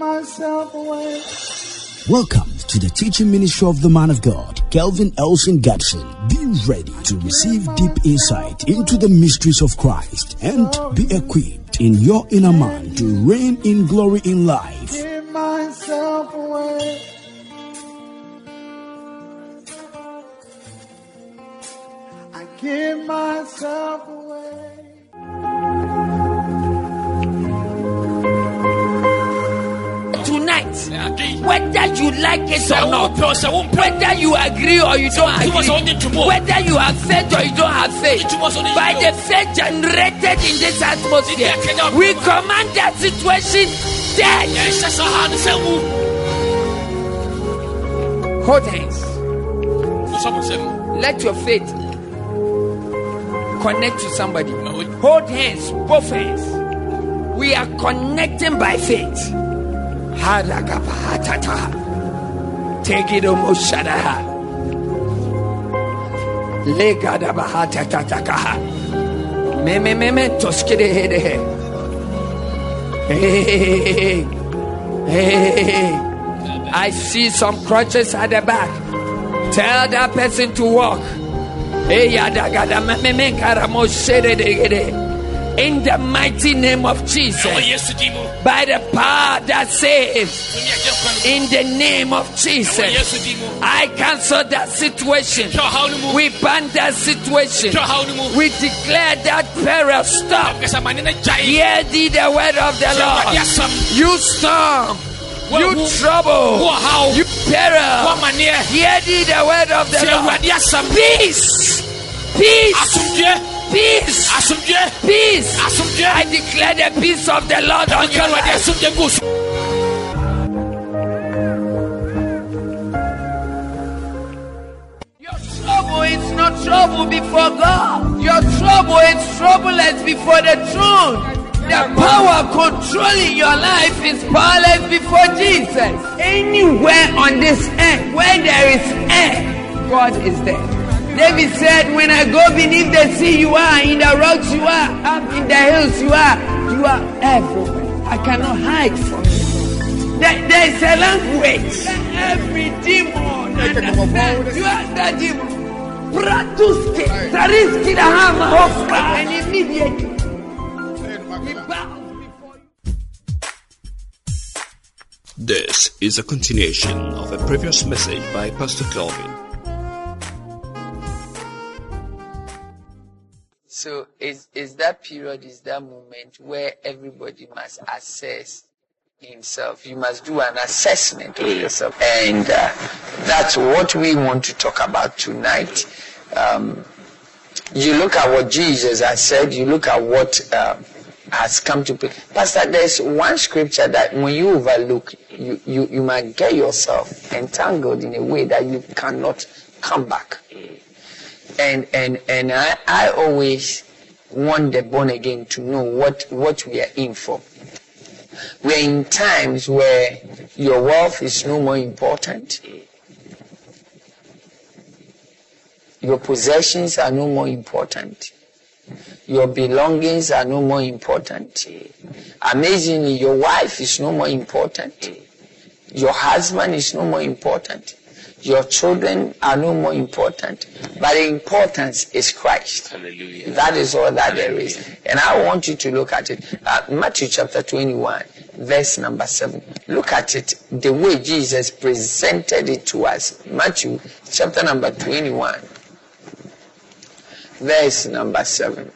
myself away. Welcome to the teaching ministry of the man of God, Kelvin Elson Gadson. Be ready to receive deep insight into the mysteries of Christ and be equipped in your inner man to reign in glory in life. Give myself away. I give myself away. Whether you like it or not, whether you agree or you don't agree, whether you have faith or you don't have faith, by the faith generated in this atmosphere, we command that situation dead. Hold hands. Let your faith connect to somebody. Hold hands, both hands. We are connecting by faith. Take it me toskide hede he. Hey, hey. I see some crutches at the back. Tell that person to walk. Hey, me me karamo shede de. In the mighty name of Jesus by the power that saves. In the name of Jesus, I cancel that situation. We ban that situation. We declare that peril stop. Hear thee the word of the Lord. You storm. You trouble. You peril. Hear thee the word of the Lord. Peace. Peace. Peace. Peace. I declare the peace of the Lord on your life. Your trouble is not trouble before God. Your trouble is troubleless before the throne. The power controlling your life is powerless before Jesus. Anywhere on this earth where there is air, God is there. David said, When I go beneath the sea, you are, in the rocks, you are, up in the hills, you are, you are everywhere. I cannot hide from you. There, there is a language. that Every demon understands. You are the demon. Pratuske, Tariski the hammer, Hofra, and immediately. This is a continuation of a previous message by Pastor Kelvin. So is is that period, is that moment where everybody must assess himself. You must do an assessment of yourself, and uh, that's what we want to talk about tonight. Um, you look at what Jesus has said. You look at what um, has come to play. Pastor, there's one scripture that when you overlook, you, you, you might get yourself entangled in a way that you cannot come back and and and I, I always want the born again to know what what we are in for. We're in times where your wealth is no more important. Your possessions are no more important. Your belongings are no more important. Amazingly, your wife is no more important. Your husband is no more important. Your children are no more important. But the importance is Christ. Hallelujah. That is all that there is. And I want you to look at it. Uh, Matthew chapter 21, verse number 7. Look at it the way Jesus presented it to us. Matthew chapter number 21, verse number 7.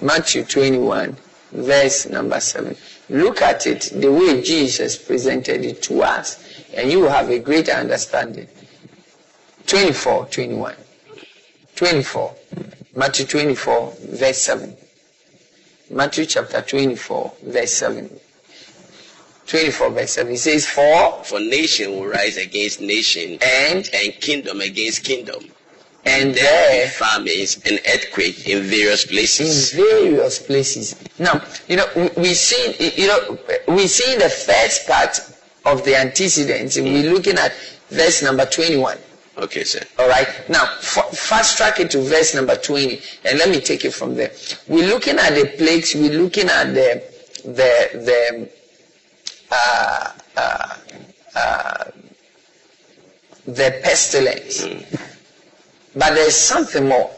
Matthew 21, verse number 7. Look at it the way Jesus presented it to us, and you will have a greater understanding. 24, 21. 24. Matthew 24, verse 7. Matthew chapter 24, verse 7. 24, verse 7. It says, For For nation will rise against nation, and and kingdom against kingdom. And There there famines and earthquake in various places. in various places. Now, you know, we, see, you know, we see the first part of the antecedents. We're looking at verse number 21. Okay, sir. All right. Now, f- fast track it to verse number 20, and let me take it from there. We're looking at the plagues, we're looking at the the the uh, uh, uh, the pestilence. But there's something more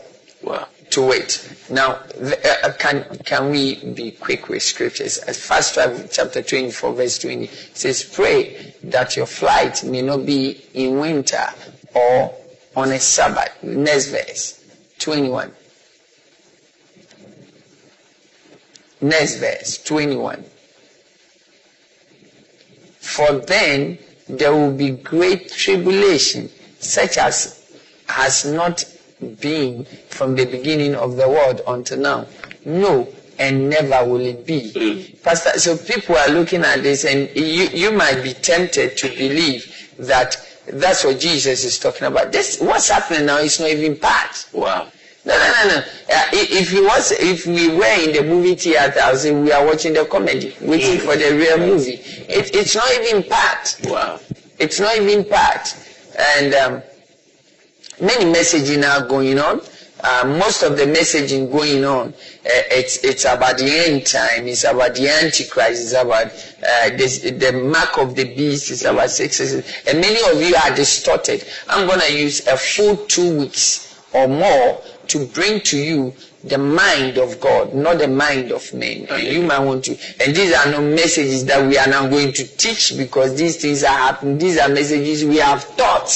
Wow. to it. Now, uh, uh, can can we be quick with scriptures? As First Travel, chapter 24, verse 20 it says, "Pray that your flight may not be in winter or on a Sabbath." Next verse, 21. Next verse, 21. For then there will be great tribulation, such as has not been from the beginning of the world until now. No, and never will it be. Pastor, so people are looking at this, and you, you might be tempted to believe that that's what Jesus is talking about. This, what's happening now is not even part. Wow. No, no, no, no. Uh, if it was, if we were in the movie theater, I would say we are watching the comedy, waiting for the real movie. It, it's not even part. Wow. It's not even part. And um, many messaging are going on. Uh, most of the messaging going on, uh, it's it's about the end time. It's about the antichrist. It's about uh, this, the mark of the beast. It's about sixes. And many of you are distorted. I'm gonna use a full two weeks or more to bring to you the mind of God, not the mind of men. And you might want to. And these are not messages that we are now going to teach because these things are happening. These are messages we have taught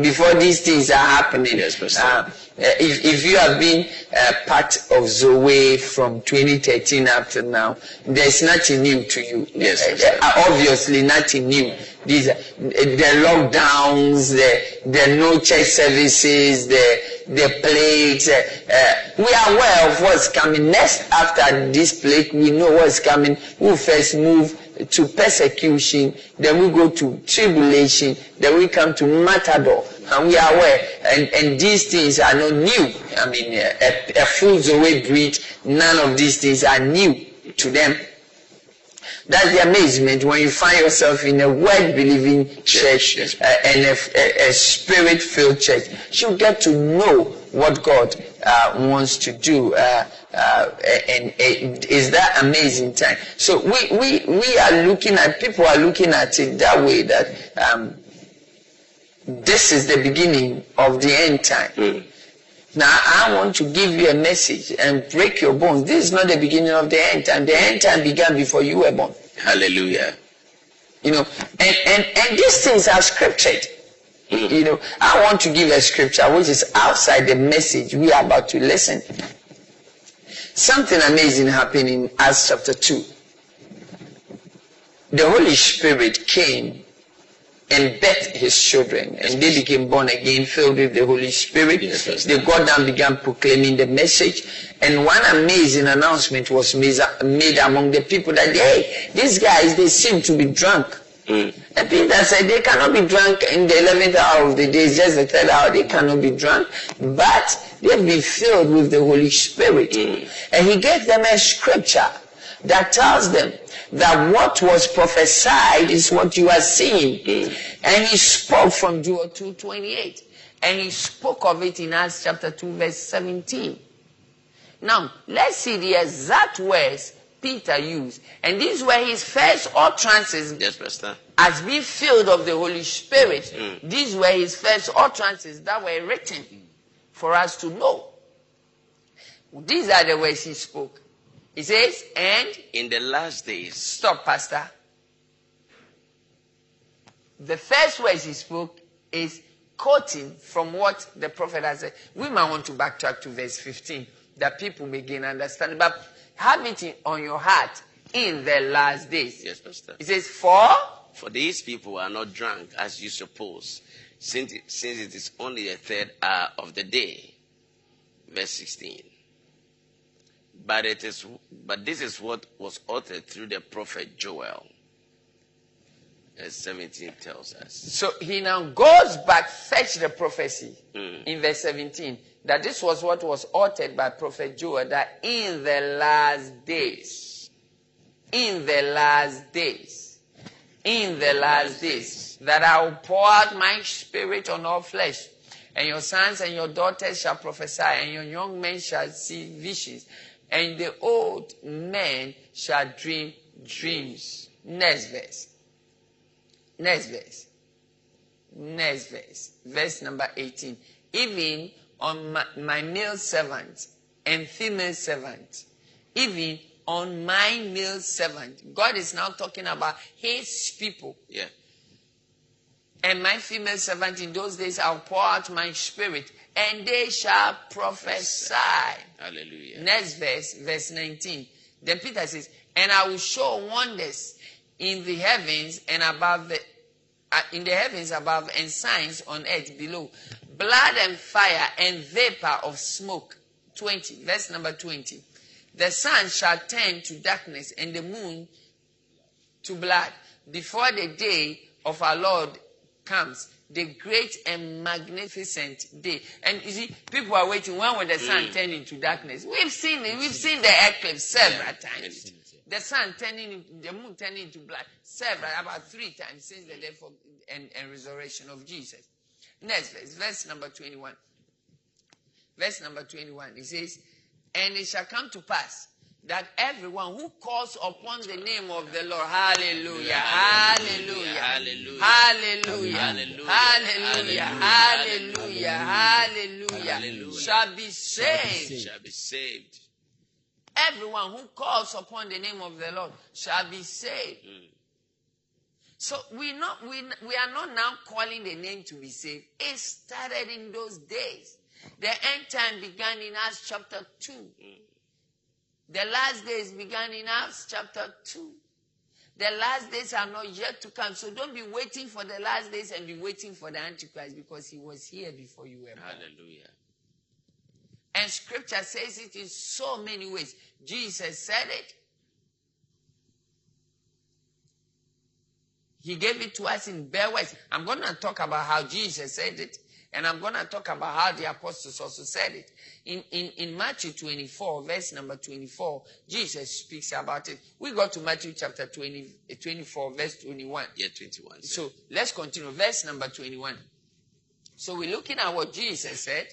before these things are happening. Yes. Uh, if, if you have been uh, part of Zoe from 2013 up to now, there's nothing new to you. Yes, Uh, uh, obviously nothing new. These are the lockdowns, the the no church services, the the plagues. Uh, uh, we are aware of what's coming next. After this plague, we know what's coming. We first move to persecution, then we go to tribulation, then we come to martyrdom, and we are aware. And and these things are not new. I mean, a, a fool's away breed. None of these things are new to them. That's the amazement when you find yourself in a word believing church yes. uh, and a, a, a spirit filled church. You get to know what God uh, wants to do. Uh, uh, and is that amazing time. So we, we, we are looking at, people are looking at it that way that um, this is the beginning of the end time. Hmm. Now I want to give you a message and break your bones. This is not the beginning of the end time. The end time began before you were born. Hallelujah. You know, and, and, and these things are scriptured. Hmm. You know, I want to give a scripture which is outside the message we are about to listen. Something amazing happened in Acts chapter 2. The Holy Spirit came and birthed his children, and they became born again, filled with the Holy Spirit. Yes. They got down, began proclaiming the message, and one amazing announcement was made among the people that hey, these guys they seem to be drunk. Mm. And Peter said they cannot be drunk in the eleventh hour of the day, it's just the third hour. They cannot be drunk, but they've been filled with the Holy Spirit, mm. and he gave them a scripture that tells them that what was prophesied is what you are seeing. Hmm. And he spoke from Joel 2.28. And he spoke of it in Acts chapter 2 verse 17. Now, let's see the exact words Peter used. And these were his first utterances Yes, Pastor. as being filled of the Holy Spirit. Hmm. These were his first utterances that were written for us to know. These are the words he spoke. He says, and In the last days, stop, Pastor. The first words he spoke is quoting from what the prophet has said. We might want to backtrack to verse 15 that people may gain understanding. But have it on your heart in the last days. yes, Pastor. It says, for For these people are not drunk as you suppose, since it, since it is only the third hour of the day. Verse 16. But it is but this is what was uttered through the prophet Joel. Verse 17 tells us. So he now goes back, fetch the prophecy Mm. in verse 17 that this was what was uttered by prophet Joel that in the last days, in the last days, in the last days, that I will pour out my spirit on all flesh, and your sons and your daughters shall prophesy, and your young men shall see visions, and the old men shall dream dreams. Next verse. Next verse. Next verse. Verse number 18. Even on my, my male servant and female servant, even on my male servant. God is now talking about his people. Yeah. And my female servant in those days I'll pour out my spirit, and they shall prophesy. Hallelujah. Next verse, verse 19. Then Peter says, And I will show wonders in the heavens and above the uh, in the heavens above and signs on earth below. Blood and fire and vapor of smoke. 20. Verse number 20. The sun shall turn to darkness and the moon to blood before the day of our Lord comes, the great and magnificent day. And you see, people are waiting. When will the sun turn into darkness? We've seen it. We've seen the eclipse several times. The sun turning, the moon turning into black several, about three times since the death of, and, and resurrection of Jesus. Next verse, verse number 21. Verse number 21. It says, And it shall come to pass that everyone who calls upon the name of the Lord, hallelujah, hallelujah, Hallelujah. hallelujah, Hallelujah. hallelujah, hallelujah, hallelujah, Hallelujah. shall be saved. Shall be saved. Everyone who calls upon the name of the Lord shall be saved. Hmm. So we not we, we are not now calling the name to be saved. It started in those days. The end time began in Acts chapter 2. Hmm. The last days began in Acts chapter 2. The last days are not yet to come. So don't be waiting for the last days and be waiting for the Antichrist because he was here before you were born. Hallelujah. And scripture says it in so many ways. Jesus said it. He gave it to us in bare words. I'm going to talk about how Jesus said it, and I'm going to talk about how the apostles also said it. In, in, in Matthew 24, verse number 24, Jesus speaks about it. We go to Matthew chapter 20, eh, 24, verse 21. Yeah, 21. sir. So let's continue. Verse number 21. So we're looking at what Jesus said.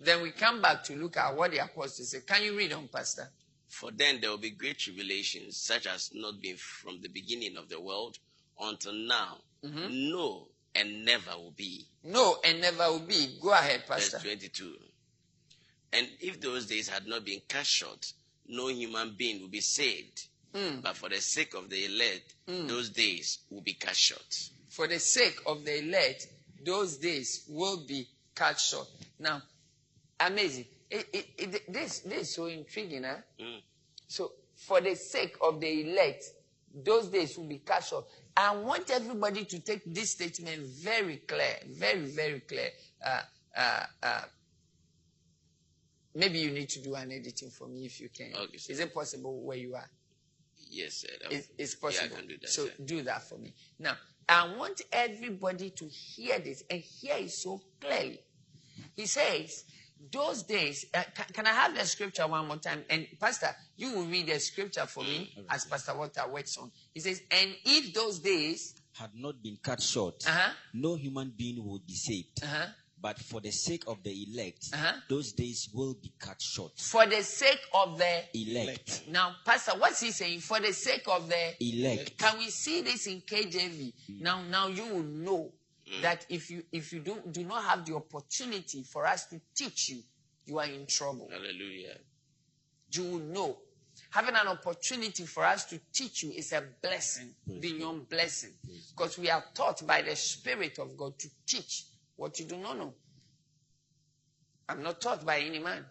Then we come back to look at what the apostles said. Can you read on, Pastor? For then there will be great tribulations, such as not been from the beginning of the world until now. No, and never will be. No, and never will be. Go ahead, Pastor. Verse 22. And if those days had not been cut short, no human being would be saved. But for the sake of the elect, those days will be cut short. For the sake of the elect, those days will be cut short. Now, amazing. It, it, it, this, this is so intriguing, huh? Mm. So, for the sake of the elect, those days will be cut short. I want everybody to take this statement very clear, very, very clear. Uh, uh, uh, maybe you need to do an editing for me if you can. Okay, sir. Is it possible where you are? Yes, sir. It's, it's Yeah, I possible. can do that, so sir. do that for me. Now, I want everybody to hear this and hear it so clearly. He says, those days, uh, can, can I have the scripture one more time? And Pastor, you will read the scripture for me as Pastor Walter works on. He says, and if those days, had not been cut short, Uh-huh. no human being would be saved. uh-huh, But for the sake of the elect, Uh-huh. those days will be cut short. for the sake of the. Elect. Now, Pastor, what's he saying? For the sake of the. Elect. Can we see this in KJV? Now, now you will know that if you if you do do not have the opportunity for us to teach you, you are in trouble. Hallelujah. You will know. Having an opportunity for us to teach you is a blessing beyond blessing, because we are taught by the Spirit of God to teach what you do not know. I'm not taught by any man.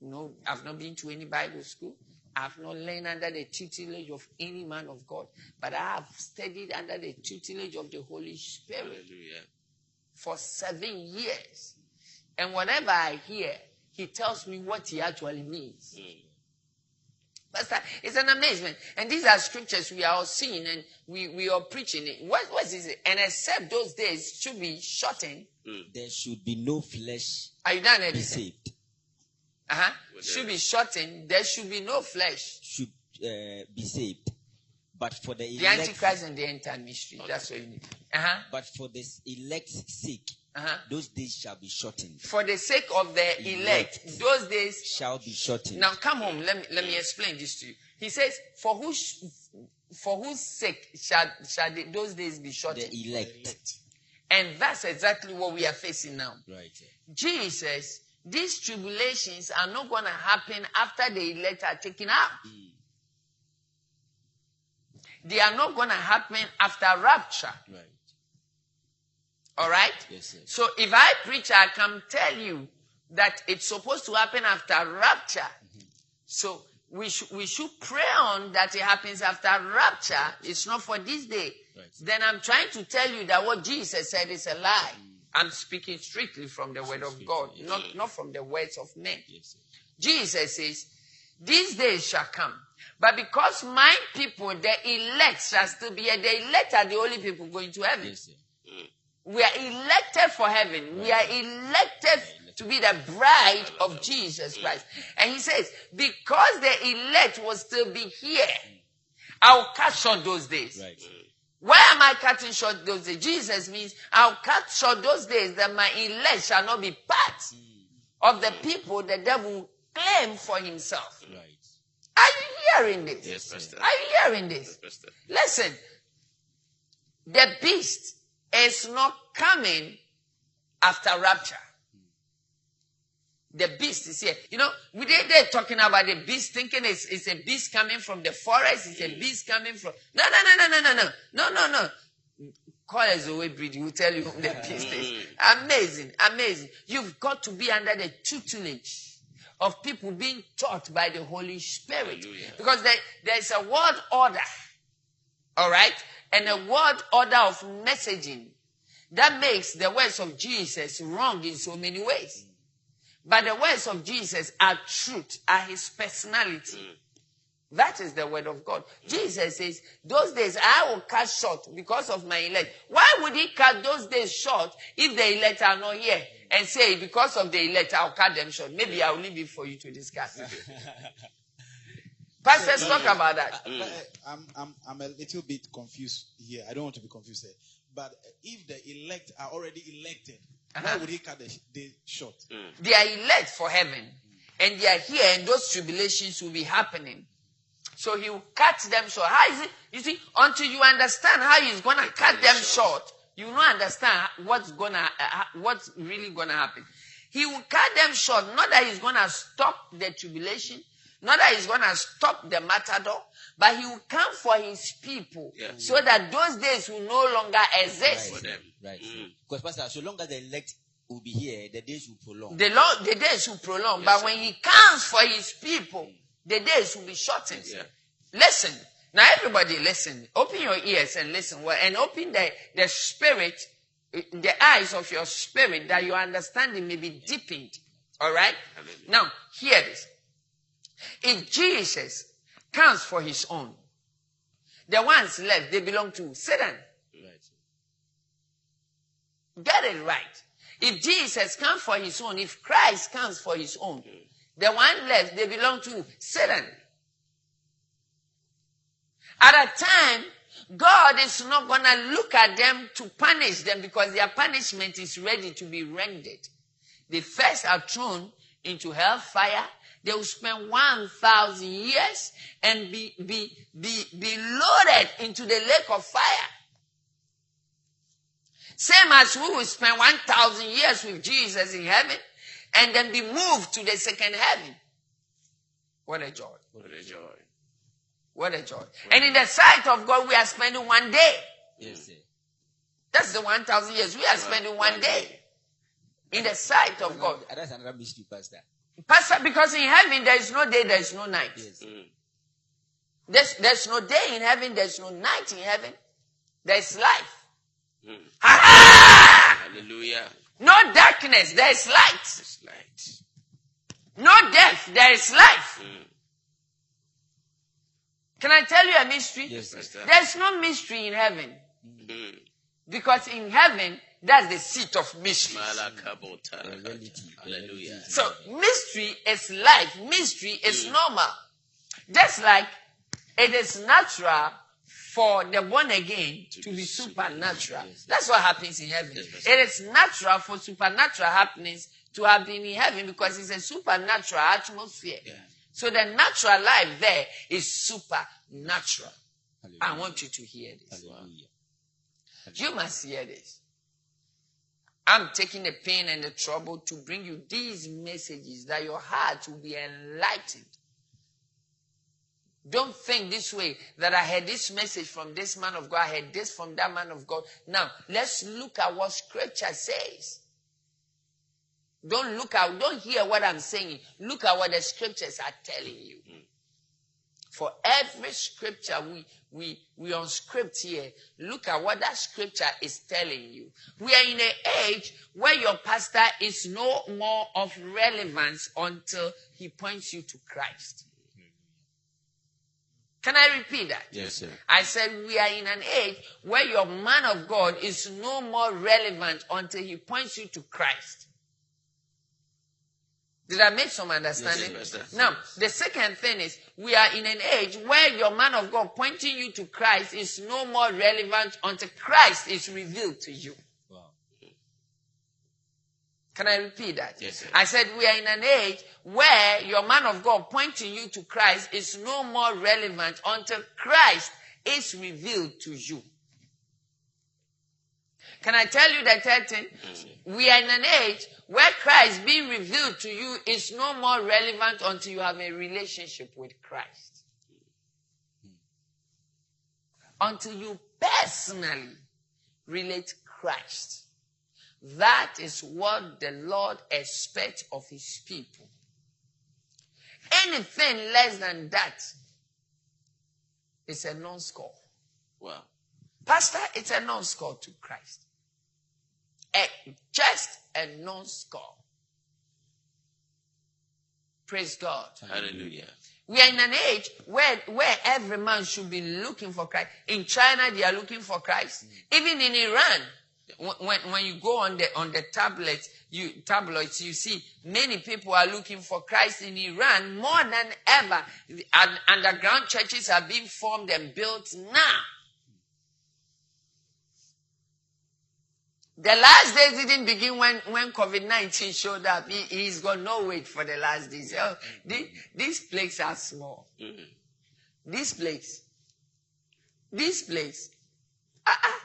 No, I've not been to any Bible school. I've not learned under the tutelage of any man of God, but I have studied under the tutelage of the Holy Spirit Hallelujah. for seven years. And whatever I hear, he tells me what he actually means. Hmm. Pastor, it's an amazement. And these are scriptures we are all seeing and we, we are preaching it. What, what is it? And except those days should be shortened. Hmm. There should be no flesh Are you done be editing? saved. Uh-huh. Should be shortened. There should be no flesh. Should uh, be saved. But for the The elect, Antichrist and the end time mystery. That's what you need. Uh-huh. but for the elect's sake, Uh-huh. those days shall be shortened. For the sake of the elect, those days Shall be shortened. Now come home. Let me let me explain this to you. He says, "For whose for whose sake shall shall the, those days be shortened?" the elect. And that's exactly what we are facing now. Right. Jesus, these tribulations are not going to happen after the elect are taken up. Mm. They are not going to happen after rapture. Right. All right? Yes, sir. So if I preach, I can tell you that it's supposed to happen after rapture. Mm-hmm. So we should we should pray on that it happens after rapture. It's not for this day. Right. Then I'm trying to tell you that what Jesus said is a lie. I'm speaking strictly from the word of God, not, not from the words of men. Jesus says, These days shall come. But because my people, the elect, shall still be here, the elect are the only people going to heaven. Mm. We are elected for heaven. We are elected to be the bride of mm. Jesus Christ. And he says, because the elect will still be here, mm. I'll catch on those days. Right. Why am I cutting short those days? Jesus means I'll cut short those days that my elect shall not be part of the hmm. people the devil claim for himself. Right. Are you hearing this? Yes, Pastor. Are you hearing this? Pastor. Listen, the beast is not coming after rapture. The beast is here. You know, we they they're talking about the beast, thinking it's, it's a beast coming from the forest, it's a beast coming from. No, no, no, no, no, no, no, no, no, no. Call us away, breed. We'll tell you who the beast is. Mm-hmm. Amazing, amazing. You've got to be under the tutelage of people being taught by the Holy Spirit. Hallelujah. Because there, there's a word order. All right? And a word order of messaging that makes the words of Jesus wrong in so many ways. But the words of Jesus are truth, are his personality. That is the word of God. Jesus says, those days I will cut short because of my elect. Why would he cut those days short if the elect are not here? And say, because of the elect, I'll cut them short. Maybe I'll leave it for you to discuss. Pastors, talk about that. Uh, I'm, I'm, I'm a little bit confused here. I don't want to be confused here. But if the elect are already elected, why Uh-huh. would he cut the, the short? They are elect for heaven. And they are here and those tribulations will be happening. So he will cut them short. How is it? You see, until you understand how he's going to cut them short, you will not understand what's going to, uh, what's really going to happen. He will cut them short, not that he's going to stop the tribulation, not that he's going to stop the martyrdom, but he will come for his people Yeah. so that those days will no longer exist. Right. For them. Right. Mm. Mm. Because, Pastor, so long as the elect will be here, the days will prolong. The, Lord, the days will prolong, but when he comes for his people, the days will be shortened. Yeah. Listen. Now everybody listen. Open your ears and listen well, and open the, the spirit, the eyes of your spirit that your understanding may be deepened. All right? Hallelujah. Now, hear this. If Jesus comes for his own, the ones left, they belong to Satan. Right. Get it right. If Jesus comes for his own, if Christ comes for his own, mm. the one left, they belong to Satan. At a time, God is not going to look at them to punish them because their punishment is ready to be rendered. They first are thrown into hellfire. They will spend 1,000 years and be, be, be, be loaded into the lake of fire. Same as we will spend 1,000 years with Jesus in heaven and then be moved to the second heaven. What a joy. What a joy. What a joy. And in the sight of God, we are spending one day. Yes. That's the 1,000 years. We are spending one day. In the sight of God. That's another mystery, Pastor. Pastor, because in heaven there is no day, there is no night. Yes. Mm. There's, there's no day in heaven, there's no night in heaven. There's life. Mm. Hallelujah. No darkness, there is light. There's light. No death, there is life. Mm. Can I tell you a mystery? Yes. Pastor. There's no mystery in heaven. Mm. Because in heaven, that's the seat of mystery. Hallelujah. So mystery is life. Mystery is mm. normal. Just like it is natural for the born again to, be supernatural. That's what happens in heaven. it is natural for supernatural happenings to happen in heaven because it's a supernatural atmosphere. So the natural life there is supernatural. I want you to hear this. Hallelujah. You must hear this. I'm taking the pain and the trouble to bring you these messages that your heart will be enlightened. Don't think this way that I heard this message from this man of God, I heard this from that man of God. Now, let's look at what scripture says. Don't look at, don't hear what I'm saying. Look at what the scriptures are telling you. For every scripture we, we, we unscript here, look at what that scripture is telling you. We are in an age where your pastor is no more of relevance until he points you to Christ. Can I repeat that? Yes, sir. I said we are in an age where your man of God is no more relevant until he points you to Christ. Did I make some understanding? Yes, now, the second thing is we are in an age where your man of God pointing you to Christ is no more relevant until Christ is revealed to you. Wow. Can I repeat that? Yes, sir. I said we are in an age where your man of God pointing you to Christ is no more relevant until Christ is revealed to you. Can I tell you the third thing? Mm. We are in an age where Christ being revealed to you is no more relevant until you have a relationship with Christ. Mm. Until you personally relate Christ. That is what the Lord expects of his people. Anything less than that is a non-score. Wow. Pastor, it's a non-score to Christ. A, just a non-score. Praise God. Hallelujah. We are in an age where, where every man should be looking for Christ. In China, they are looking for Christ. Mm. Even in Iran, when, when you go on the, on the tablet, you, tabloids, you see many people are looking for Christ in Iran more than ever. And underground churches are being formed and built now. The last days didn't begin when, when COVID-19 showed up. He, he's got no wait for the last days. Oh, the- these plagues are small. These plagues. These plagues. Ah,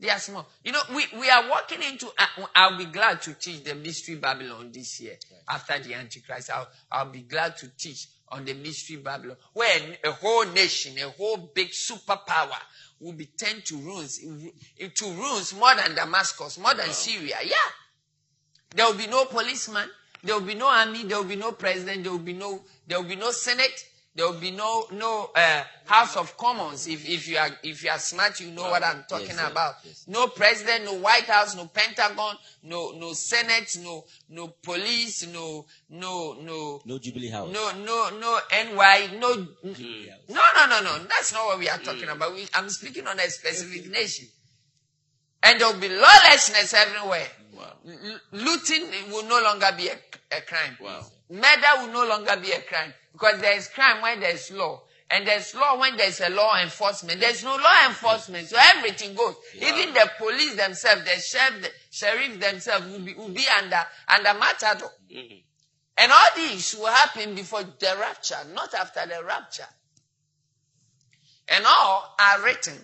they are small. You know, we, we are walking into, uh, I'll be glad to teach the mystery Babylon this year after the Antichrist. I'll, I'll be glad to teach on the mystery Babylon When a whole nation, a whole big superpower will be turned to ruins, to ruins more than Damascus, more than Syria. Yeah. There will be no policeman. There will be no army. There will be no president. There will be no. There will be no senate. There will be no no uh, House of Commons. If if you are if you are smart, you know what I'm talking Yes, sir. about. Yes. No president, no White House, no Pentagon, no no Senate, no no police, no no no No Jubilee House. no no no NY, no no no no no. That's not what we are talking about. We, I'm speaking on a specific nation, and there will be lawlessness everywhere. Wow. L- looting will no longer be a, a crime. Wow. Murder will no longer be a crime because there is crime when there is law. And there's law when there's a law enforcement. There's no law enforcement, so everything goes. Even the police themselves, the sheriff, the sheriff themselves will be, will be under, under martyrdom. Mm-hmm. And all this will happen before the rapture, not after the rapture. And all are written.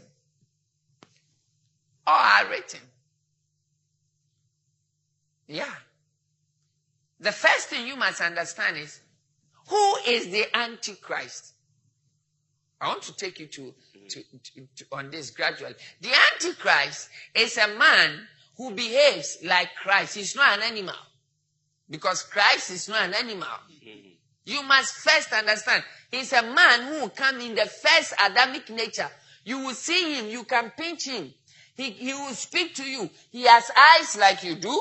All are written. Yeah. The first thing you must understand is who is the Antichrist? I want to take you to, to, to, to- on this gradually. The Antichrist is a man who behaves like Christ. He's not an animal. Because Christ is not an animal. Mm-hmm. You must first understand. He's a man who will come in the first Adamic nature. You will see him. You can pinch him. He, he will speak to you. He has eyes like you do.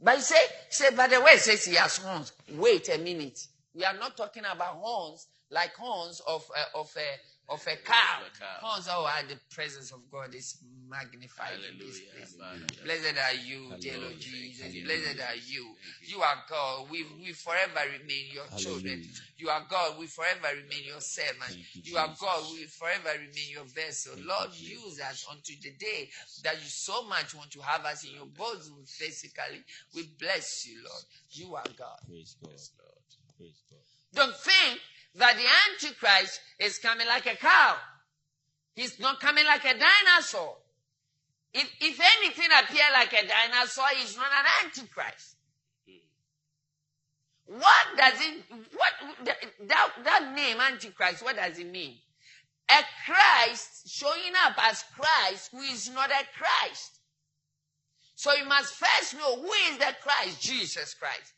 But he say, say, by the way, it says he has horns. Wait a minute. We are not talking about horns like horns of, uh, of, uh, of a cow. A. Horns, oh, the presence of God is magnified in this place. Hallelujah. Blessed are you, dear Lord Jesus. You. Blessed are you. You are God. We, we forever remain your children. You are God. We forever remain your servant. You are God. We forever remain your vessel. Lord, use us unto the day that you so much want to have us in your bosom physically. We bless you, Lord. You are God. Praise God. Praise God. Don't think that the Antichrist is coming like a cow. He's not coming like a dinosaur. If, if anything appear like a dinosaur, he's not an Antichrist. What does it, what, that, that name Antichrist, what does it mean? A Christ showing up as Christ who is not a Christ. So you must first know who is the Christ, Jesus Christ.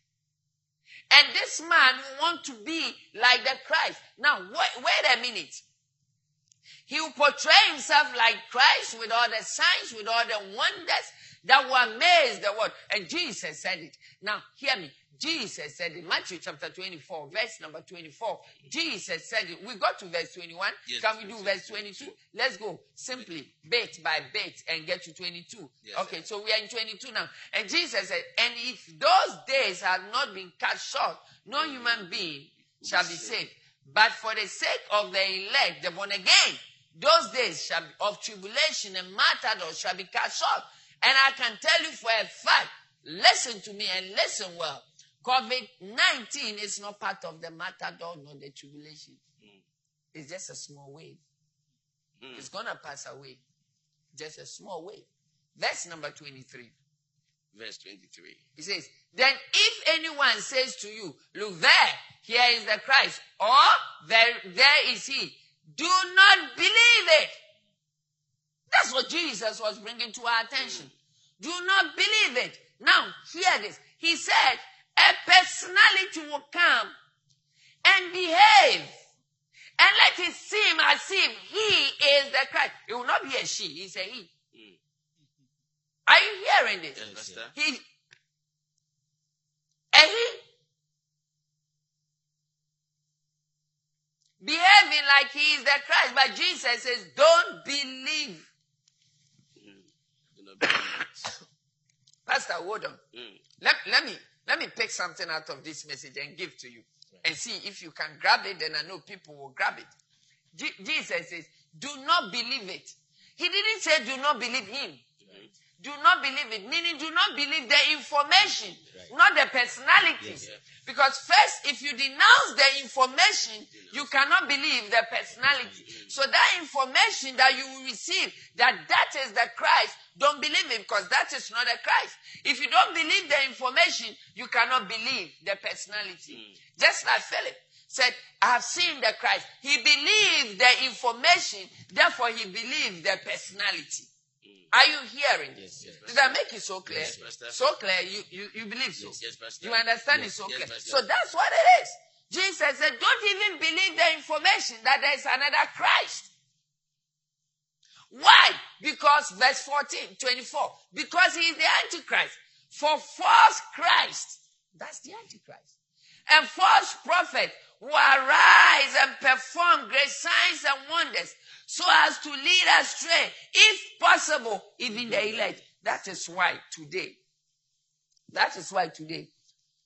And this man want to be like the Christ. Now, wait, wait a minute. He will portray himself like Christ with all the signs, with all the wonders that will amaze the world. And Jesus said it. Now, hear me. Jesus said in Matthew chapter 24, verse number 24. Jesus said it. We got to verse 21. Yes, Can we do verse 22? Let's go simply bit by bit and get to 22. Yes, okay, so we are in 22 now. And Jesus said, and if those days had not been cut short, no human being shall be saved. But for the sake of the elect, the born again, those days shall be of tribulation and martyrdom shall be cut short. And I can tell you for a fact, listen to me and listen well. COVID 19 is not part of the martyrdom nor the tribulation. Hmm. It's just a small wave. Hmm. It's going to pass away. Just a small wave. Verse number 23. Verse 23. He says, Then if anyone says to you, Look there, here is the Christ, or there, there is he, do not believe it. That's what Jesus was bringing to our attention. Hmm. Do not believe it. Now, hear this. He said, A personality will come and behave. And let it seem as if he is the Christ. It will not be a she, it's a he. Are you hearing this? Yes, He, and he behaving like he is the Christ, but Jesus says, "Don't believe." Do not believe. Pastor, hold on. Mm. Let, let me let me pick something out of this message and give to you, and see if you can grab it. Then I know people will grab it. Je- Jesus says, "Do not believe it." He didn't say, "Do not believe him." Do not believe it, meaning do not believe the information, not the personality. Because first, if you denounce the information, you cannot believe the personality. So that information that you will receive, that that is the Christ, don't believe it because that is not the Christ. If you don't believe the information, you cannot believe the personality. Mm. Just like Philip said, I have seen the Christ. He believed the information, therefore he believed the personality. Are you hearing? Yes, yes, Did I make it so clear? Yes, so clear, you, you, you believe so. Yes, yes, You understand it Yes, so yes, clear. So that's what it is. Jesus said, don't even believe the information that there is another Christ. Why? Because verse 14, 24. Because he is the Antichrist. For false Christ, that's the Antichrist. And false prophet will arise and perform great signs and wonders so as to lead astray, if possible, even the elect. That is why today, that is why today,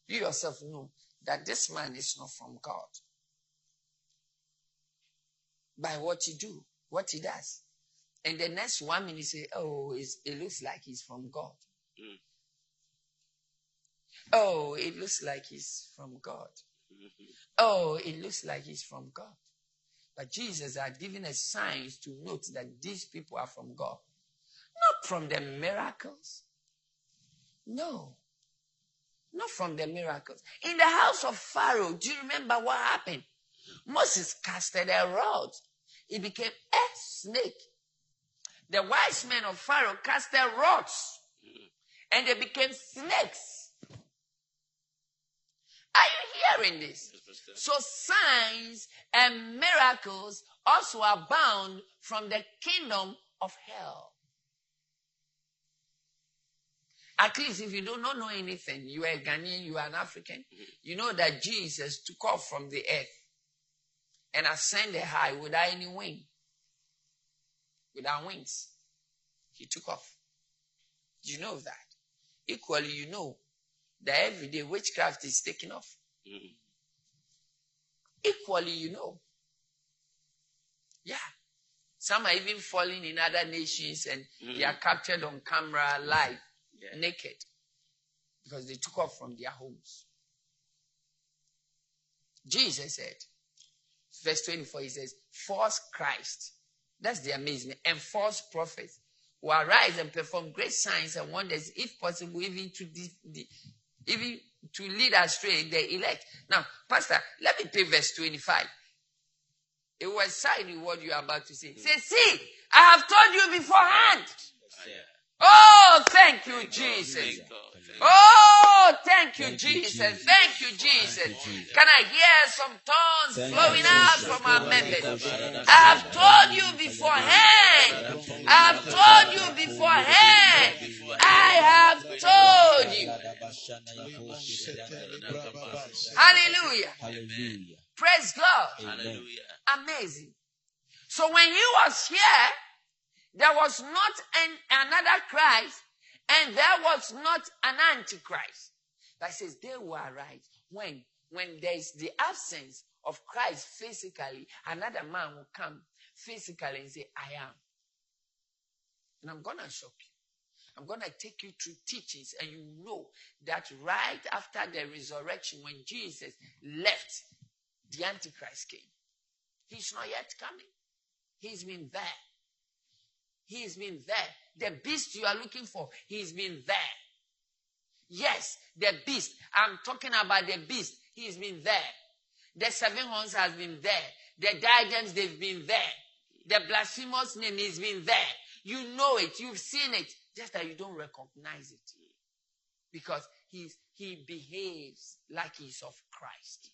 you yourself know that this man is not from God. By what he do, what he does. And the next one minute say, oh, it looks like he's from God. Mm. Oh, it looks like he's from God. Oh, it looks like he's from God. But Jesus had given us signs to note that these people are from God. Not from the miracles. No. Not from the miracles. In the house of Pharaoh, do you remember what happened? Moses casted a rod. It became a snake. The wise men of Pharaoh casted rods. And they became snakes. Are you hearing this? So signs and miracles also abound from the kingdom of hell. At least if you do not know anything, you are a Ghanaian, you are an African, mm-hmm. you know that Jesus took off from the earth and ascended high without any wing, without wings. He took off. Do you know that? Equally, you know that every day witchcraft is taking off. Mm. Equally, you know. Yeah. Some are even falling in other nations and they are captured on camera live, Yeah. naked, because they took off from their homes. Jesus said, verse 24, he says, false Christ. That's the amazing. And false prophets will arise and perform great signs and wonders, if possible, even to the, the even to lead astray the elect. Now, Pastor, let me pay verse 25. It was signing what you are about to say. Hmm. Say, see, I have told you beforehand. Oh, thank you, Jesus. Thank God. Thank Oh, thank you, Jesus. Thank you, Jesus. Can I hear some tongues flowing out from our members? I have told you beforehand. I have told you beforehand. I have told you. Hallelujah. Hallelujah. Praise God. Hallelujah. Amazing. So when he was here, there was not an, another Christ and there was not an antichrist. That says they will arise when when there is the absence of Christ physically, another man will come physically and say, I am. And I'm gonna shock you. I'm gonna take you through teachings, and you know that right after the resurrection, when Jesus left, the Antichrist came. He's not yet coming. He's been there. He's been there. The beast you are looking for, he's been there. Yes, the beast. I'm talking about the beast. He's been there. The seven horns has been there. The diadems, they've been there. The blasphemous name has been there. You know it. You've seen it. Just that you don't recognize it. Because he's, he behaves like he's of Christ.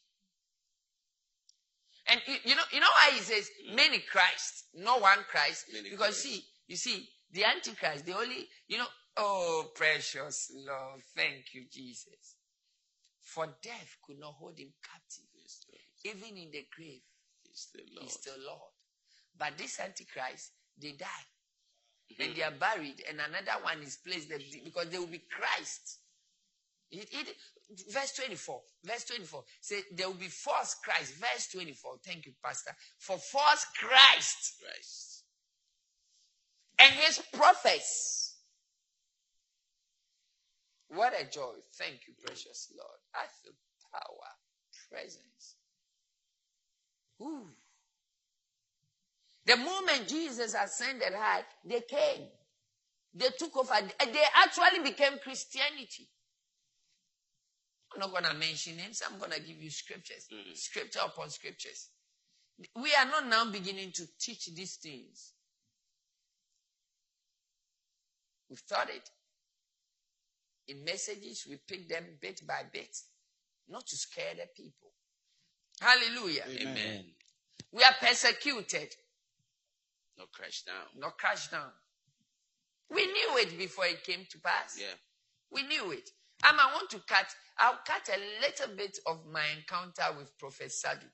And you, you know, you know why he says mm. many Christ, not one Christ? Many because Christ. see, you see, the Antichrist, the only, you know, oh precious Lord, thank you, Jesus. For death could not hold him captive. Yes, Even in the grave, He's the Lord. he's the Lord. But this Antichrist, they die. Mm-hmm. And they are buried, and another one is placed there because they will be Christ. It- it- verse 24. Verse 24. Say there will be false Christ. Verse 24. Thank you, Pastor. For false Christ Christ. And his prophets. What a joy. Thank you, precious Lord. I feel power, presence. Ooh. The moment Jesus ascended high, they came. They took over. and They actually became Christianity. I'm not going to mention names. I'm going to give you scriptures. Mm. Scripture upon scriptures. We are not now beginning to teach these things. We've taught it. In messages, we pick them bit by bit, not to scare the people. Hallelujah. Amen. We are persecuted, No crash down. not crushed down. We knew it before it came to pass. Yeah. We knew it. Um, I want to cut, I'll cut a little bit of my encounter with Prophet Sadu.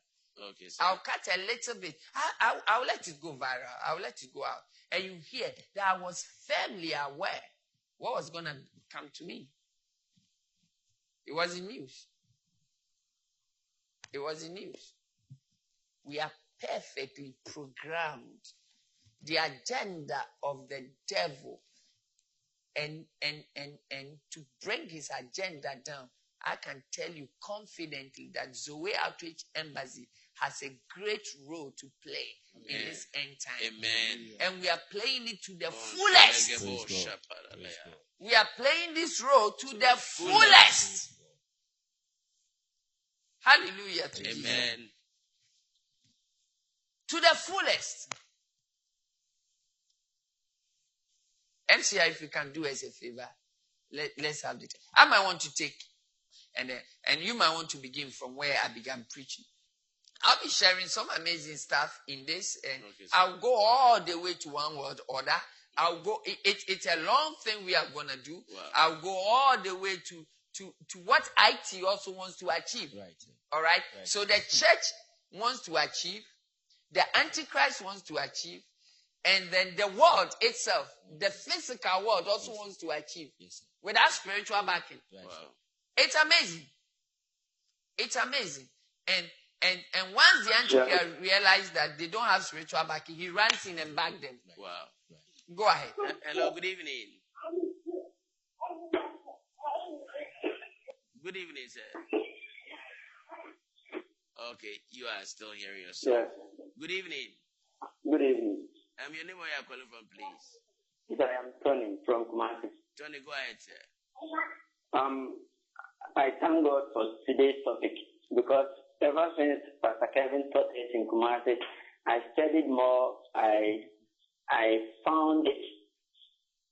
Okay, so I'll cut a little bit. I, I, I'll let it go viral. I'll let it go out. And you hear that I was firmly aware what was going to come to me. It was in news. It was in news. We are perfectly programmed. The agenda of the devil and and and and to bring his agenda down, I can tell you confidently that Zoe Outreach Embassy has a great role to play in this end time. Amen. And we are playing it to the Oh, fullest. Shagabo Praise God. Shaparabaya. Praise God. We are playing this role to the fullest. Hallelujah to Jesus. Amen. To the fullest. MCI, if you can do us a favor, let, let's have it. I might want to take, and, uh, and you might want to begin from where I began preaching. I'll be sharing some amazing stuff in this, and Okay. I'll go all the way to one word order. I'll go. It, it- it's a long thing we are gonna do. Wow. I'll go all the way to to to what IT also wants to achieve. Right. All right. Right. So the church wants to achieve. the Antichrist wants to achieve, and then the world itself, the physical world also wants to achieve Yes, without spiritual backing. Right. Wow. It's amazing. It's amazing. And and and once the Antichrist realizes that they don't have spiritual backing, he runs in and back them. Wow. Go ahead. Hello, good evening. Good evening, sir. Okay, you are still hearing yourself. Yes. Good evening. Good evening. Um, your name where you are calling from, please. Yes, I am Tony from Kumasi. Tony, go ahead, sir. Um, I thank God for today's topic because ever since Pastor Kevin taught us in Kumasi, I studied more. I I found it,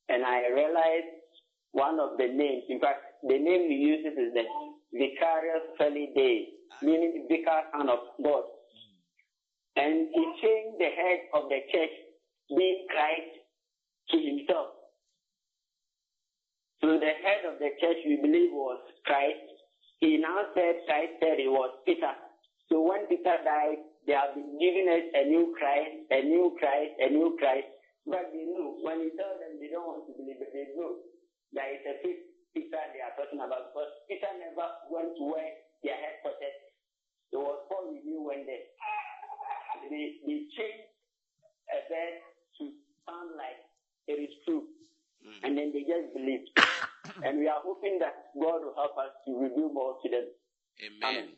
and I realized one of the names. In fact, the name he uses is the Vicarius Filii Dei, meaning Vicar Son of God. And he changed the head of the church, being Christ, to himself. So the head of the church we believe was Christ. He now said Christ said it was Peter. So when Peter died, they have been giving us a new Christ, a new Christ, a new Christ. But they know when you tell them they don't want to believe it, they know that it's a fake Peter they are talking about because Peter never went to where their headquarters. It was Paul we knew when they they, they changed a verse to sound like it is true. Mm. And then they just believed. and we are hoping that God will help us to reveal more to them. Amen.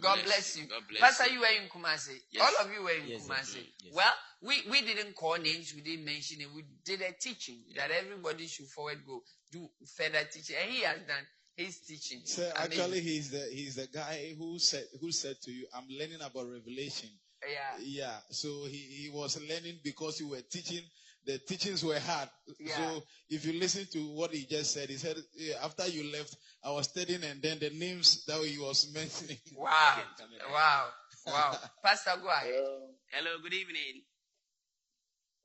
God bless you. God bless Pastor, you. you were in Kumasi. Yes. All of you were in Yes. Kumasi. Yes, well, we, we didn't call names, we didn't mention it. We did a teaching that everybody should forward go do further teaching. And he has done his teaching. Sir, actually, he's the he's the guy who said who said to you, "I'm learning about Revelation." yeah. Yeah, so he, he was learning because you were teaching. The teachings were hard. Yeah. So if you listen to what he just said, he said yeah, after you left, I was studying, and then the names that he was mentioning. Wow. Wow. Wow. Pastor, go ahead. Hello. Hello, good evening.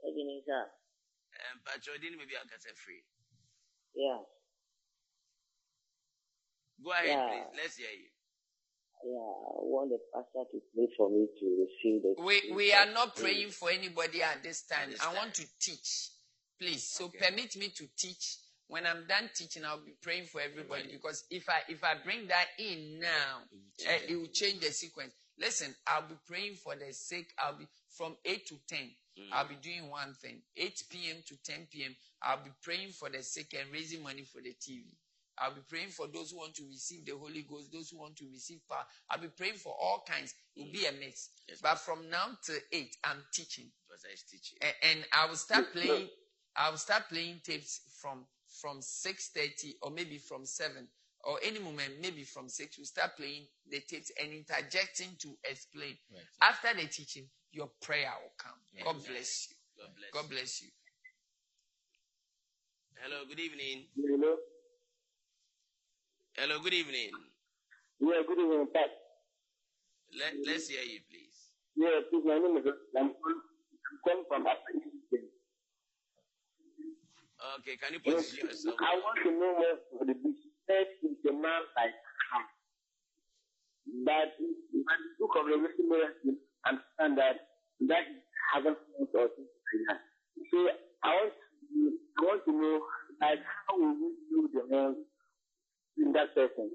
Good evening, sir. Um, Patrick, didn't maybe I can say free. Yeah. Go ahead, Yeah. please. Let's hear you. Yeah, I want the pastor to pray for me to receive the. We, we are not praying for anybody at this time. this I want to teach. Please. So permit me to teach. When I'm done teaching, I'll be praying for everybody because if I if I bring that in now, eh, it will change the sequence. Listen, I'll be praying for the sake. I'll be from eight to ten. I'll be doing one thing. 8 p.m. to 10 p.m. I'll be praying for the sick and raising money for the TV. I'll be praying for those who want to receive the Holy Ghost, those who want to receive power. I'll be praying for all kinds. It will be a mess. Yes, but from now to 8, I'm teaching. Because I teaching. A- And, I will start playing, I will start playing tapes from, from 6.30 or maybe from 7 or any moment, maybe from 6. We'll start playing the tapes and interjecting to explain. Right. After the teaching, your prayer will come. God bless you. God bless. God bless you. Hello, good evening. Hello. Hello, good evening. Yeah, good evening, Pat. Let, let's hear you, please. Yeah, please, my name is. I'm calling from Africa. Okay, can you position yourself? I want to know for the business is the man like how. But in the book of Revelation, we understand that that hasn't or something like that. So I want to, I want to know like how we will we do the man in that person,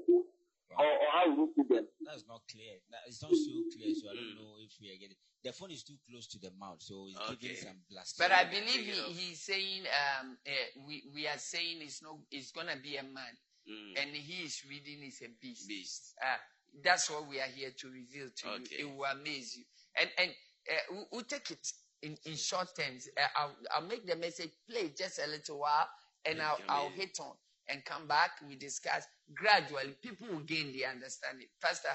or, or how will we see them? That's not clear. It's not so clear, so I don't know if we are getting. The phone is too close to the mouth, so it's Okay. giving some blast. But I believe he, he's saying, um, uh, we, we are saying it's, no, it's going to be a man. Mm. And he is reading is a beast. Beast. Uh, that's what we are here to reveal to Okay. you. It will amaze you. And and uh, we'll, we'll take it in, in short terms. Uh, I'll, I'll make the message play just a little while, and I'll, I'll hit on and come back. We discuss gradually. People will gain the understanding. Pastor,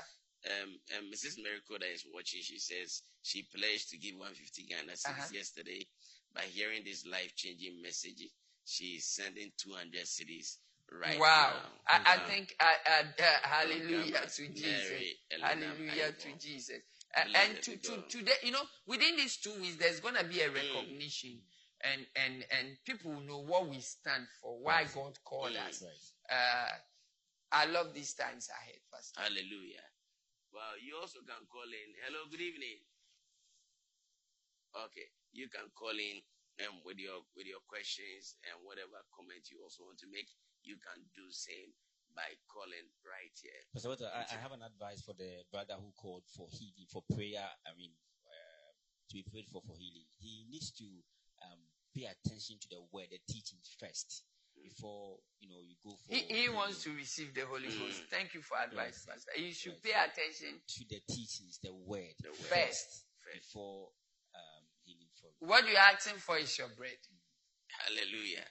Um, um, Mrs. Miracle that is watching, she says she pledged to give 150 Ghana cedis Uh-huh. yesterday. By hearing this life-changing message, she is sending 200 cedis right wow! now. I, I think uh, uh, uh, hallelujah to Mary Jesus. Elena Hallelujah to Jesus. Uh, and to, to, today, you know, within these two weeks, there's going to be a recognition, and and and people will know what we stand for, why God called Mm. us. Right. Uh, I love these times ahead, Pastor. Hallelujah. Well, you also can call in. Hello, good evening. Okay, you can call in um, with your with your questions and whatever comment you also want to make. You can do same by calling right here. Pastor Walter, I, I have an advice for the brother who called for healing, for prayer. I mean, uh, to be prayed for for healing. He needs to um, pay attention to the word, the teachings first, before you know you go for. He, he wants to receive the Holy Ghost. Thank you for advice, Yes. Pastor. You should Yes. pay attention to the teachings, the word, The word. first. First. before um, healing for you. What you're asking for is your bread. Hallelujah.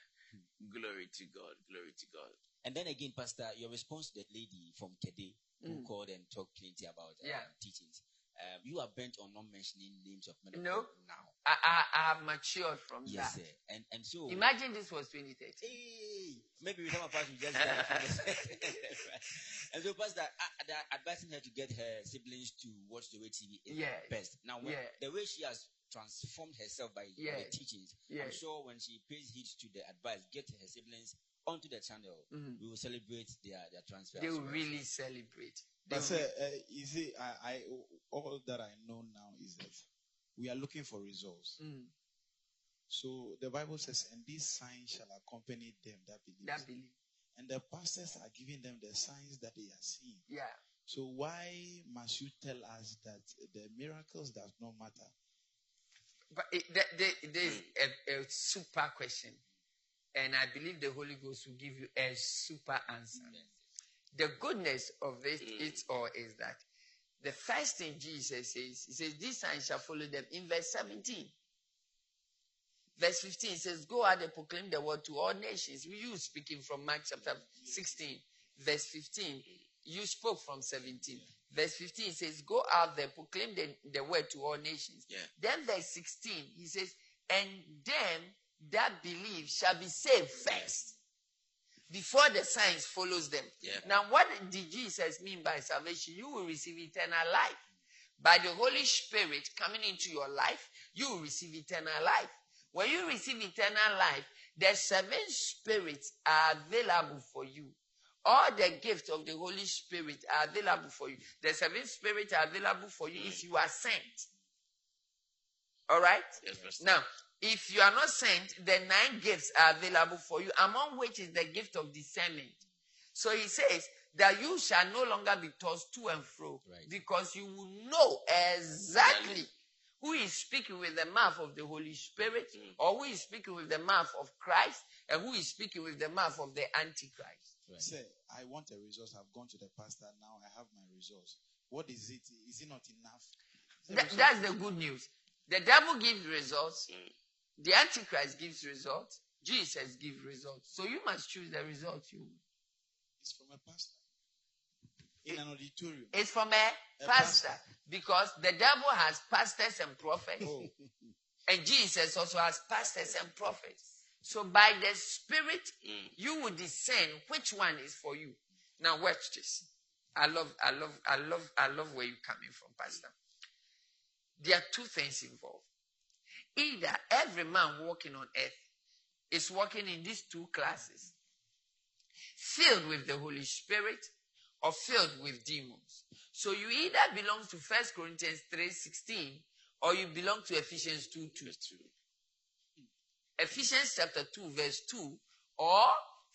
Glory to God. Glory to God. And then again, Pastor, your response to that lady from Kede who Mm. called and talked plenty about um, teachings. Um, you are bent on not mentioning names of men No. Now. I, I, I have matured from Yes, that. sir. And and so Imagine this was 2013. Hey, maybe we of us will just die and so pastor uh, the advising her to get her siblings to watch the way TV is Yes. best. Now when, Yeah. the way she has transformed herself by by Yes. the teachings, I'm sure when she pays heed to the advice, get her siblings onto the channel, Mhm. we will celebrate their their transfer. They as will well. really celebrate. They But sir, uh, you see, I, I, all that I know now is that we are looking for results. Mm, So the Bible says, and these signs shall accompany them that believe. that believe. And the pastors are giving them the signs that they are seeing. Yeah. So why must you tell us that the miracles does not matter? But it, there, there, there's a, a super question. And I believe the Holy Ghost will give you a super answer. The goodness of it, it all is that the first thing Jesus says, he says, These signs shall follow them in verse 17. Verse 15 says, Go out and proclaim the word to all nations. We you speaking from Mark chapter 16, verse 15. You spoke from 17. Verse 15 says, Go out there, proclaim the, the word to all nations. Yeah. Then verse 16, he says, And them that believe shall be saved first. Before the signs follows them. Yeah. Now, what did Jesus mean by salvation? You will receive eternal life. By the Holy Spirit coming into your life, you will receive eternal life. When you receive eternal life, the seven spirits are available for you. All the gifts of the Holy Spirit are available for you. The seven spirits are available for you if you are sent. All right? Yes, Now, if you are not sent, the nine gifts are available for you, among which is the gift of discernment. So he says that you shall no longer be tossed to and fro Right. because you will know exactly who is speaking with the mouth of the Holy Spirit mm. or who is speaking with the mouth of Christ and who is speaking with the mouth of the Antichrist. Right. Say, I want a result. I've gone to the pastor. Now I have my results. What is it? Is it not enough? The that's the good news. The devil gives results, the Antichrist gives results, Jesus gives results. So you must choose the result you It's from a pastor in an auditorium. It's from a A pastor pastor. because the devil has pastors and prophets, Oh, and Jesus also has pastors and prophets. So by the Spirit, mm. you will discern which one is for you. Now watch this. I love, I love, I love, I love where you're coming from, Pastor. There are two things involved. Either every man walking on earth is walking in these two classes, filled with the Holy Spirit or filled with demons. So you either belong to 1 Corinthians 3:16 or you belong to Ephesians 2 2. Ephesians chapter 2, verse 2, or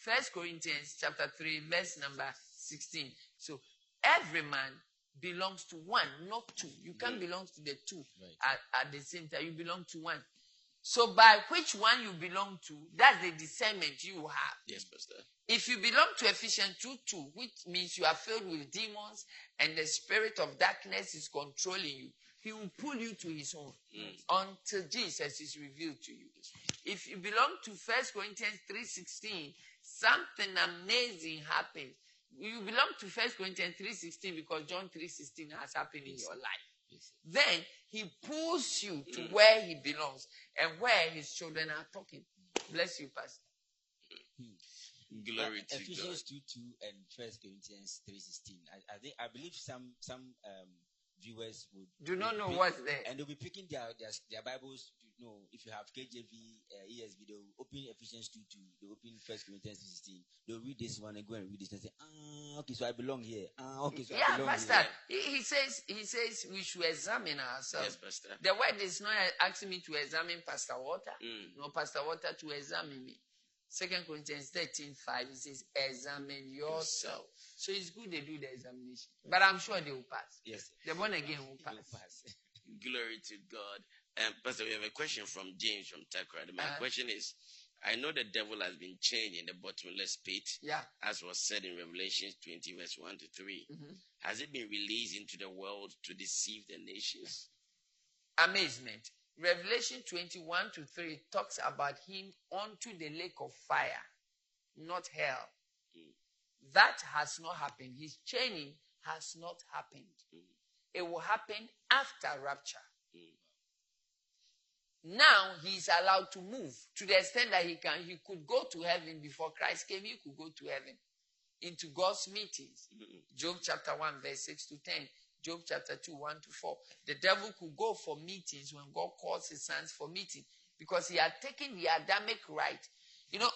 1 Corinthians chapter 3, verse number 16. So every man belongs to one, not two. You can't belong to the two Right. at, at the same time. You belong to one. So by which one you belong to, that's the discernment you have. Yes, Pastor. If you belong to Ephesians 2 2, which means you are filled with demons and the spirit of darkness is controlling you, he will pull you to his own mm. until Jesus is revealed to you. If you belong to 1 Corinthians 3.16, something amazing happens. You belong to 1 Corinthians 3.16 because John 3.16 has happened in your life. Then he pulls you to where he belongs and where his children are talking. Bless you, Pastor. Glory Uh, to God. Ephesians 2 2 and First Corinthians three sixteen. I, I think I believe some some um, viewers would Do not know pick- what's there. and they'll be picking their their, their Bibles to, no, if you have KJV, uh, ESV, they'll open Ephesians 2 2, they'll open First Corinthians 16. They'll read this one and go and read this and say, ah, okay, so I belong here. Ah, okay, so I Yeah, belong Pastor. here. He, he says he says we should examine ourselves. Yes, Pastor. The word is not asking me to examine Pastor Walter. Mm. No, Pastor Walter to examine me. Second Corinthians 13, 5, it says, examine yourself. So it's good they do the examination. But I'm sure they will pass. Yes. The born again will They'll pass. pass. Glory to God. Um, Pastor, we have a question from James from Takrad. My Uh-huh. question is I know the devil has been chained in the bottomless pit, Yeah. as was said in Revelation 20, verse 1 to 3. Mhm. Has it been released into the world to deceive the nations? Amazement. Revelation 21 to 3 talks about him onto the lake of fire, not hell. That has not happened. His chaining has not happened. It will happen after rapture. Now he is allowed to move to the extent that he can. He could go to heaven before Christ came. He could go to heaven into God's meetings. Job chapter 1, verse 6 to 10. Job chapter 2, 1 to 4. The devil could go for meetings when God calls his sons for meeting because he had taken the Adamic right. You know,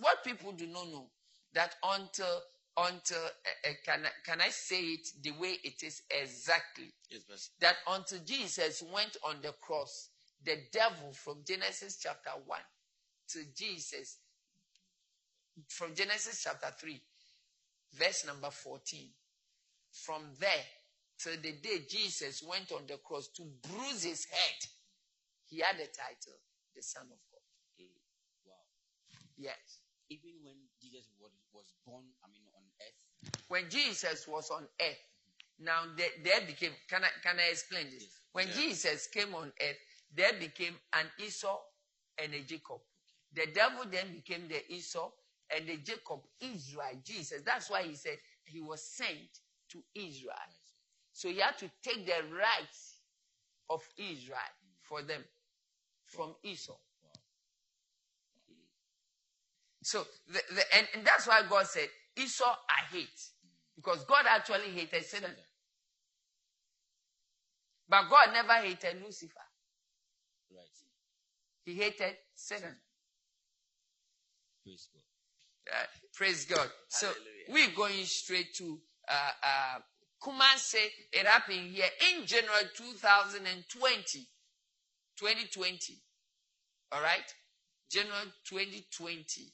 what people do not know that until until uh, uh, can I, can I say it the way it is exactly Yes, that until Jesus went on the cross, the devil from Genesis chapter 1 to Jesus, from Genesis chapter 3, verse number 14, from there till the day Jesus went on the cross to bruise his head, he had the title, the Son of God. Wow. Yes. Even when Jesus was, was born, I mean, on earth, when Jesus was on earth, now there, there became, can I, can I explain this? When Jesus came on earth, there became an Esau and a Jacob. The devil then became the Esau and the Jacob, Israel, Jesus. That's why he said he was sent to Israel. So he had to take the rights of Israel for them from Esau. So, the, the, and, and that's why God said, Esau I hate. Because God actually hated Satan. But God never hated Lucifer. Right? He hated Satan. Praise God. Uh, praise God. So Hallelujah. we're going straight to uh, uh, Kumasi. It happened here in January 2020. 2020. All right? January 2020.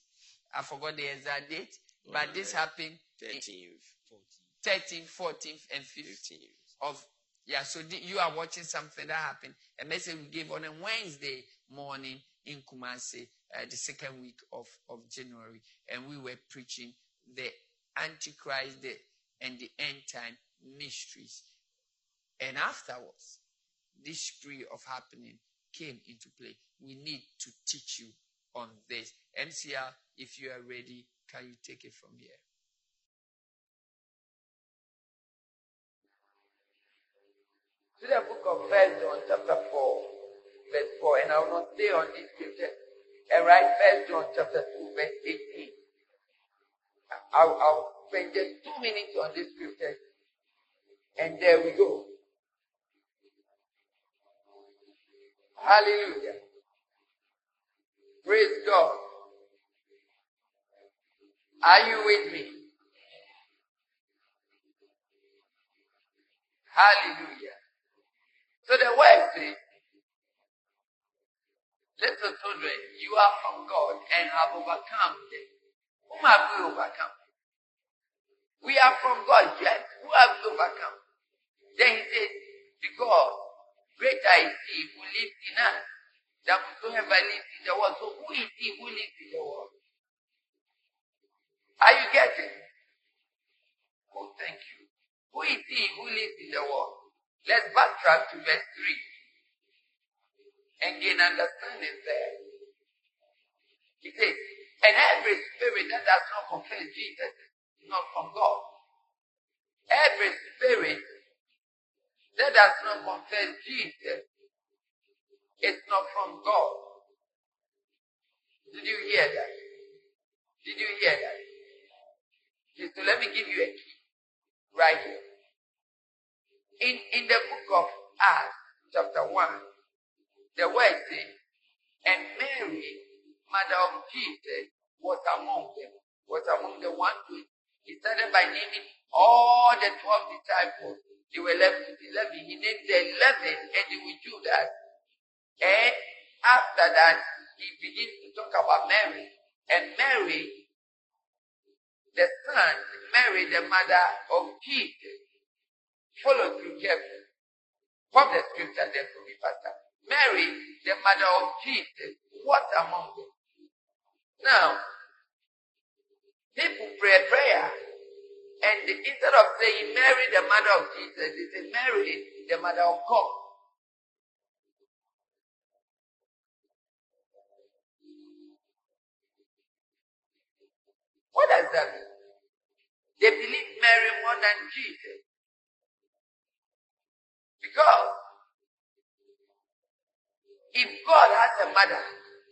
I forgot the exact date, but this happened 13th, 13th, 14th, and 15th 15th. of yeah. So the, you are watching something that happened. A message we gave on a Wednesday morning in Kumasi, uh, the second week of of January, and we were preaching the Antichrist the, and the end time mysteries. And afterwards, this spree of happening came into play. We need to teach you on this. MCR, if you are ready, can you take it from here? to the book of First John chapter 4, verse 4, and I will not stay on this scripture. And write First John chapter 2, verse 18. I'll, I'll spend just two minutes on this scripture. And there we go. Hallelujah. Praise God. Are you with me? Hallelujah. So the word says, Little children, you are from God and have overcome them. Whom have we overcome? We are from God, yes. Who have we overcome? Then he says, Because greater is he who lives in us than whosoever lives in the world. So who is he who lives in the world? Are you getting? Oh, thank you. Who is he who lives in the world? Let's backtrack to verse 3 and gain understanding there. He says, and every spirit that does not confess Jesus is not from God. Every spirit that does not confess Jesus is not from God. Did you hear that? Did you hear that? So let me give you a key right here. In, in the book of Acts, chapter 1, The word and Mary, mother of Jesus, was among them, was among the one who he started by naming all the twelve disciples. They were left with eleven. He named the eleven and they withdrew that. And after that, he begins to talk about Mary. And Mary, the son, Mary, the mother of Jesus. Follow through carefully. From the scripture there me, Pastor. Mary, the mother of Jesus. What among them? Now, people pray prayer. And instead of saying Mary, the mother of Jesus, they say Mary, the mother of God. What does that mean? They believe Mary more than Jesus. Because if God has a mother,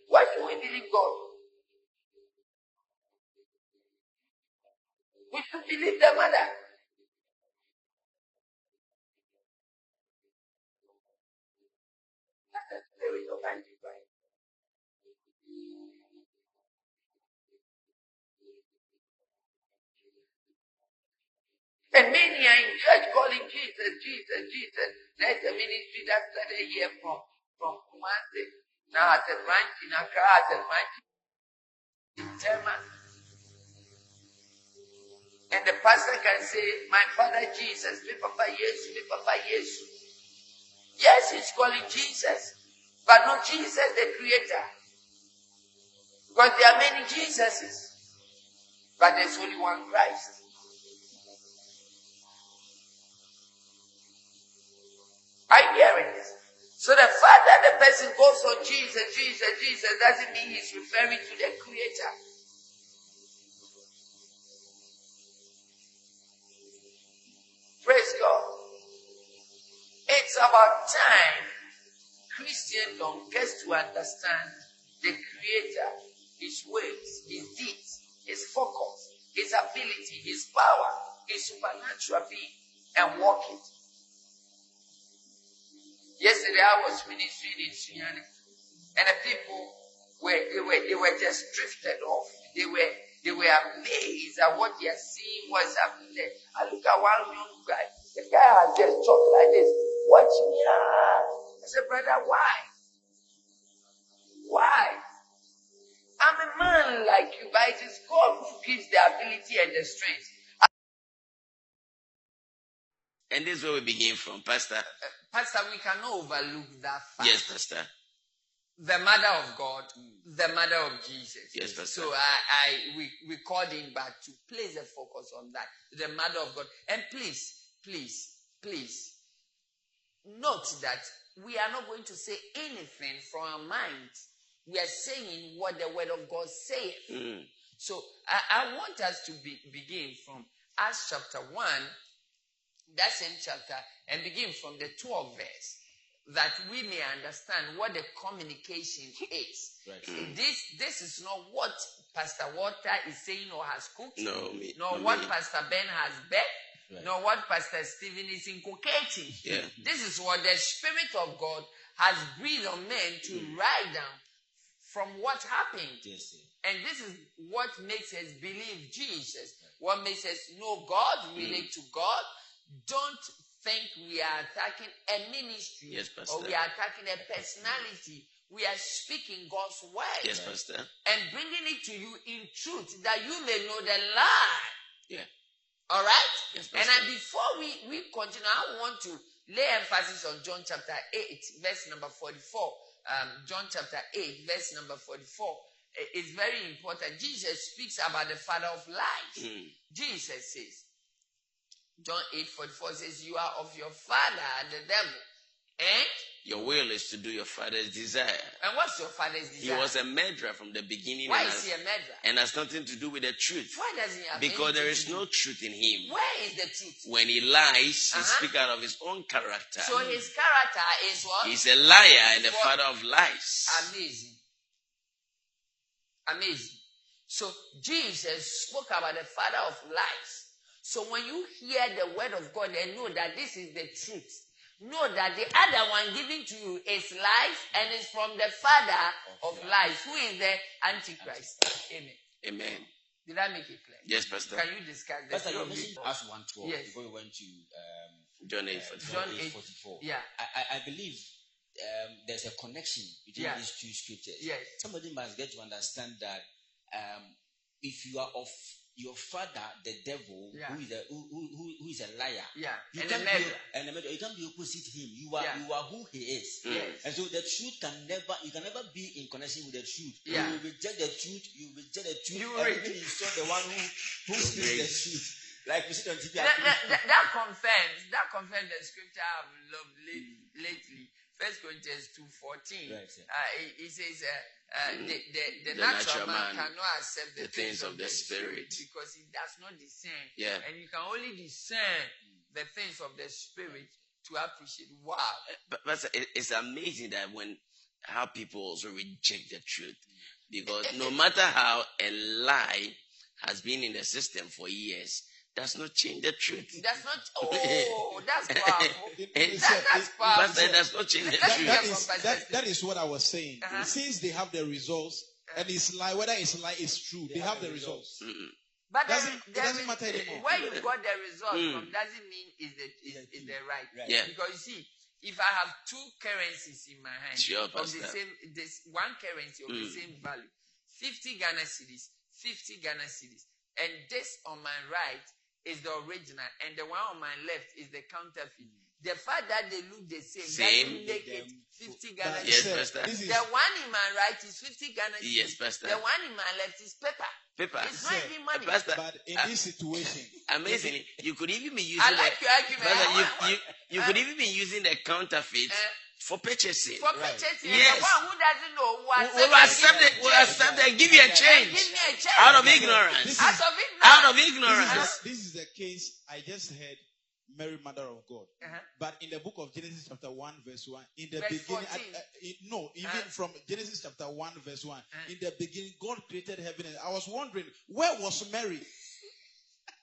why should we believe God? We should believe the mother. That's the spirit of Antichrist. And many are in church calling Jesus, Jesus, Jesus. There's a ministry that started here from, from Kumasi. Now at a branch in Accra, at branch in German. And the pastor can say, My father Jesus, me papa yes, me papa yes. Yes, he's calling Jesus, but not Jesus the creator. Because there are many Jesuses, but there's only one Christ. I hear this? So the fact that the person goes on Jesus, Jesus, Jesus doesn't mean he's referring to the creator. Praise God. It's about time Christendom gets to understand the creator, his ways, his deeds, his focus, his ability, his power, his supernatural being, and walk it. Yesterday I was ministering in Sunyani, and the people were they were they were just drifted off. They were they were amazed at what they are seeing was happening there. I look at one young guy. The guy has just talked like this. Watch me. I said, brother, why? Why? I'm a man like you, but it is God who gives the ability and the strength. And this is where we begin from, Pastor. Pastor, we cannot overlook that fact. Yes, Pastor. the mother of God, the mother of Jesus. Yes, Pastor. So I, I we, we called him back to place a focus on that. The mother of God. And please, please, please note that we are not going to say anything from our mind. We are saying what the word of God says. Mm. So I, I want us to be, begin from Acts chapter 1, that same chapter, and begin from the 12th verse, that we may understand what the communication is. Right. This, this is not what Pastor Walter is saying or has cooked, No, me. nor no, what me. Pastor Ben has bet, Right. nor what Pastor Stephen is inculcating. Yeah. This is what the Spirit of God has breathed on men to mm. write down from what happened. Yes. And this is what makes us believe Jesus. What makes us know God, relate mm. to God. Don't think we are attacking a ministry Yes, or we are attacking a personality. We are speaking God's word Yes, Pastor. and bringing it to you in truth that you may know the lie. Yeah. All right? Yes, and Pastor. then before we, we continue, I want to lay emphasis on John chapter 8, verse number 44. Um, John chapter 8, verse number 44. I- It's very important. Jesus speaks about the father of lies. Mm. Jesus says, John 8, 44 says, You are of your father, the devil. And, Your will is to do your father's desire. and what's your father's desire? He was a murderer from the beginning Why is has, he a murderer? and has nothing to do with the truth. Why doesn't he have Because there is no truth in him. Where is the truth? When he lies, he Uh-huh. speaks out of his own character. So his character is what? He's a liar and the father of lies. Amazing. Amazing. So Jesus spoke about the father of lies. So when you hear the word of God and know that this is the truth, know that the other one given to you is life and is from the father of life, who is the Antichrist. Amen. Amen. Did I make it clear? Yes, Pastor. Can you discuss this? Pastor, you mentioned Acts 112 Yes. before we went to um, John 8 John 8, 8 44. yeah. I, I, I believe um, there's a connection between Yeah. these two scriptures. Yes. Somebody must get to understand that um, if you are of your father, the devil, Yeah. who, is a, who, who, who- is a liar, Yeah. you And can't be, and a you can't be opposite him. You are Yeah. you are who he is. Yes. And so the truth can never you can never be in connection with the truth. Yeah. You reject the truth, you reject the truth, You and reject- even insult the one who, who speaks the truth. Like we see on TV. that, that, that, that confirms that confirms the scripture I've loved late, lately. First Corinthians two fourteen. Right, sir. uh, it, it says uh, uh, mm. the, the, the, The natural, natural man, man, cannot accept the, the things of the spirit. because he does not discern. Yeah. And you can only discern mm. the things of the spirit to appreciate. Wow. Eh, but, but it's amazing that when how people also reject the truth, because no matter how a lie has been in the system for years, does not change the truth. That's not. Oh, that's powerful. It- That- it's That, a- that's powerful. Pastor, it does not change the That- that, truth. that Yeah, is from that, that is what I was saying. Uh-huh. Since they have the results, and it's lie, whether it's lie, it's true. They, have, the results. But Doesn't- is- it there doesn't is- matter anymore. Where you got the result Mm. from doesn't mean is the is, is the right. Right. Yeah. Because you see, if I have two currencies in my hand Sure, of the same this one currency of the Mm. same value, fifty Ghana cedis, fifty Ghana cedis, and this on my right is the original, and the one on my left is the counterfeit. The fact that they look the same, Same. doesn't make it fifty But Ghana Yes. Pastor. The one in my right is fifty Ghana. Yes, Pastor. The one in my left is paper. Paper. It's not even money. Pastor, but in uh, this situation, amazingly, you could even be using I like the, your argument. Pastor, you, you, you could even be using the counterfeit Eh? For purchasing. For Right. purchasing, Yes. the one who doesn't know will Will accept, will accept it, give will me a accept it and give you a change give me a check. out of ignorance. is- Out of ignorance. Out of this is, ignorance. the, this is the case I just heard Mary, Mother of God. Uh-huh. But in the book of Genesis, chapter 1, verse 1, in the Verse beginning, 14. uh, uh, no, even Uh. from Genesis chapter 1, verse 1, Uh. in the beginning, God created heaven and I was wondering, where was Mary?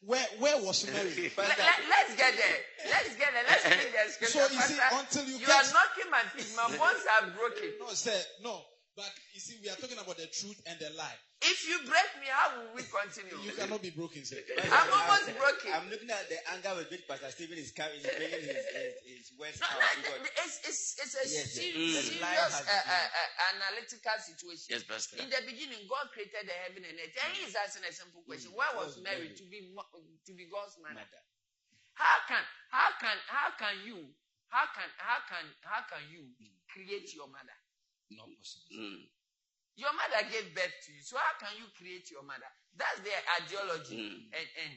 Where where was Mary? Let, us get there. Let's get there. Let's read the scripture. So you see, Pastor, until you you get- are knocking my feet. My bones are broken. No, sir, no. But you see, we are talking about the truth and the lie. If you break me, how will we continue? You cannot be broken, sir. I'm almost broken. I'm looking at the anger with which Pastor Stephen is carrying, he's bringing his, his, his words No, out. no, it's, it's, it's a Yes, ser- yes. serious The lie has uh, uh, uh, analytical situation. Yes, Pastor. In the beginning, God created the heaven and earth. And He is asking a simple question: Where was Mary to be to be God's mother? Mother. How can how can how can you how can how can how can you create your mother? Not possible. Mm. Your mother gave birth to you, so how can you create your mother? That's their ideology, Mm. and and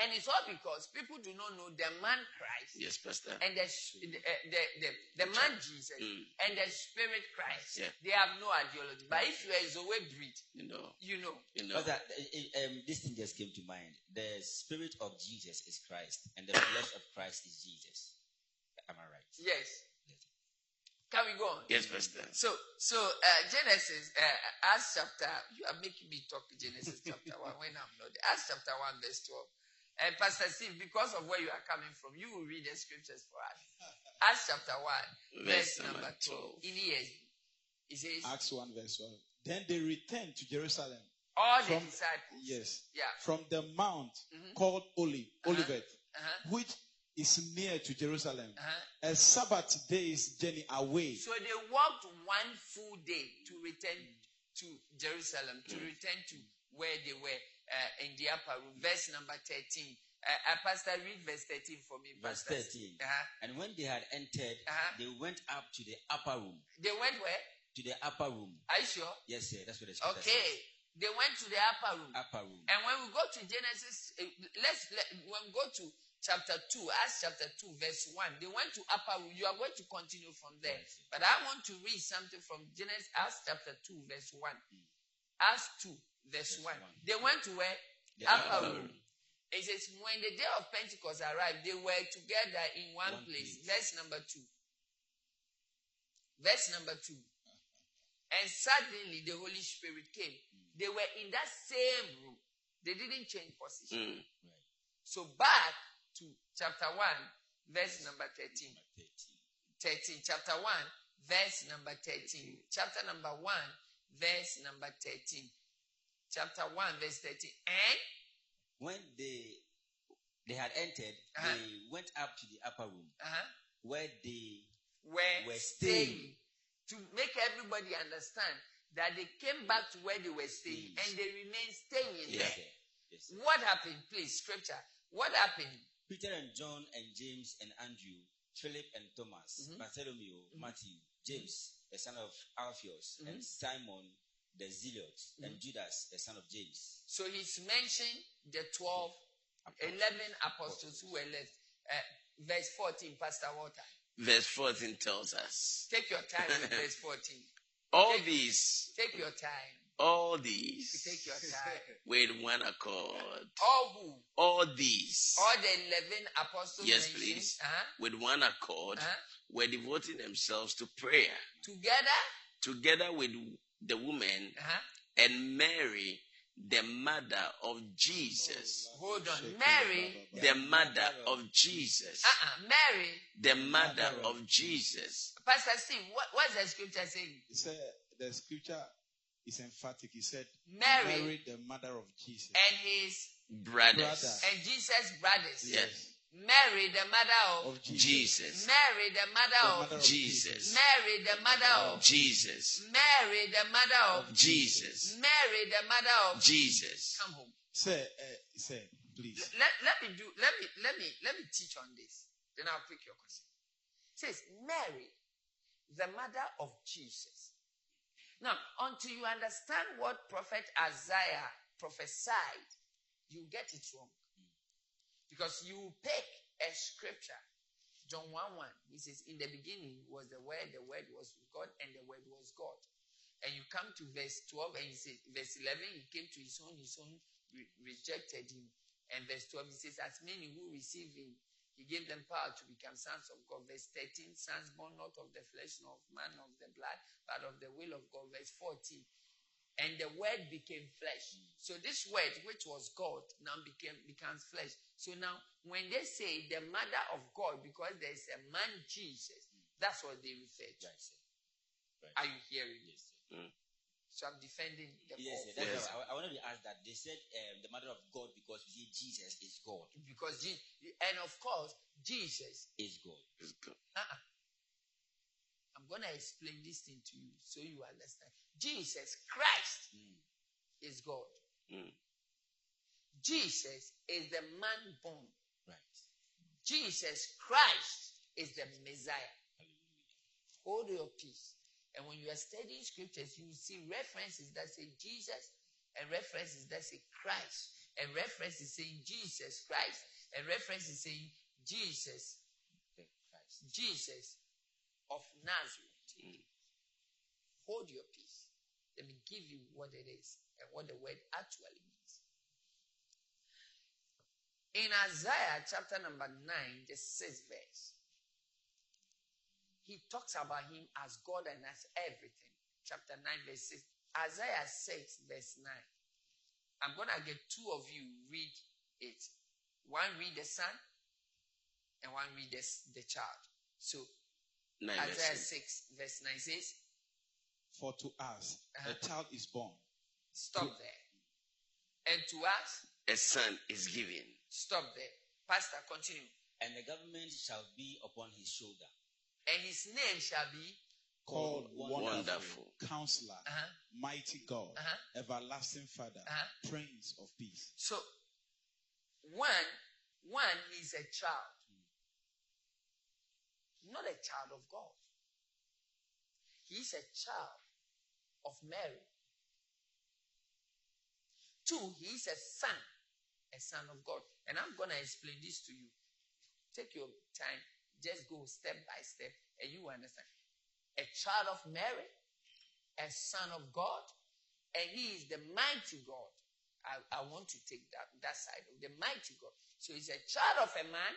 and it's all because people do not know the man Christ Yes, Pastor. and the the, the, the, the man Jesus Mm. and the spirit Christ. Yeah. They have no ideology. But if you are a Zoe breed, You know, you know. you know. But that, uh, uh, um, this thing just came to mind. The spirit of Jesus is Christ, and the flesh of Christ is Jesus. Am I right? Yes. Can we go on? Yes, Pastor. So, so uh, Genesis, uh, Acts chapter, you are making me talk Genesis chapter 1 when I'm not there. Acts chapter 1, verse 12. And Pastor Steve, because of where you are coming from, you will read the scriptures for us. Acts chapter 1, verse, Verse number number 12. In ESV, it says, Acts 1, verse 1. Then they returned to Jerusalem. all the From- disciples. Yes. Yeah. From the mount Mhm. called Oli, Olivet, Uh-huh. which is near to Jerusalem. Uh-huh. A Sabbath day's journey away. So they walked one full day to return to Jerusalem, to return to where they were uh, in the upper room. Verse number 13. Uh, uh, Pastor, read verse 13 for me. Verse Pastor. 13. Uh-huh. And when they had entered, Uh-huh. they went up to the upper room. They went where? To the upper room. Are you sure? Yes, sir. That's what the scripture Okay. They went to the upper room. Upper room. And when we go to Genesis, uh, let's let, when we go to chapter 2, Acts chapter 2, verse 1, they went to upper room. You are going to continue from there. But I want to read something from Genesis, Acts chapter 2, verse 1. Acts 2, verse, Verse 1. 1. They went to where? The upper room. It says, when the day of Pentecost arrived, they were together in one, One place. place. Verse number 2. Verse number 2. And suddenly the Holy Spirit came. They were in that same room. They didn't change position. Mm. So back to chapter 1, verse number 13. 13. 13. Chapter 1, verse number 13. Chapter number 1, verse number 13. Chapter 1, verse 13. And When they they had entered, Uh-huh. they went up to the upper room uh-huh, where they were, Were staying. staying. To make everybody understand that they came back to where they were staying Yes. and they remained staying yes, there. yes. What happened? Please, scripture. What happened? Peter and John and James and Andrew, Philip and Thomas, Mhm. Bartholomew, Matthew, James, the son of Alphaeus, Mhm. and Simon the Zealot, Mm-hmm. and Judas, the son of James. So he's mentioned the 12, 11 apostles who were left. Uh, verse 14, Pastor Walter. Verse 14 tells us Take your time with verse 14. all Take- these, Take your time. All these, Take your time. with one accord, All who? all these, All the 11 apostles Yes, please. uh-huh, with one accord, uh-huh, were devoting themselves to prayer, together, together with the woman uh-huh, and Mary, the mother of Jesus. hold on. Mary, The mother of Jesus. uh-uh, Mary, The mother of Jesus. Pastor Steve, what, what's the scripture saying? He said the scripture is emphatic. He said, Mary, Mary, the mother of Jesus. and his, Brothers. Brother. and Jesus' brothers. Yes. Mary, the mother of, Of Jesus. Jesus. Mary, the The mother of, mother of Jesus. Mary, the mother of, Jesus. Mary, the mother of, Jesus. Mary, the mother of, Jesus. come home. Say, uh, say, please. Let, let me do let me let me let me teach on this. Then I'll pick your question. It says Mary, the mother of Jesus. Now, until you understand what Prophet Isaiah prophesied, you get it wrong. Because you pick a scripture. John 1 1. He says, In the beginning was the word, the word was with God, and the word was God. And you come to verse 12 and he says, verse 11, he came to his own, his own re- rejected him. And verse 12, he says, As many who receive him, he gave them power to become sons of God. Verse 13, sons born not of the flesh, nor of man, nor of the blood, but of the will of God. Verse 14, and the word became flesh. So this word, which was God, now became becomes flesh. So now, when they say the mother of God, because there is a man Jesus, that's what they refer to. Right, sir. Are you hearing Yes, this? sir. Mm. So I'm defending the Yes, call. That's Yes. I, I wanted to ask that. They said um, the mother of God because we say Jesus is God. because Je- and of course Jesus. Is God. It's good. Uh-uh. I'm gonna explain this thing to you so you understand. Jesus Christ Mm. is God. Mm. Jesus is the man born. Right. Jesus Christ is the Messiah. Hold your peace. And when you are studying scriptures, you see references that say Jesus and references that say Christ and references saying Jesus Christ and references saying Jesus, Christ. Jesus of Nazareth. Hold your peace. Let me give you what it is and what the word actually means. In Isaiah chapter number 9, the sixth verse, he talks about him as God and as everything. Chapter 9, verse 6. Isaiah 6, verse 9. I'm going to get two of you read it. One read the son and one read the, the child. So Nine Isaiah verses. 6, verse 9 says, For to us Uh-huh. a child is born, Stop there. And to us, A son is given. stop there. Pastor, continue. And the government shall be upon his shoulder. And his name shall be called Wonderful. Wonderful. Counselor, uh-huh, Mighty God, Uh-huh. Everlasting Father, Uh-huh. Prince of Peace. So, one, one, he's a child. Not a child of God. He's a child of Mary. Two, he's a son, a son of God. And I'm going to explain this to you. Take your time, just go step by step, and you understand. A child of Mary, a son of God, and he is the mighty God. I, I want to take that, that side of the mighty God. So he's a child of a man,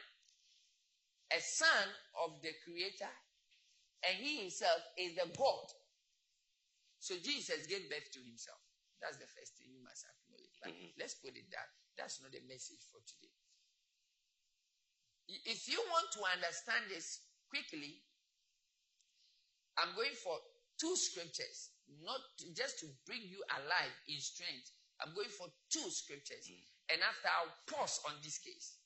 a son of the creator, and he himself is the God. So Jesus gave birth to himself. That's the first thing you must acknowledge. But mm-hmm. let's put it that That's not the message for today. If you want to understand this quickly, I'm going for two scriptures, not to- just to bring you alive in strength. I'm going for two scriptures. And after I'll pause on this case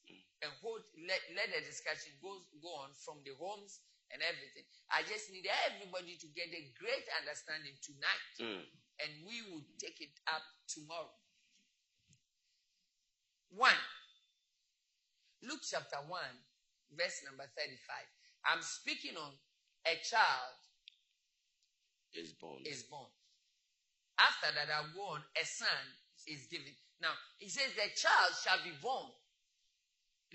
and hold let, let the discussion go, go on from the homes and everything. I just need everybody to get a great understanding tonight Mm. and we will take it up tomorrow. One, Luke chapter 1, verse number 35. I'm speaking on a child Is born. is born. After that, I'll go on, a son is given. Now, he says, the child shall be born.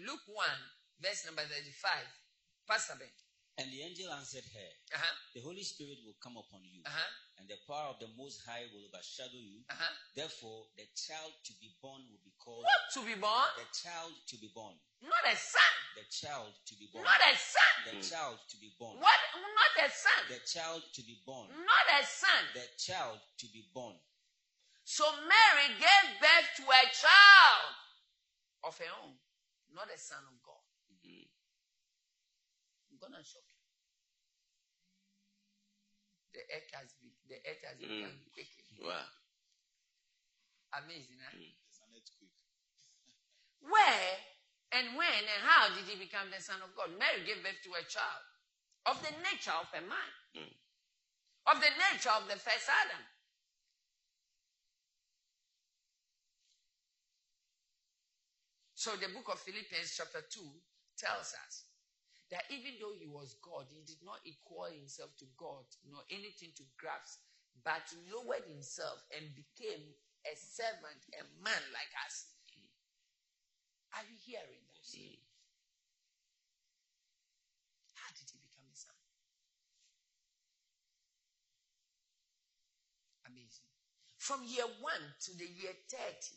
Luke 1, verse number 35. Pastor Ben. And the angel answered her, Uh-huh, The Holy Spirit will come upon you, uh-huh, and the power of the Most High will overshadow you. uh-huh. Therefore, the child to be born will be called What to be born? the child to be born. Not a son. The child to be born. Not a son. The child to be born. What? Not a son. The child to be born. Not a son. The child to be born. So Mary gave birth to a child of her own, not a son of God. I'm gonna shock you. The earth has been, the earth has Mm. become wicked. Wow. Amazing, huh? It's an earthquake. Where and when and how did he become the son of God? Mary gave birth to a child of the nature of a man, Mm. of the nature of the first Adam. So the book of Philippians, chapter 2, tells us that even though he was God, he did not equal himself to God nor anything to grasp, but lowered himself and became a servant, a man like us. Are you hearing that? Mm. How did he become the son? Amazing. From year one to the year 30,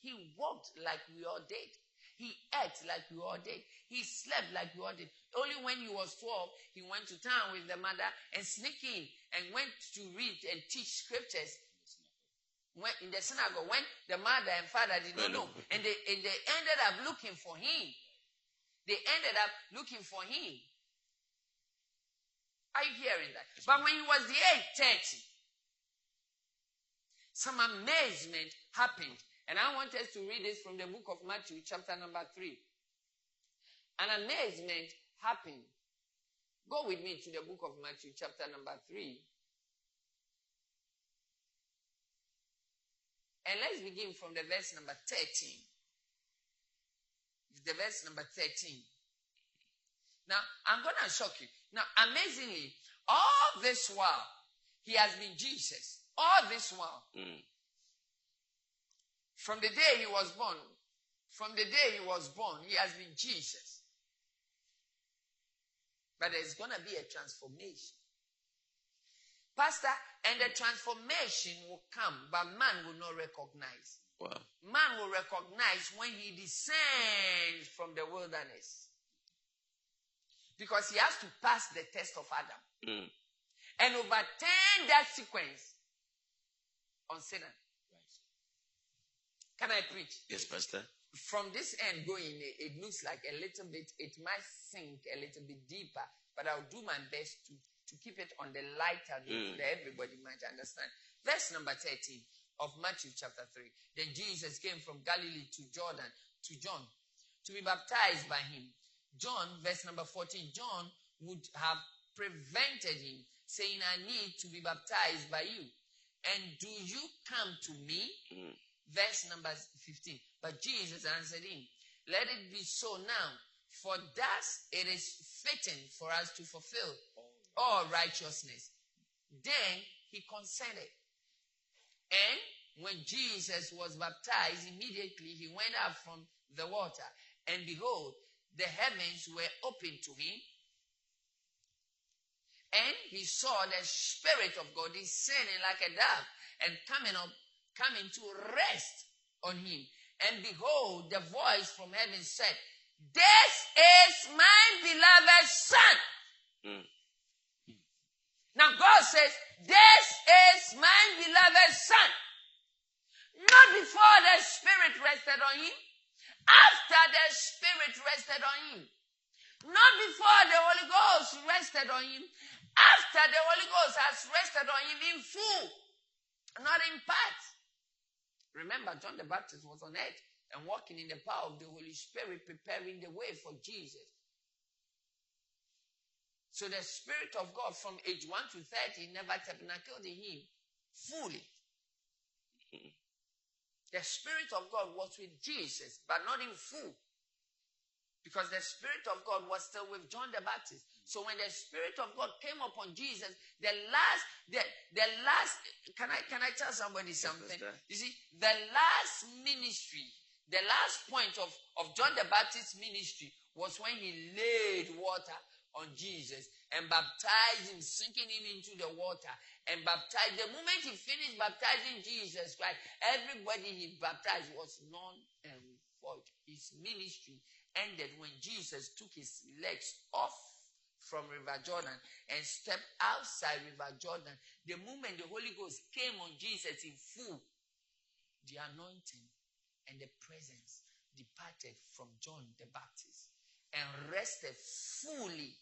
he walked like we all did. He ate like we all did. He slept like we all did. Only when he was 12, he went to town with the mother and sneak in and went to read and teach scriptures when, in the synagogue when the mother and father did not know. And they, and they ended up looking for him. They ended up looking for him. Are you hearing that? But when he was the age 30, some amazement happened. And I want us to read this from the book of Matthew, chapter number 3. An amazement happened. Go with me to the book of Matthew, chapter number 3. And let's begin from the verse number 13. The verse number 13. Now, I'm going to shock you. Now, amazingly, all this while, he has been Jesus. All this while. Mm. From the day he was born, from the day he was born, he has been Jesus. But there's going to be a transformation. Pastor, and the transformation will come, but man will not recognize. Wow. Man will recognize when he descends from the wilderness. Because he has to pass the test of Adam Mm. and overturn that sequence on Satan. Can I preach? Yes, Pastor. From this end going, it, looks like a little bit, it might sink a little bit deeper, but I'll do my best to, to keep it on the lighter note Mm. that everybody might understand. Verse number 13 of Matthew chapter 3. Then Jesus came from Galilee to Jordan, to John, to be baptized by him. John, verse number 14, John would have prevented him, saying, I need to be baptized by you. And do you come to me? Mm. Verse number 15. But Jesus answered him, Let it be so now, for thus it is fitting for us to fulfill all righteousness. Then he consented. And when Jesus was baptized, immediately he went up from the water. And behold, the heavens were opened to him. And he saw the Spirit of God descending like a dove and coming up, coming to rest on him. And behold, the voice from heaven said, This is my beloved Son. Mm. Now God says, This is my beloved Son. Not before the Spirit rested on him. After the Spirit rested on him. Not before the Holy Ghost rested on him. After the Holy Ghost has rested on him in full, not in part. Remember, John the Baptist was on earth and walking in the power of the Holy Spirit, preparing the way for Jesus. So the Spirit of God from age 1 to 30 never tabernacled in him fully. The Spirit of God was with Jesus, but not in full. Because the Spirit of God was still with John the Baptist. So when the Spirit of God came upon Jesus, the last, the, the last, can I, can I tell somebody something? You see, the last ministry, the last point of, of John the Baptist's ministry was when he laid water on Jesus and baptized him, sinking him into the water and baptized. The moment he finished baptizing Jesus Christ, everybody he baptized was non and void. His ministry ended when Jesus took his legs off from River Jordan and stepped outside River Jordan. The moment the Holy Ghost came on Jesus in full, the anointing and the presence departed from John the Baptist and rested fully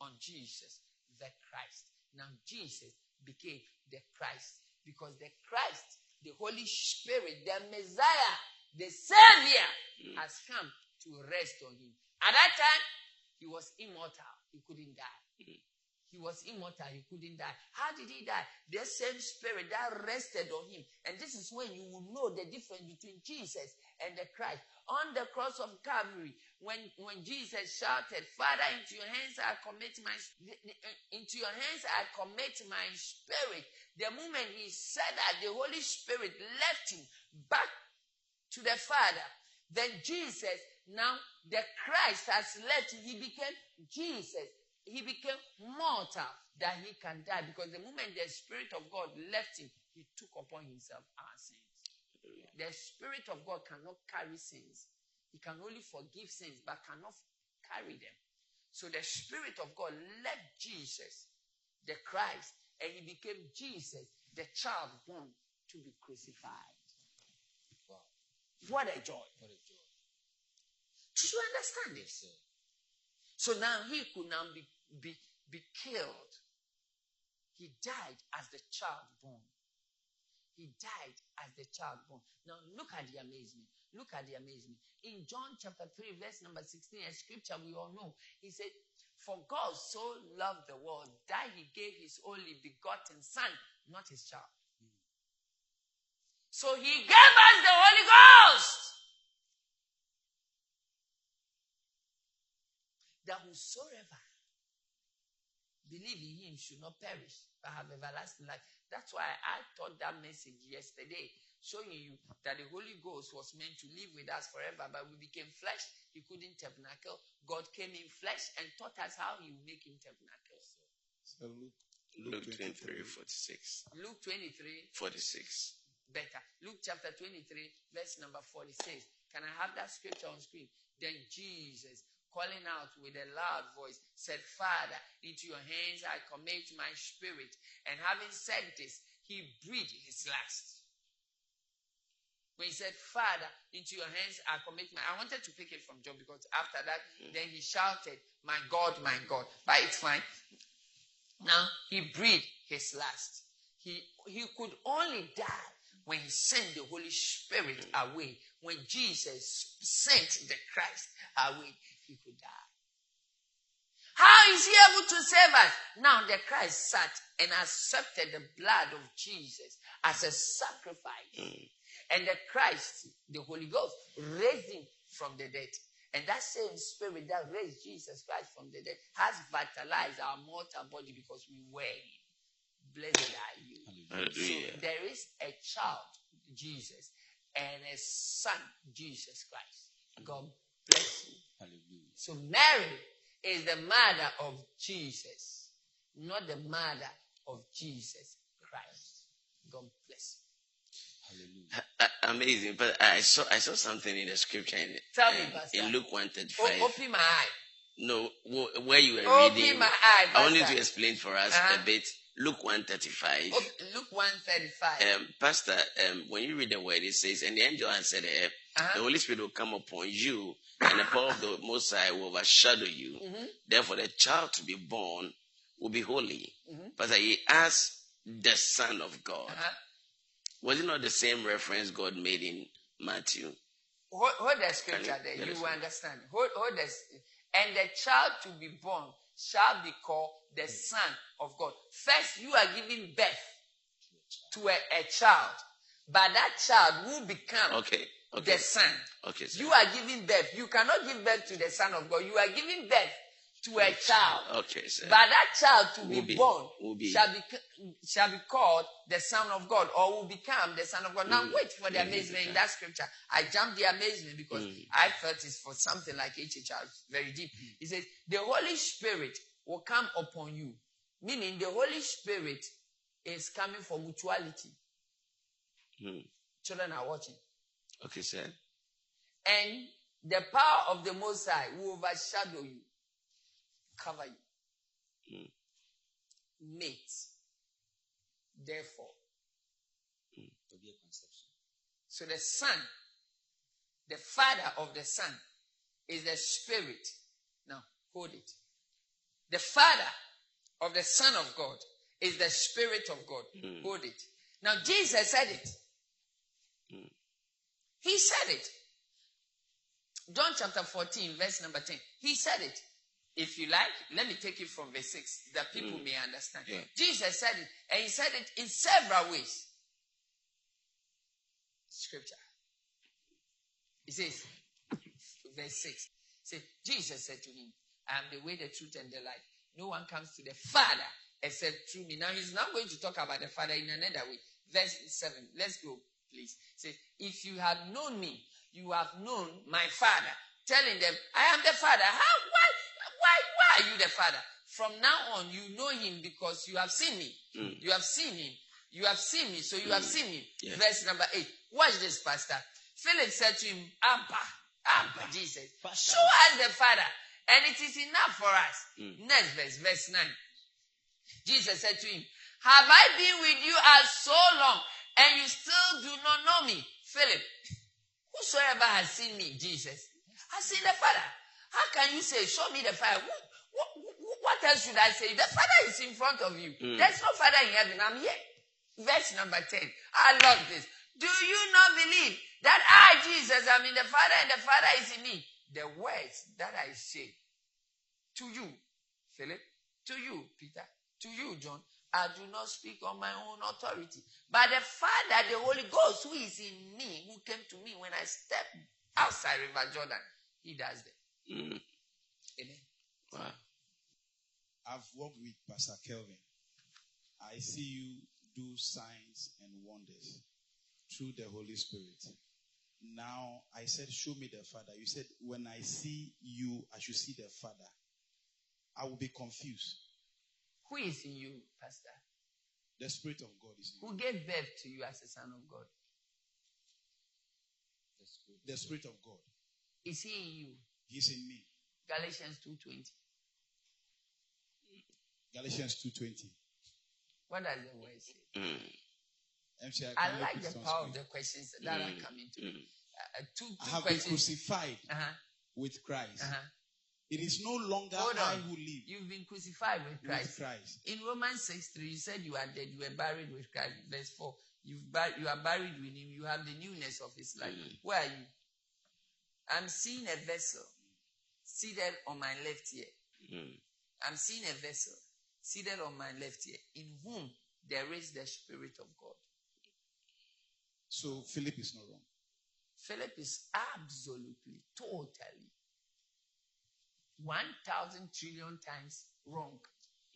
on Jesus, the Christ. Now, Jesus became the Christ because the Christ, the Holy Spirit, the Messiah, the Savior, hmm. has come to rest on him. At that time, he was immortal, he couldn't die. He was immortal, he couldn't die. How did he die? The same spirit that rested on him. And this is when you will know the difference between Jesus and the Christ. On the cross of Calvary, when, when Jesus shouted, Father, into your hands I commit my uh, into your hands I commit my spirit. The moment he said that, the Holy Spirit left him back to the Father. Then Jesus, now the Christ has left. He became Jesus he became mortal that he can die because the moment the Spirit of God left him, he took upon himself our sins. The Spirit of God cannot carry sins. He can only forgive sins, but cannot carry them. So the Spirit of God left Jesus, the Christ, and he became Jesus, the child born to be crucified. Wow. What a joy. What a joy. Did you understand this? So now he could now be, be, be killed. He died as the child born. He died as the child born. Now look at the amazement. Look at the amazement. In John chapter 3, verse number 16, a scripture we all know, he said, For God so loved the world that he gave his only begotten son, not his child. So he gave us the Holy Ghost. That whosoever believe in him should not perish but have everlasting life. That's why I taught that message yesterday, showing you that the Holy Ghost was meant to live with us forever, but we became flesh. He couldn't tabernacle. God came in flesh and taught us how he would make him tabernacle. So Luke, Luke 23, 46. Luke 23, 46. better. Luke chapter 23, verse number 46. Can I have that scripture on screen? Then Jesus, calling out with a loud voice, said, Father, into your hands I commit my spirit. And having said this, he breathed his last. When he said, Father, into your hands I commit my. I wanted to pick it from John because after that, hmm. then he shouted, My God, my God. But it's fine. Now he breathed his last. He, he could only die when he sent the Holy Spirit hmm. away. When Jesus sent the Christ away, he could die. How is he able to save us? Now the Christ sat and accepted the blood of Jesus as a sacrifice. Mm. And the Christ, the Holy Ghost, raised him from the dead. And that same spirit that raised Jesus Christ from the dead has vitalized our mortal body because we were him. Blessed are you. Hallelujah. So there is a child, Jesus, and a son, Jesus Christ. Mm. God you. Hallelujah. So Mary is the mother of Jesus, not the mother of Jesus Christ. God bless you. Hallelujah. Amazing. But I saw I saw something in the scripture in, Tell me, um, Pastor. in Luke you. 135. O- open my eye. No, where you were Open reading. my eye, I want you to explain for us Uh-huh. a bit. Luke 135. Op- Luke 135. Um, Pastor, um, when you read the word, it says, And the angel answered her, Uh-huh. the Holy Spirit will come upon you, and the power of the Most High will overshadow you. Mm-hmm. Therefore, the child to be born will be holy. Mm-hmm. But he asked the Son of God. Uh-huh. Was it not the same reference God made in Matthew? Hold, hold the scripture there. You will understand. Hold, hold this. And the child to be born shall be called the mm. Son of God. First, you are giving birth to a, a child, but that child will become Okay, okay, the Son. okay. sir. You are giving birth. You cannot give birth to the Son of God. You are giving birth to a child. Okay, sir. But that child to be, Will be- born will be- shall be shall be called the Son of God, or will become the Son of God. Now Mm. wait for the Mm. amazement in that scripture. I jumped the amazement because Mm. I felt it's for something like HHR, very deep. He says the Holy Spirit will come upon you, meaning the Holy Spirit is coming for mutuality. Children are watching, Okay, sir. and the power of the Most High will overshadow you, cover you. Mm. Mate. Therefore, To be a conception. So the Son, the Father of the Son, is the Spirit. Now, hold it. The Father of the Son of God is the Spirit of God. Hold it. Now, Jesus said it. He said it. John chapter 14, verse number 10. He said it. If you like, let me take it from verse 6 that people mm. may understand. Yeah. Jesus said it, and he said it in several ways. Scripture. He says, verse 6. Say, Jesus said to him, I am the way, the truth, and the life. No one comes to the Father except through me. Now he's now going to talk about the Father in another way. Verse 7. Let's go, please. Say, if you had known me, you have known my Father. Telling them, I am the Father. How? Why? Why? Why are you the Father? From now on, you know him because you have seen me. Hmm. You have seen him. You have seen me, so you have hmm. seen him. Verse number 8. Watch this, Pastor. Philip said to him, Abba, Abba, Jesus, show us the Father, and it is enough for us. Hmm. Next verse, verse 9. Jesus said to him, Have I been with you as so long, and you still do not know me? Philip, whosoever has seen me, Jesus, has seen the Father. How can you say, Show me the Father? What, what, what else should I say? The Father is in front of you. Mm. There's no Father in heaven. I'm here. Verse number 10. I love this. Do you not believe that I, Jesus, am in the Father and the Father is in me? The words that I say to you, Philip, to you, Peter, to you, John, I do not speak on my own authority. But the Father, the Holy Ghost, who is in me, who came to me when I stepped outside River Jordan, he does that. Mm. Amen. Wow. I've worked with Pastor Kelvin. I see you do signs and wonders through the Holy Spirit. Now, I said, Show me the Father. You said, When I see you, I should see the Father. I will be confused. Who is in you, Pastor? The Spirit of God is in you. Who gave birth to you as a son of God? The Spirit of God. Is he in you? He's in me. Galatians 2.20. Galatians 2.20. What does the word say? Mm. MC, I can like the it on power of the questions that are coming to me. Uh, uh, two, I two have been crucified Uh-huh, with Christ. uh-huh. It is no longer Hold I on. who live You've been crucified with with Christ. Christ. In Romans 6 3, you said you are dead, you were buried with Christ. Verse 4, you've bur- you are buried with him, you have the newness of his life. Where are you? I'm seeing a vessel seated on my left ear. Mm. I'm seeing a vessel seated on my left ear, in whom there is the Spirit of God. So Philip is not wrong. Philip is absolutely, totally, 1,000 trillion times wrong.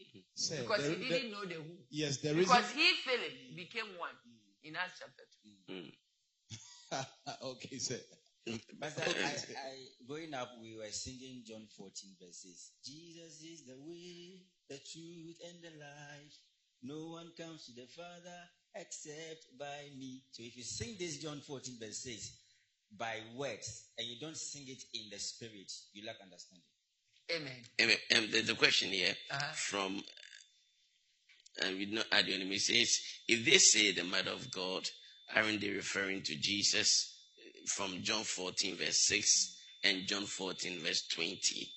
Mm-hmm. Sir, Because there- he didn't know the who. yes, there is. Because he, Philip, became one in Acts chapter 2. Mm. okay, sir. But I, I, I, growing up, we were singing John 14 verses. Jesus is the way, the truth, and the life. No one comes to the Father except by me. So if you sing this John 14 verses by words and you don't sing it in the spirit, you lack understanding. Amen. Amen. Um, there's a question here Uh-huh. from, and we not add your name. It says, if they say the mother of God, aren't they referring to Jesus? from John 14, verse 6, and John 14, verse 20,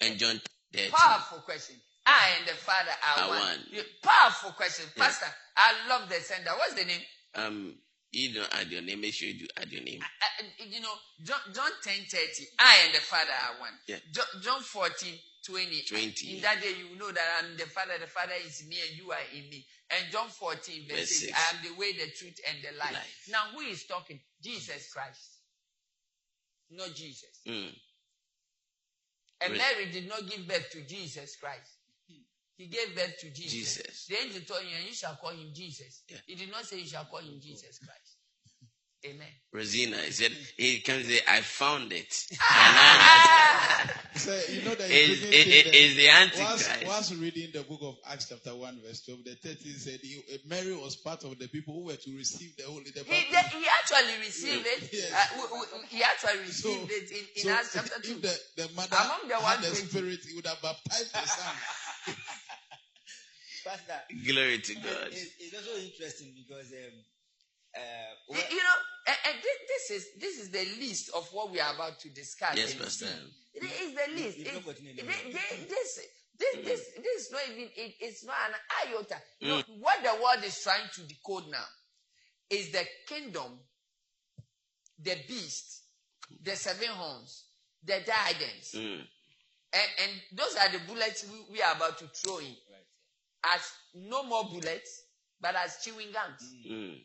and John 13. Powerful question. I and the Father are Are one. one. Powerful question. Yeah. Pastor, I love the sender. What's the name? Um, you don't add your name, make sure you do add your name. Uh, uh, you know, John, John 10 30, I and the Father are one. Yeah. John, John 14 20. 20. In that day, you know that I'm the Father, the Father is me, and you are in me. And John 14, verse, Verse 6. I am the way, the truth, and the life. Life. Now, who is talking? Jesus Christ. Not Jesus. Mm. And. Mary did not give birth to Jesus Christ. He gave birth to Jesus. Jesus. The angel told you, and you shall call him Jesus. Yeah. He did not say you shall call him Jesus Christ. Amen. Rosina, he said, he can say, I found it. So you know that Is it's it, it, is the Whilst, Antichrist. whilst reading the book of Acts chapter 1 verse 12, the 13 said he, uh, Mary was part of the people who were to receive the Holy the He, baptism. he actually received it. Yes. Uh, w- w- he actually So, received it in, in so Acts chapter 2. if the, the mother Among the had the spirit, he would have baptized the son. Pastor, Glory to God. it- it's also interesting because um, uh, You- well, you know, and, and thi- this is this is the list of what we are about to discuss. Yes, Pastor. It is the list. You've It- it- anywhere. this, this, this, this is not even. It, it's not an iota. You know, Mm. what the world is trying to decode now is the kingdom, the beast, the seven horns, the diadems, Mm. and, and those are the bullets we, we are about to throw in. As no more bullets, but as chewing gums. Mm.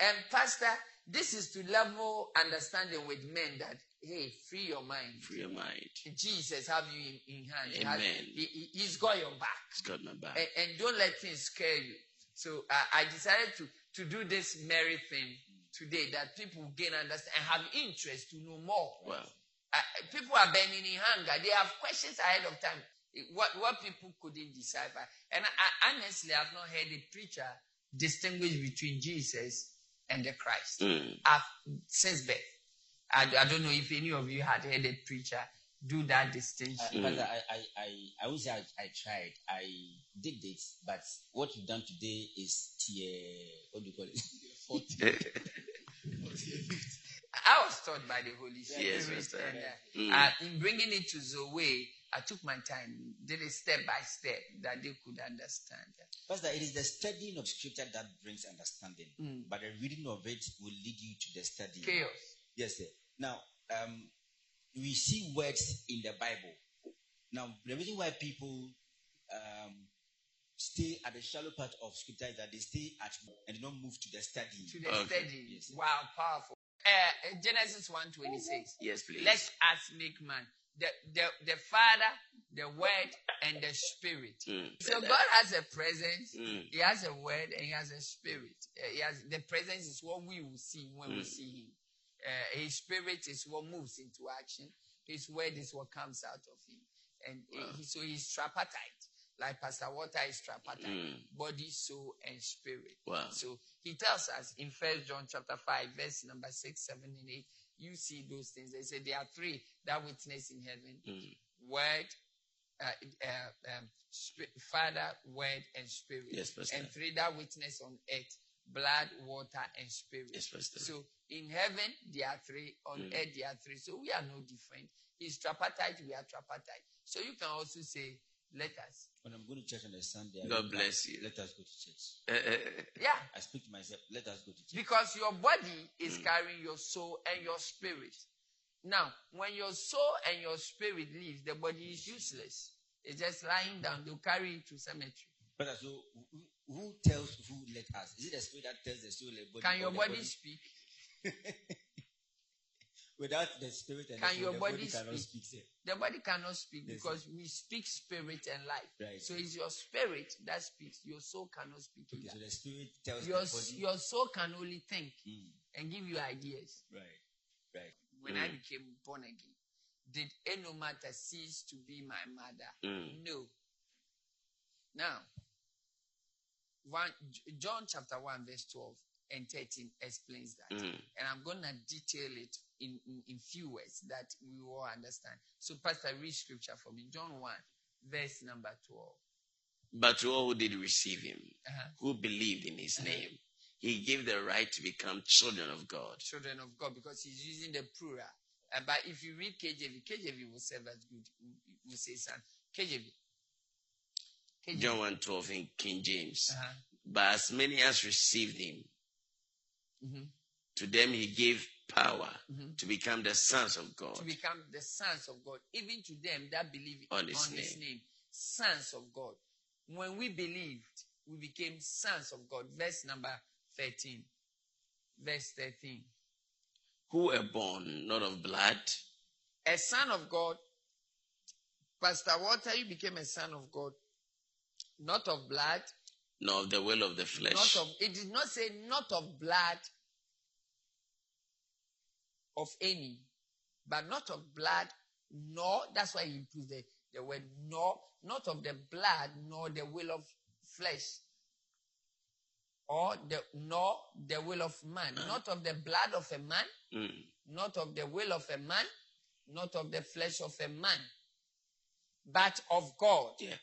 And Pastor, this is to level understanding with men that hey, free your mind. Free your mind. Jesus have you in, in hand. He has- Amen. he, he, he's got your back. It's got my back. And, and don't let things scare you. So uh, I decided to, to do this merry thing today that people will gain understand and have interest to know more. Wow. Uh, people are burning in hunger. They have questions ahead of time. What, what people couldn't decipher. And I, honestly, I've not heard a preacher distinguish between Jesus and the Christ. Mm. I've, since birth. I, I don't know if any of you had heard a preacher do that distinction. uh, Pastor, I, I, I, I would say I, I tried. I did it, but what you've done today is tier, what do you call it? I was taught by the Holy Spirit. Yes, Pastor. and, uh, Mm. uh, in bringing it to Zoe, I took my time, did it step by step that they could understand. Pastor, it is the studying of scripture that brings understanding, Mm. but the reading of it will lead you to the study. Chaos. Yes, sir. Now, um, we see words in the Bible. Now, the reason why people um, stay at the shallow part of scripture is that they stay at and do not move to the study. To the Okay. study. Yes. Wow, powerful. Uh, Genesis 1.26. Yes, please. Let us make man. The, the, the Father, the Word, and the Spirit. Mm. So God has a presence, Mm. He has a word, and He has a spirit. Uh, he has the presence is what we will see when we Mm. see Him. Uh, his spirit is what moves into action. His word is what comes out of Him, and uh, he, so He's tripartite, like Pastor Walter is tripartite: Mm. body, soul, and spirit. Wow. So He tells us in First John chapter five, verse number six, seven, and eight. You see those things. They say there are three that witness in heaven: Mm. word, uh, uh, um, spi- Father, Word, and Spirit. Yes, Pastor. And three that witness on earth blood, water, and spirit. Yes, Pastor. So in heaven, there are three. On Mm. earth, there are three. So we are no different. He's tripartite, we are tripartite. So you can also say, let us. When I'm going to church on a Sunday, I God bless back, you. Let us go to church. Eh, eh, eh. Yeah. I speak to myself. Let us go to church. Because your body is Mm. carrying your soul and your spirit. Now, when your soul and your spirit leaves, the body is useless. It's just lying down. They'll carry it to cemetery. But so who, who tells who let us? Is it the spirit that tells the soul and body? Can your the body speak? Without the spirit and Can the your body body cannot speak? speak. The body cannot speak Yes, because we speak spirit and life. Right. So it's your spirit that speaks. Your soul cannot speak Okay, so the spirit tells Your, body. your soul can only think Mm, and give you ideas. right, right. When I Mm. became born again, did Enomata cease to be my mother? Mm. No. Now, one, John chapter 1, verse 12 and 13 explains that. Mm. And I'm going to detail it in, in, in few words that we all understand. So, Pastor, read scripture for me. John 1, verse number 12. But to all who did receive him, Uh-huh. who believed in his name, he gave the right to become children of God. children of God because he's using the plural. Uh, but if you read KJV, KJV will serve as good. will say son. KJV. KJV. John 1 12 in King James. Uh-huh. But as many as received him, Mhm. to them he gave power Mhm. to become the sons of God. to become the sons of God, even to them that believe On his his name. name, sons of God. When we believed, we became sons of God. Verse number 13. Verse 13. who were born not of blood, A son of God. Pastor Walter, you became a son of God, not of blood, nor of the will of the flesh, not of it did not say not of blood of any but not of blood nor that's why he includes the, the word nor not of the blood nor the will of flesh or the nor the will of man not of the blood of a man Mm. not of the will of a man not of the flesh of a man but of god Yeah.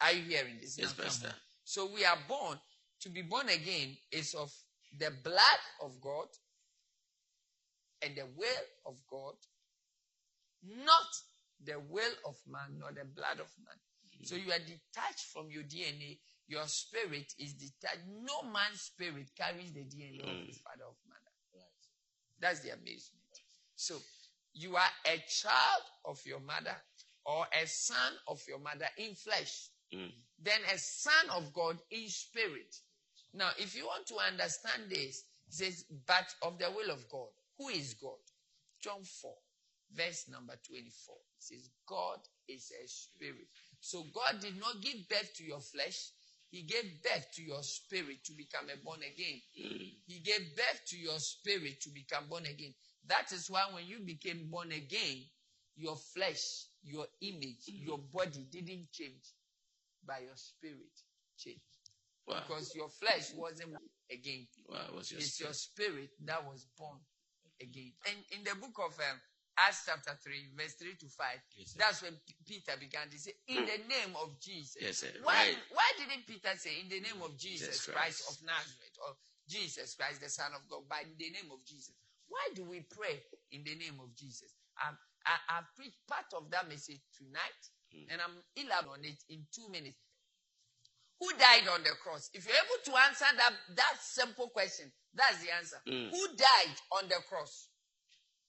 are you hearing this Yes, Pastor. So we are born to be born again is of the blood of God and the will of God, not the will of man, nor the blood of man. So you are detached from your DNA. Your spirit is detached. No man's spirit carries the DNA of his father or mother. That's the amazement. So you are a child of your mother or a son of your mother in flesh Mm. Then a son of God in spirit. Now, if you want to understand this, it says, but of the will of God. Who is God? John 4, verse number 24. It says, God is a spirit. So God did not give birth to your flesh. He gave birth to your spirit to become a born again. He gave birth to your spirit to become born again. That is why when you became born again, your flesh, your image, your body didn't change, but your spirit change. Wow. Because your flesh wasn't born again. wow, what's your It's your spirit? spirit that was born again. And in the book of um, Acts chapter 3, verse 3 to 5, Yes, that's when P- Peter began to say, In the name of Jesus. Yes, sir. Why, Right. why didn't Peter say, In the name of Jesus Jesus Christ. Christ. of Nazareth or Jesus Christ, the Son of God, by the name of Jesus? Why do we pray in the name of Jesus? Um, I, I preached part of that message tonight, Hmm. and I'm elaborating on it in two minutes. Who died on the cross? If you're able to answer that, that simple question, that's the answer. Mm. Who died on the cross?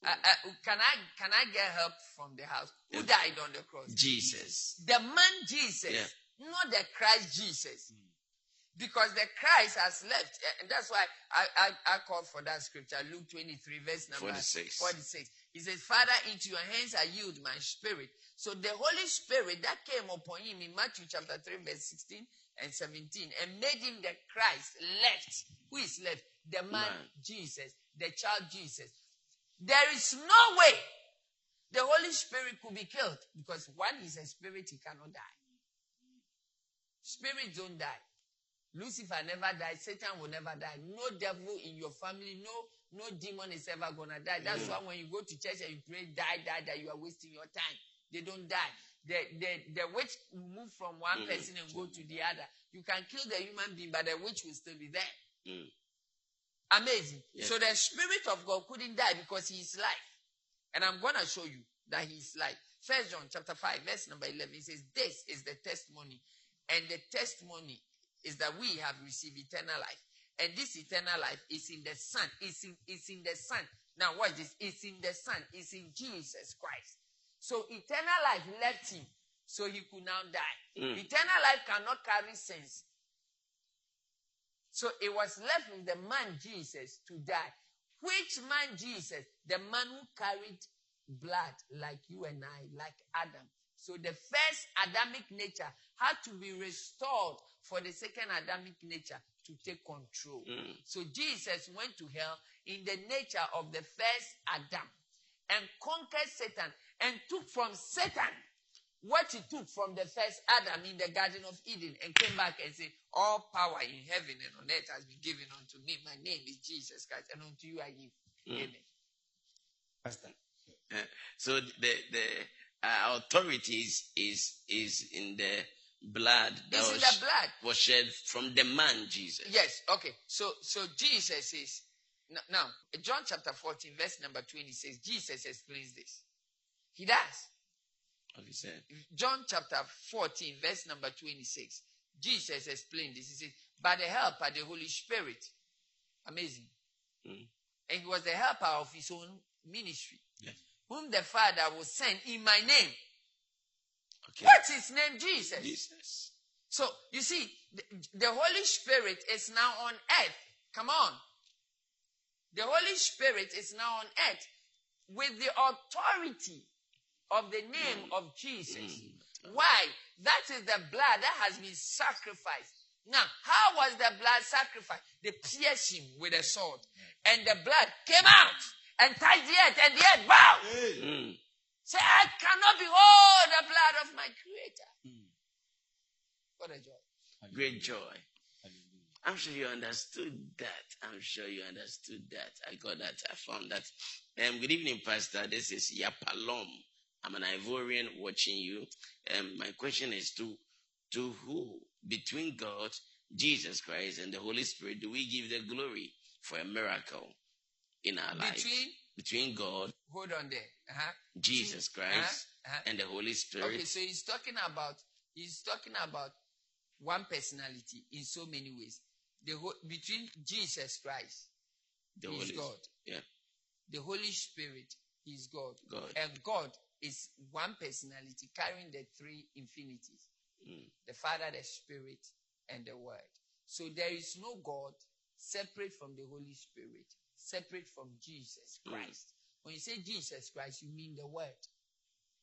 Uh, uh, can I can I get help from the house? Who died on the cross? Jesus. The man Jesus, Yeah. not the Christ Jesus. Because the Christ has left. And that's why I, I, I called for that scripture, Luke 23, verse number 46. 46. He says, Father, into your hands I yield my spirit. So the Holy Spirit that came upon him in Matthew chapter 3, verse 16 and 17, and made him the Christ left. Who is left? The man, Man. Jesus, the child Jesus. There is no way the Holy Spirit could be killed because one is a spirit, he cannot die. Spirits don't die. Lucifer never died. Satan will never die. No devil in your family, no no demon is ever gonna die. That's why when you go to church and you pray, die, die, die, you are wasting your time. They don't die. The the the witch will move from one person and go to the other. You can kill the human being, but the witch will still be there. Mm. Amazing. Yes. So the spirit of God couldn't die because he is life. And I'm gonna show you that he is life. First John chapter 5, verse number 11 says, This is the testimony. And the testimony is that we have received eternal life. And this eternal life is in the Son. It's in, it's in the Son. Now, watch this. It's in the Son. It's in Jesus Christ. So eternal life left him. So he could now die. Mm. Eternal life cannot carry sins. So it was left with the man Jesus to die. Which man Jesus? The man who carried blood like you and I, like Adam. So the first Adamic nature had to be restored for the second Adamic nature to take control. Mm. So Jesus went to hell in the nature of the first Adam and conquered Satan and took from Satan what he took from the first Adam in the Garden of Eden and came back and said, All power in heaven and on earth has been given unto me. My name is Jesus Christ, and unto you I give. Amen. Pastor. Uh, so the the uh, authority is, is is in the blood that in was, the blood. was shed from the man Jesus. Yes, okay. So so Jesus is n- now John chapter 14, verse number 20 says Jesus explains this. He does. What he said. John chapter 14, verse number 26. Jesus explained this. He said, By the help of the Holy Spirit. Amazing. Mm. And he was the helper of his own ministry. Yes. Whom the Father will send in my name. What's his name? Jesus. Jesus. So you see, the, the Holy Spirit is now on earth. Come on. The Holy Spirit is now on earth with the authority of the name of Jesus. Why? That is the blood that has been sacrificed. Now, how was the blood sacrificed? They pierced him with a sword, and the blood came out and touched the earth, and the earth bowed. Mm. Say, I cannot behold the blood of my Creator. What a joy. Great joy. Hallelujah. I'm sure you understood that. I'm sure you understood that. I got that. I found that. Um, good evening, Pastor. This is Yapalom. I'm an Ivorian watching you. Um, my question is to to who between God, Jesus Christ, and the Holy Spirit do we give the glory for a miracle in our lives? Between, Between God, hold on there. Uh-huh. Jesus Christ, uh-huh, uh-huh. and the Holy Spirit. Okay, so he's talking about he's talking about one personality in so many ways. The whole, between Jesus Christ, the Holy God. Yeah, the Holy Spirit is God, God. and God is one personality carrying the three infinities: Mm. the Father, the Spirit, and the Word. So there is no God separate from the Holy Spirit, separate from Jesus. Christ. When you say Jesus Christ, you mean the Word.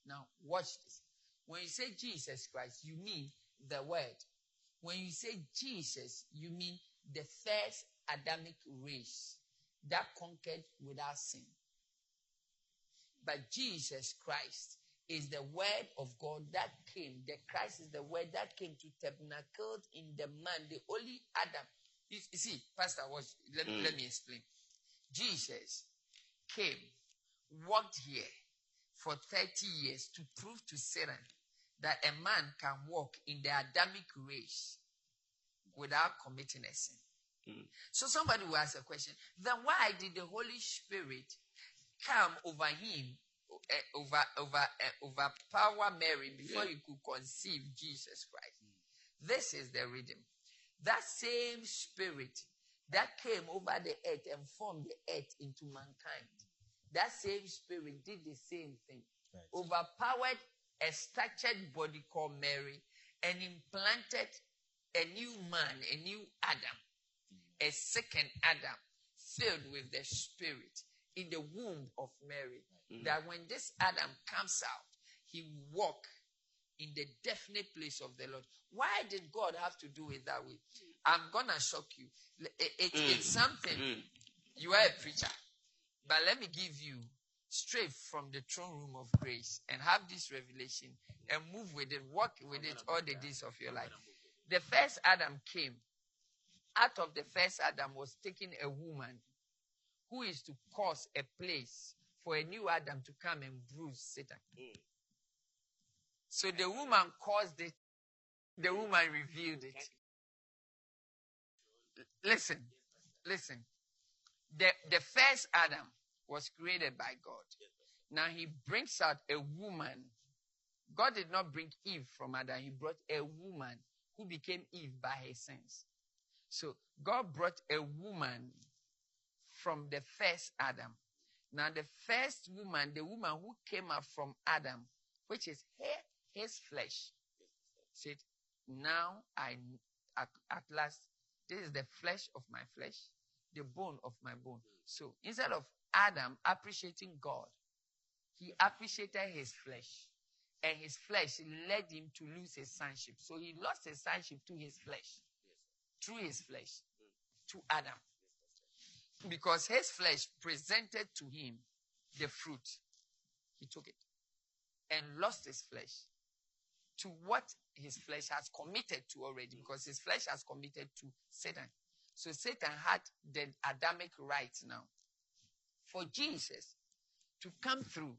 Now, watch this. When you say Jesus Christ, you mean the Word. When you say Jesus, you mean the first Adamic race that conquered without sin. But Jesus Christ is the Word of God that came. The Christ is the Word that came to tabernacle in the man, the only Adam. You, you see, Pastor, watch. Let, Mm. let me explain. Jesus came, walked here for 30 years to prove to Satan that a man can walk in the Adamic race without committing a sin. Mm. So somebody will ask a question, then why did the Holy Spirit come over him, uh, over over uh, overpower Mary before Yeah. he could conceive Jesus Christ? This is the rhythm. That same spirit that came over the earth and formed the earth into mankind. That same spirit did the same thing. Right. Overpowered a structured body called Mary and implanted a new man, a new Adam, a second Adam filled with the spirit in the womb of Mary. That when this Adam comes out, he walk in the definite place of the Lord. Why did God have to do it that way? I'm gonna shock you. It- it- it's something. Mm. You are a preacher, but let me give you straight from the throne room of grace and have this revelation and move with it, walk with it all the days of your life. The first Adam came. Out of the first Adam was taken a woman who is to cause a place for a new Adam to come and bruise Satan. So the woman caused it, the woman revealed it. Listen, listen. The, the first Adam was created by God. Now he brings out a woman. God did not bring Eve from Adam, he brought a woman who became Eve by her sins. So God brought a woman from the first Adam. Now the first woman, the woman who came out from Adam, which is her, his flesh, said, now I, at, at last, this is the flesh of my flesh, the bone of my bone. So instead of Adam appreciating God, he appreciated his flesh. And his flesh led him to lose his sonship. So he lost his sonship to his flesh. Through his flesh. To Adam. Because his flesh presented to him the fruit. He took it. And lost his flesh to what his flesh has committed to already. Because his flesh has committed to Satan. So Satan had the Adamic right now for Jesus to come through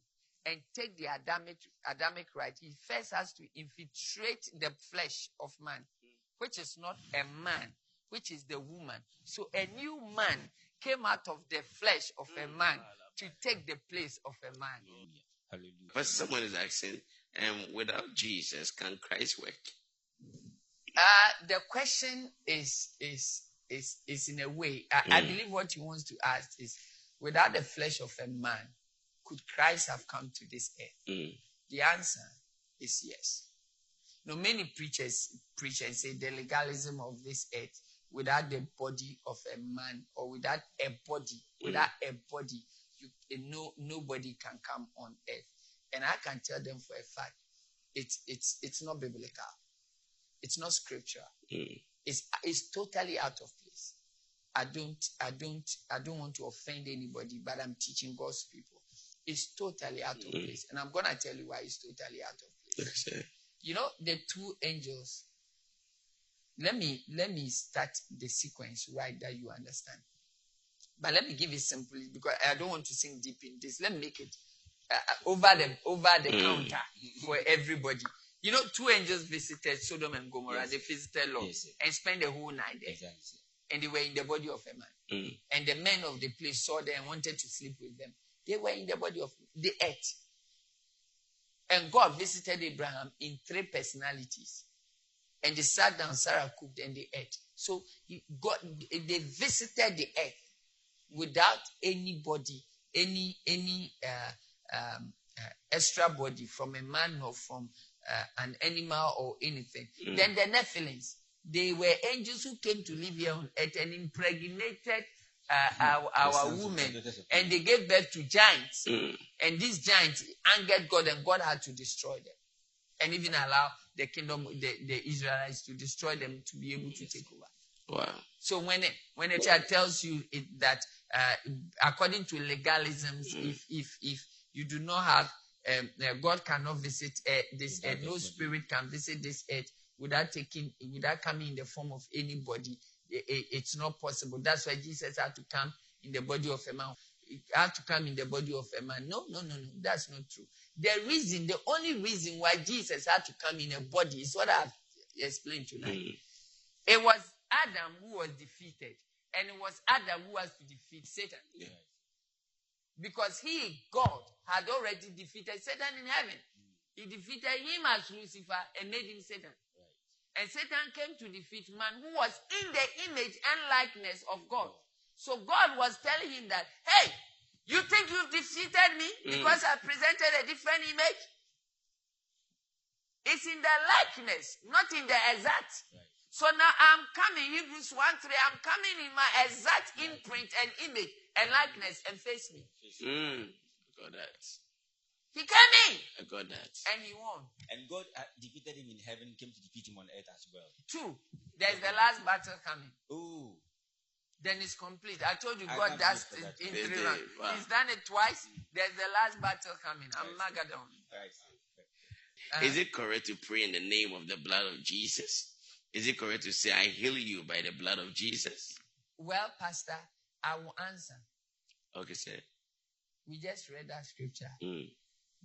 and take the Adamic, Adamic right, he first has to infiltrate the flesh of man, which is not a man, which is the woman. So a new man came out of the flesh of a man to take the place of a man. Hallelujah. But someone is asking, um, without Jesus, can Christ work? Uh, the question is is is is in a way. I, I Mm. believe what he wants to ask is, without the flesh of a man, could Christ have come to this earth? Mm. The answer is yes. Now, many preachers preach and say the legalism of this earth without the body of a man or without a body, without a body, you, no nobody can come on earth. And I can tell them for a fact, it's it's it's not biblical. It's not scripture, Mm. It's it's totally out of place. I don't I don't I don't want to offend anybody, but I'm teaching God's people. It's totally out of Mm. place. And I'm gonna tell you why it's totally out of place. You know, the two angels. Let me let me start the sequence right that you understand. But let me give it simply because I don't want to sink deep in this. Let me make it uh, over the over the Mm. counter for everybody. You know, two angels visited Sodom and Gomorrah. Yes. They visited Lot Yes, and spent the whole night there, Exactly. and they were in the body of a man. Mm. And the men of the place saw them and wanted to sleep with them. They were in the body of the earth. And God visited Abraham in three personalities. And they sat down, Sarah cooked, and they ate. So he- God, they visited the earth without anybody, any any uh, um, uh, extra body from a man or from uh, an animal or anything. Mm. Then the Nephilims, they were angels who came to live here on earth and impregnated uh, our, our women, and they gave birth to giants. Mm. And these giants angered God, and God had to destroy them, and even allow the kingdom, the, the Israelites, to destroy them to be able to take over. Wow. So when it, when a child tells you it, that uh, according to legalisms, if if if you do not have um, uh, God cannot visit uh, this earth, no spirit can visit this earth without taking without coming in the form of anybody. it's not possible. That's why Jesus had to come in the body of a man. He had to come in the body of a man. No, no, no, no. That's not true. The reason, the only reason why Jesus had to come in a body is what I've explained tonight. Mm. It was Adam who was defeated, and it was Adam who has to defeat Satan. Because he, God, had already defeated Satan in heaven. He defeated him as Lucifer and made him Satan. And Satan came to defeat man who was in the image and likeness of God. So God was telling him that, hey, you think you've defeated me mm. because I presented a different image? It's in the likeness, not in the exact. So now I'm coming, Hebrews 1 3, I'm coming in my exact imprint and image and likeness and face me. Mm. Got that. He came in I got that. and he won. And God uh, defeated him in heaven, came to defeat him on earth as well. Two, there's the last battle coming. Oh, Then it's complete. I told you I God does wait for that. it in They three did. rounds. Wow. He's done it twice. There's the last battle coming. Armageddon. right. Uh, Is it correct to pray in the name of the blood of Jesus? Is it correct to say, I heal you by the blood of Jesus? well, Pastor, I will answer. Okay, sir. We just read that scripture. Mm.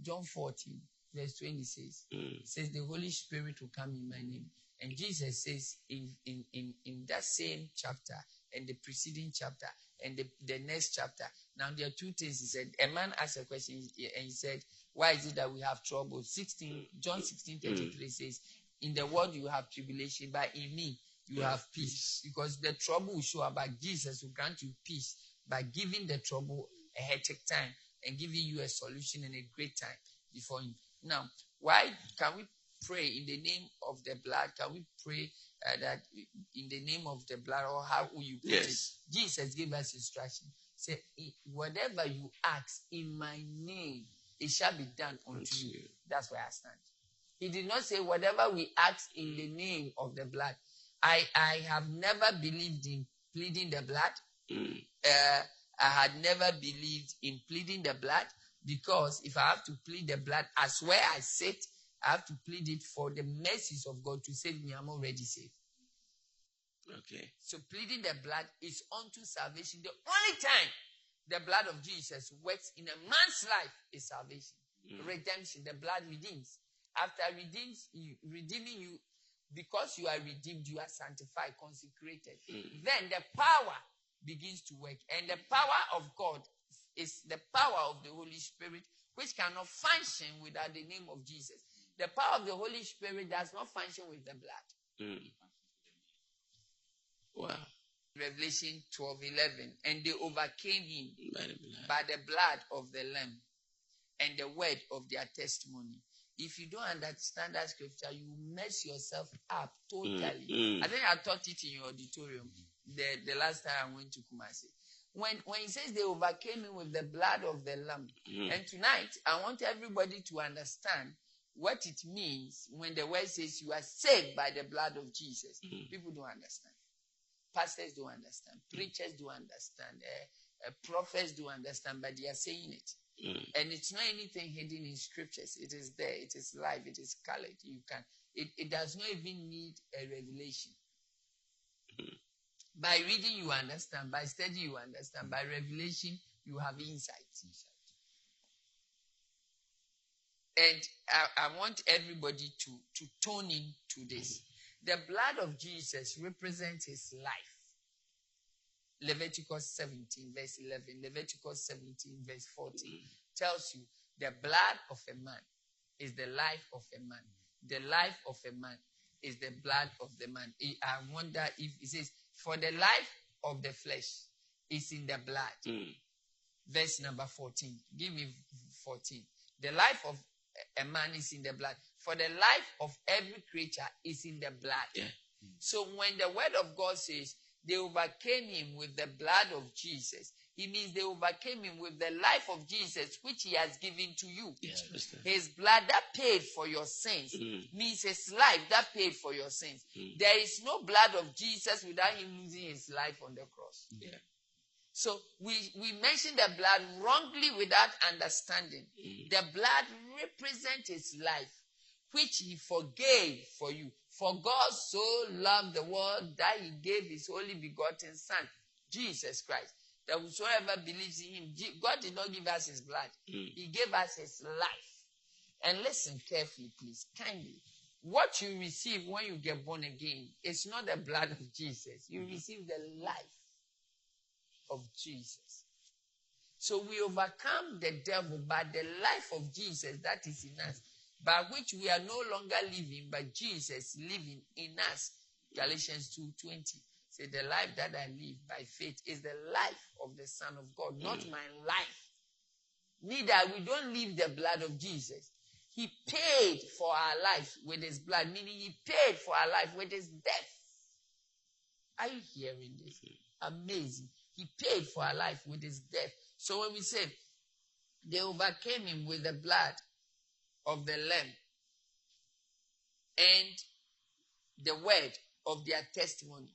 John 14, verse 20 says, Mm. says the Holy Spirit will come in my name. And Jesus says in, in, in, in that same chapter and the preceding chapter and the, the next chapter. Now there are two things he said. A man asked a question and he said, Why is it that we have trouble? 16 John 16 33 says, In the world you have tribulation, but in me you have peace. Because the trouble will show up, but Jesus will grant you peace by giving the trouble a hectic time and giving you a solution and a great time before him. Now, why can we pray in the name of the blood? Can we pray uh, that in the name of the blood, or how will you put Yes. it? Jesus gave us instruction. Say, "I- whatever you ask in my name, it shall be done unto you. That's where I stand. He did not say whatever we ask in the name of the blood. I I have never believed in pleading the blood Mm. uh, I had never believed in pleading the blood because if I have to plead the blood as where I sit, I have to plead it for the mercies of God to save me. I'm already saved. Okay. So pleading the blood is unto salvation. The only time the blood of Jesus works in a man's life is salvation. Redemption. The blood redeems. After redeems redeeming you, because you are redeemed, you are sanctified, consecrated. Then the power begins to work. And the power of God is the power of the Holy Spirit, which cannot function without the name of Jesus. The power of the Holy Spirit does not function with the blood. Mm. Wow. Revelation 12 11. And they overcame him By the blood. by the blood of the Lamb and the word of their testimony. If you don't understand that scripture, you mess yourself up totally. Mm, mm. I think I taught it in your auditorium the, the last time I went to Kumasi. When when he says they overcame him with the blood of the Lamb. Mm. And tonight I want everybody to understand what it means when the word says you are saved by the blood of Jesus. Mm. People don't understand. Pastors don't understand. Preachers don't understand. Uh, uh, prophets don't understand, but they are saying it. Mm. And it's not anything hidden in scriptures. It is there. It is live. It is colored. You can. It, it does not even need a revelation. By reading, you understand. By study, you understand. By revelation, you have insight. And I, I want everybody to, to tune in to this. The blood of Jesus represents his life. Leviticus 17, verse 11, Leviticus 17, verse 14 tells you the blood of a man is the life of a man. The life of a man is the blood of the man. I wonder if it says, for the life of the flesh is in the blood. Mm. Verse number 14. Give me 14. The life of a man is in the blood. For the life of every creature is in the blood. Yeah. So when the word of God says they overcame him with the blood of Jesus, he means they overcame him with the life of Jesus, which he has given to you. Yes, His blood that paid for your sins Mm. means his life that paid for your sins. There is no blood of Jesus without him losing his life on the cross. Yeah. So we, we mention the blood wrongly without understanding. The blood represents his life, which he forgave for you. For God so loved the world that he gave his only begotten Son, Jesus Christ. That whosoever believes in him, God did not give us his blood. Hmm. He gave us his life. And listen carefully, please, kindly. What you receive when you get born again is not the blood of Jesus. You hmm. receive the life of Jesus. So we overcome the devil by the life of Jesus that is in us, by which we are no longer living, but Jesus living in us. Galatians 2:20. Say the life that I live by faith is the life of the Son of God, not mm. my life. Neither we don't live the blood of Jesus. He paid for our life with his blood, meaning he paid for our life with his death. Are you hearing this? Mm-hmm. Amazing. He paid for our life with his death. So when we say they overcame him with the blood of the Lamb and the word of their testimony,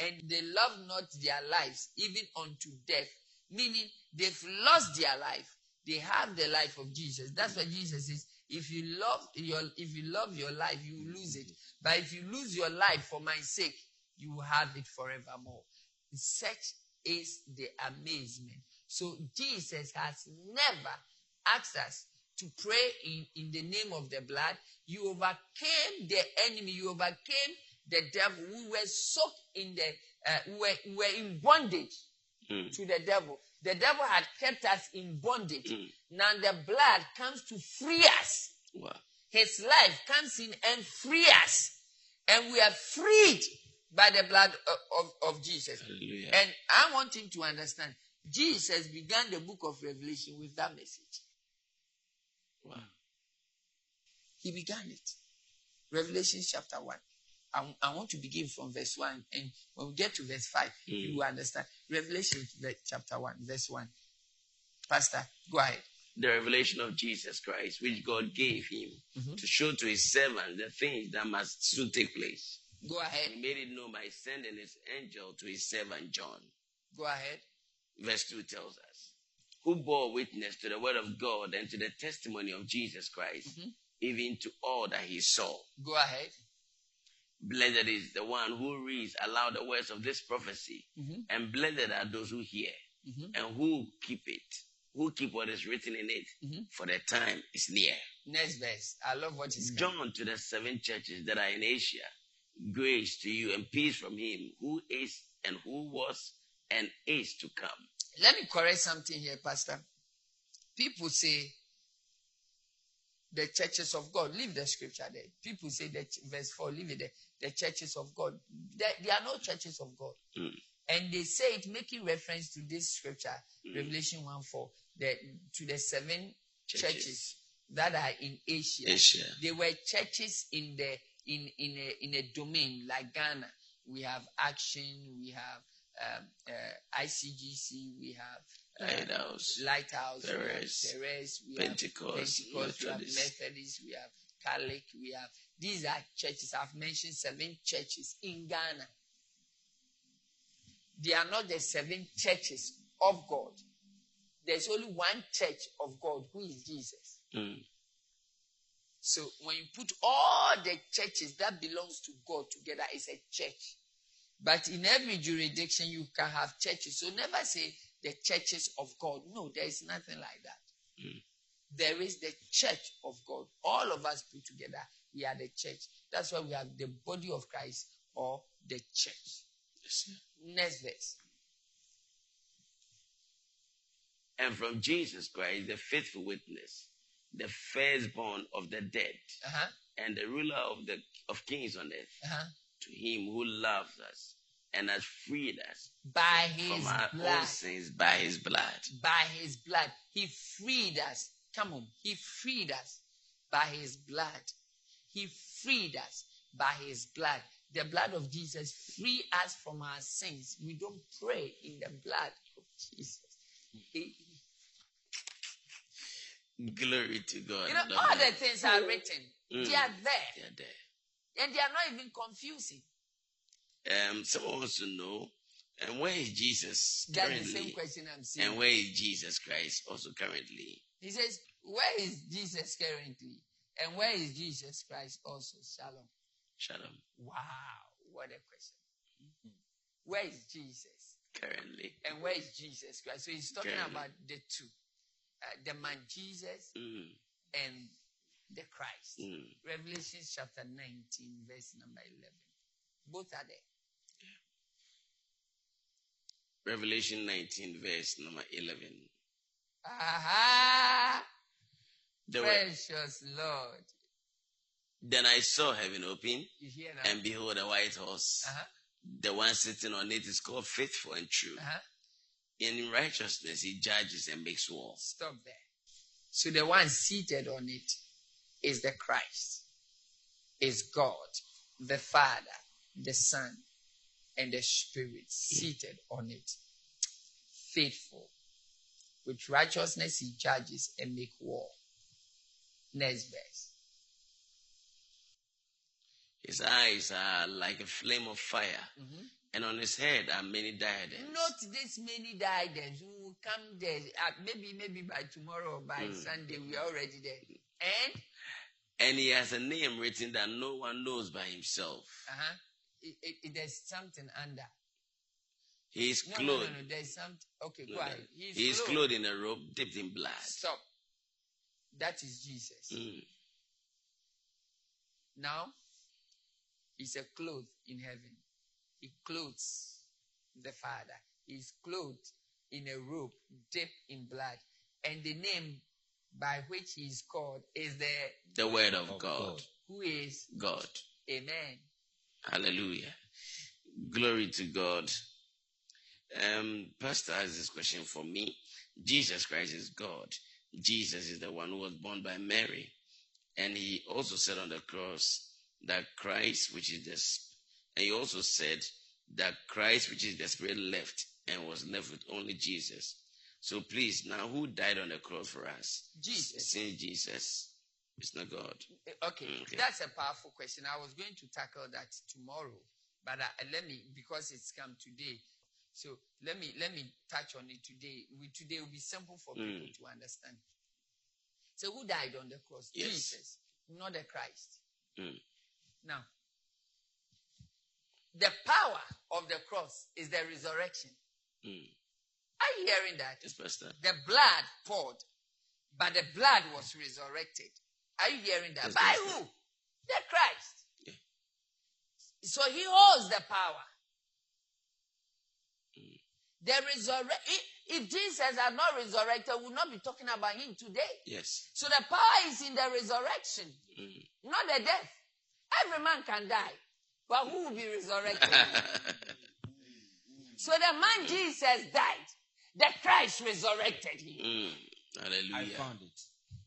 and they love not their lives even unto death, meaning they've lost their life. They have the life of Jesus. That's what Jesus says. If you love your if you love your life, you lose it. But if you lose your life for my sake, you will have it forevermore. Such is the amazement. So Jesus has never asked us to pray in, in the name of the blood. You overcame the enemy. You overcame the devil. We were soaked in the, uh, we were, we were in bondage to the devil. The devil had kept us in bondage. Now the blood comes to free us. Wow. His life comes in and free us. And we are freed by the blood of, of, of Jesus. Hallelujah. And I want him to understand. Jesus began the book of Revelation with that message. Wow. He began it. Revelation chapter 1. I, I want to begin from verse 1. And when we get to verse 5, hmm. you will understand. Revelation chapter 1, verse 1. Pastor, go ahead. The revelation of Jesus Christ, which God gave him mm-hmm. to show to his servant the things that must soon take place. Go ahead. He made it known by sending his angel to his servant John. Go ahead. Verse 2 tells us, who bore witness to the word of God and to the testimony of Jesus Christ, mm-hmm. Even to all that he saw. Go ahead. Blessed is the one who reads aloud the words of this prophecy, and blessed are those who hear and who keep it, who keep what is written in it, Mhm. for the time is near. Next verse. I love what is coming. John to the seven churches that are in Asia, grace to you and peace from him who is and who was and is to come. Let me correct something here, Pastor. People say the churches of God. Leave the scripture there. People say that verse 4, leave it there. The churches of God. There, there are no churches of God. Mm. And they say it making reference to this scripture, Mm. Revelation 1 4, the, to the seven Churches. churches. that are in Asia. Asia. They were churches in the in in a in a domain like Ghana. We have Action, we have um, uh, ICGC, we have uh, Lighthouse. Lighthouse, we have Perez, Perez, we Pentecost, have Pentecost, we have Methodist. Methodist, we have Catholic, we have these are churches. I've mentioned seven churches in Ghana. They are not the seven churches of God. There's only one church of God who is Jesus. Mm. So when you put all the churches that belongs to God together, it's a church. But in every jurisdiction, you can have churches. So never say the churches of God. No, there is nothing like that. Mm. There is the church of God. All of us put together, we are the church. That's why we have the body of Christ or the church. Yes. Next verse. And from Jesus Christ, the faithful witness, the firstborn of the dead, Uh-huh. and the ruler of the of kings on earth, Uh-huh. To him who loves us and has freed us By his from our blood. own sins by his blood. by his blood. He freed us. Come on. He freed us by his blood. He freed us by his blood. The blood of Jesus free us from our sins. We don't pray in the blood of Jesus. He- Glory to God. you know, all the things are written. Mm. They are there. They are there. And they are not even confusing. Um, someone wants to know, and where is Jesus That's the currently? same question I'm saying. And where is Jesus Christ also currently? He says, Where is Jesus currently? And where is Jesus Christ also? Shalom. Shalom. Wow, what a question. Where is Jesus? Currently. And where is Jesus Christ? So he's talking Currently. about the two uh, the man Jesus Mm, and the Christ. mm. Revelation chapter 19, verse number 11. Both are there. Revelation 19, verse number 11. Aha! There were, Precious Lord. then I saw heaven open, You hear that? and behold, a white horse. Uh-huh. The one sitting on it is called faithful and true. Uh-huh. In righteousness he judges and makes war. Stop there. So the one seated on it is the Christ, is God, the Father, the Son, and the Spirit seated on it. Faithful. With righteousness he judges and make war. Next verse. His eyes are like a flame of fire, Mhm. and on his head are many diadems. Not this many diadems. We will come there. Uh, maybe, maybe by tomorrow or by Mm. Sunday, we are already there. And And he has a name written that no one knows by himself. uh-huh, it, it, it- there's something under. He is No, clothed. no, no, no. There's something. Okay, No, go ahead. He's He is clothed. clothed in a robe dipped in blood. Stop. That is Jesus. Mm. Now, he's a clothed in heaven. He clothes the Father. He's clothed in a robe dipped in blood. And the name by which he is called is the The word of Of God. God. who is God. Amen. Hallelujah. Glory to God. Um, Pastor has this question for me. Jesus Christ is God. Jesus is the one who was born by Mary. And he also said on the cross that Christ, which is the, and he also said that Christ, which is the Spirit, left and was left with only Jesus. So please, now who died on the cross for us? Jesus. Since Jesus is not God. Okay, Okay. that's a powerful question. I was going to tackle that tomorrow, but uh, let me because it's come today. So let me let me touch on it today. We, today will be simple for people Mm. to understand. So who died on the cross? Yes. Jesus, not the Christ. Mm. Now, the power of the cross is the resurrection. Mm. Are you hearing that? Yes, Pastor. The blood poured, but the blood was resurrected. Are you hearing that? Yes, By Pastor. who? The Christ. Yeah. So he holds the power. Mm. The resurrection, If, if Jesus had not resurrected, we would not be talking about him today. Yes. So the power is in the resurrection, Mm. not the death. Every man can die, but who will be resurrected? so the man Jesus died, the Christ resurrected him. Mm. I Hallelujah. found it.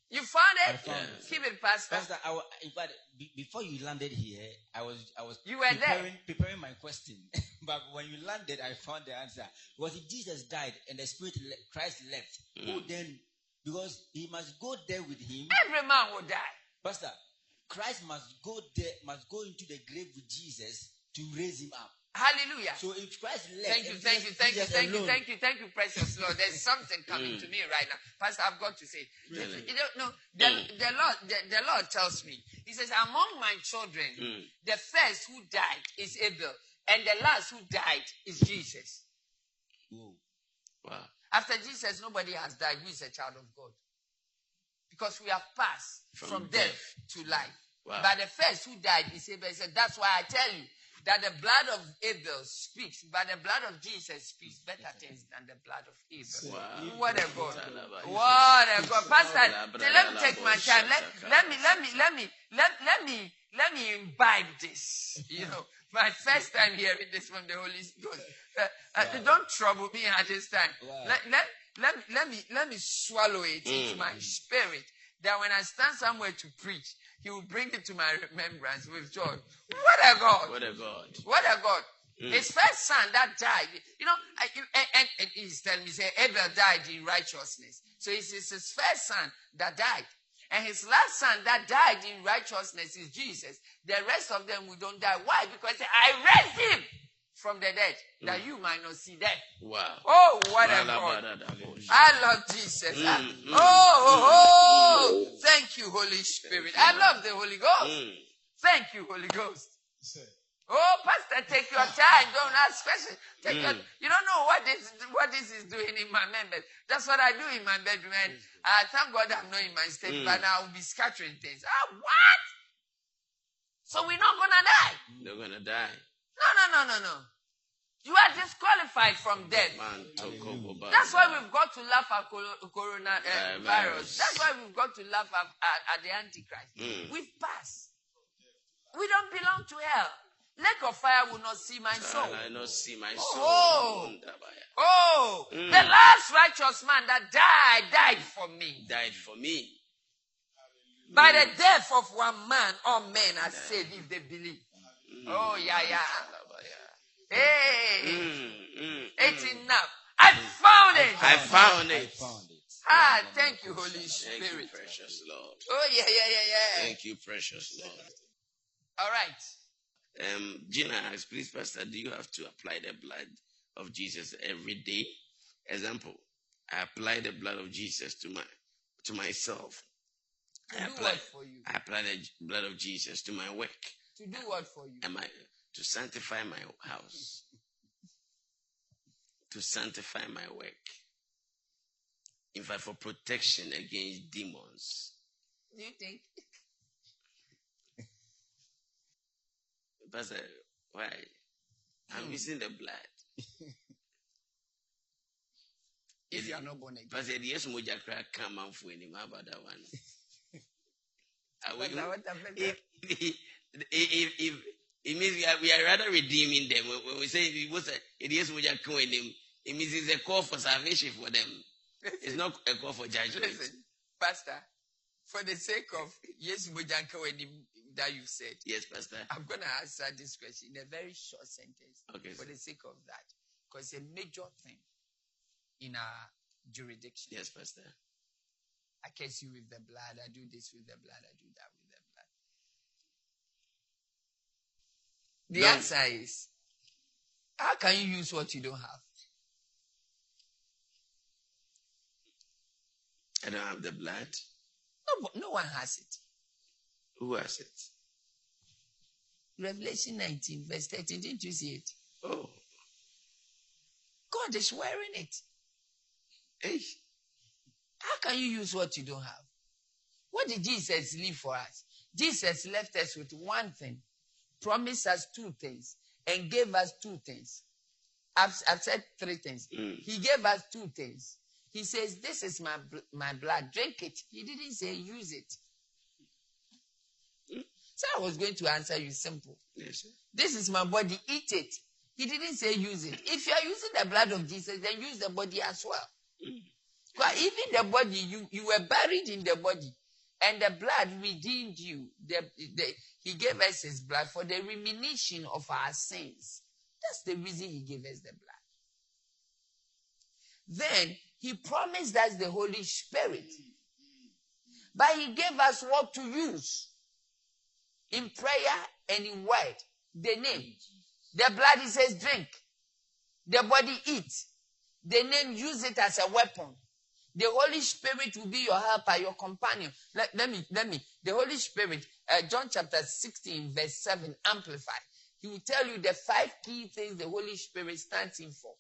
You found it? I found it. Keep it, Pastor. Pastor, I, in fact, before you landed here, I was I was You were there. preparing, preparing my question. but when you landed, I found the answer. Because if Jesus died and the Spirit le- Christ left, who then? Because he must go there with him. Every man will die. Pastor, Christ must go there, must go into the grave with Jesus to raise him up. Hallelujah. So if Christ left, Thank you, thank you, thank you, thank you, thank you, thank you, precious Lord. There's something coming to me right now. Pastor, I've got to say. Really? You don't know, the, the Lord the, the Lord tells me, He says, Among my children, Mm. the first who died is Abel, and the last who died is Jesus. Whoa. Wow. After Jesus, nobody has died who is a child of God. Because we have passed from, From death, death. to life. Wow. But the first who died is Abel. He said, That's why I tell you that the blood of Abel speaks, but the blood of Jesus speaks better things than the blood of Abel. Wow. What a God. What a God. Pastor, let me take my time. Let, let me, let me, let me, let, let me, let me imbibe this. You know, my first time hearing this from the Holy Ghost. Uh, uh, Don't trouble me at this time. Let, let, let, let me, let me swallow it into my spirit that when I stand somewhere to preach, he will bring it to my remembrance with joy. What a God. What a God. What a God. Mm. His first son that died, you know, I, and, and, and he's telling me, say, Abel died in righteousness. So it's, it's his first son that died. And his last son that died in righteousness is Jesus. The rest of them we don't die. Why? Because I raised him from the dead that you might not see death. Wow. Oh, what a God. Malabadadabosh. I love Jesus. I- Mm, mm, oh, oh, oh. thank you, Holy Spirit. I love the Holy Ghost. Mm. Thank you, Holy Ghost. Oh, Pastor, take your time. Don't ask questions. Take your, Mm. you don't know what this, what this is doing in my members. That's what I do in my bedroom. And I thank God I'm not in my state, Mm. but I'll be scattering things. Ah, what? So we're not gonna die? They're gonna die. No, no, no, no, no. You are disqualified from death. That's why we've got to laugh at coro- corona uh, Uh, virus. virus. That's why we've got to laugh at, at, at the Antichrist. Mm. We've passed. We don't belong to hell. Lake of fire will not see my soul. I not see my soul. Oh. Wundabaya. Oh, Mm. the last righteous man that died, died for me. Died for me. By the death of one man, all men are saved if they believe. Oh, yeah, yeah. Hey, Mm, mm, it's mm. enough. I found it. I found I it. found it. Ah, thank you, Holy Thank you, Spirit. precious Lord. Oh, yeah, yeah, yeah, yeah. Thank you, precious Lord. All right. Um, Gina asks, please, Pastor, do you have to apply the blood of Jesus every day? Example, I apply the blood of Jesus to my to myself. I To do apply, for you? I apply the blood of Jesus to my work. To do what for you? Am I to sanctify my house? To sanctify my work. In fact, for protection against demons. Do you think? Pastor, why? I'm using the blood. If you are not born again. Pastor, the yes moja crack come out for any how about that one? Are we- But I want to make if, if, if, if it means we are, we are rather redeeming them when, when we say it was a it is come in them, it means it's a call for salvation for them. It's not a call for judgment. Listen, Pastor, for the sake of yes, that you said, Yes, Pastor. I'm going to answer this question in a very short sentence Okay, for sir. the sake of that. Because it's a major thing in our jurisdiction. Yes, Pastor. I curse you with the blood. I do this with the blood. I do that with the blood. The No. answer is how can you use what you don't have? I don't have the blood. No, no one has it. Who has it? Revelation 19, verse 13. Didn't you see it? Oh, God is wearing it. Hey, How can you use what you don't have? What did Jesus leave for us? Jesus left us with one thing, promised us two things, and gave us two things. I've, I've said three things. Mm. He gave us two things. He says, This is my, my blood, drink it. He didn't say use it. So I was going to answer you simple. yes, sir. This is my body, eat it. He didn't say use it. If you are using the blood of Jesus, then use the body as well. Because even the body, you, you were buried in the body, and the blood redeemed you. The, the, he gave us his blood for the remission of our sins. That's the reason he gave us the blood. Then he promised us the Holy Spirit. But he gave us what to use in prayer and in word. The name. The blood, he says, drink. The body, eat. The name, use it as a weapon. The Holy Spirit will be your helper, your companion. Let, let me, let me. The Holy Spirit, uh, John chapter 16, verse 7, amplify. He will tell you the five key things the Holy Spirit stands in for.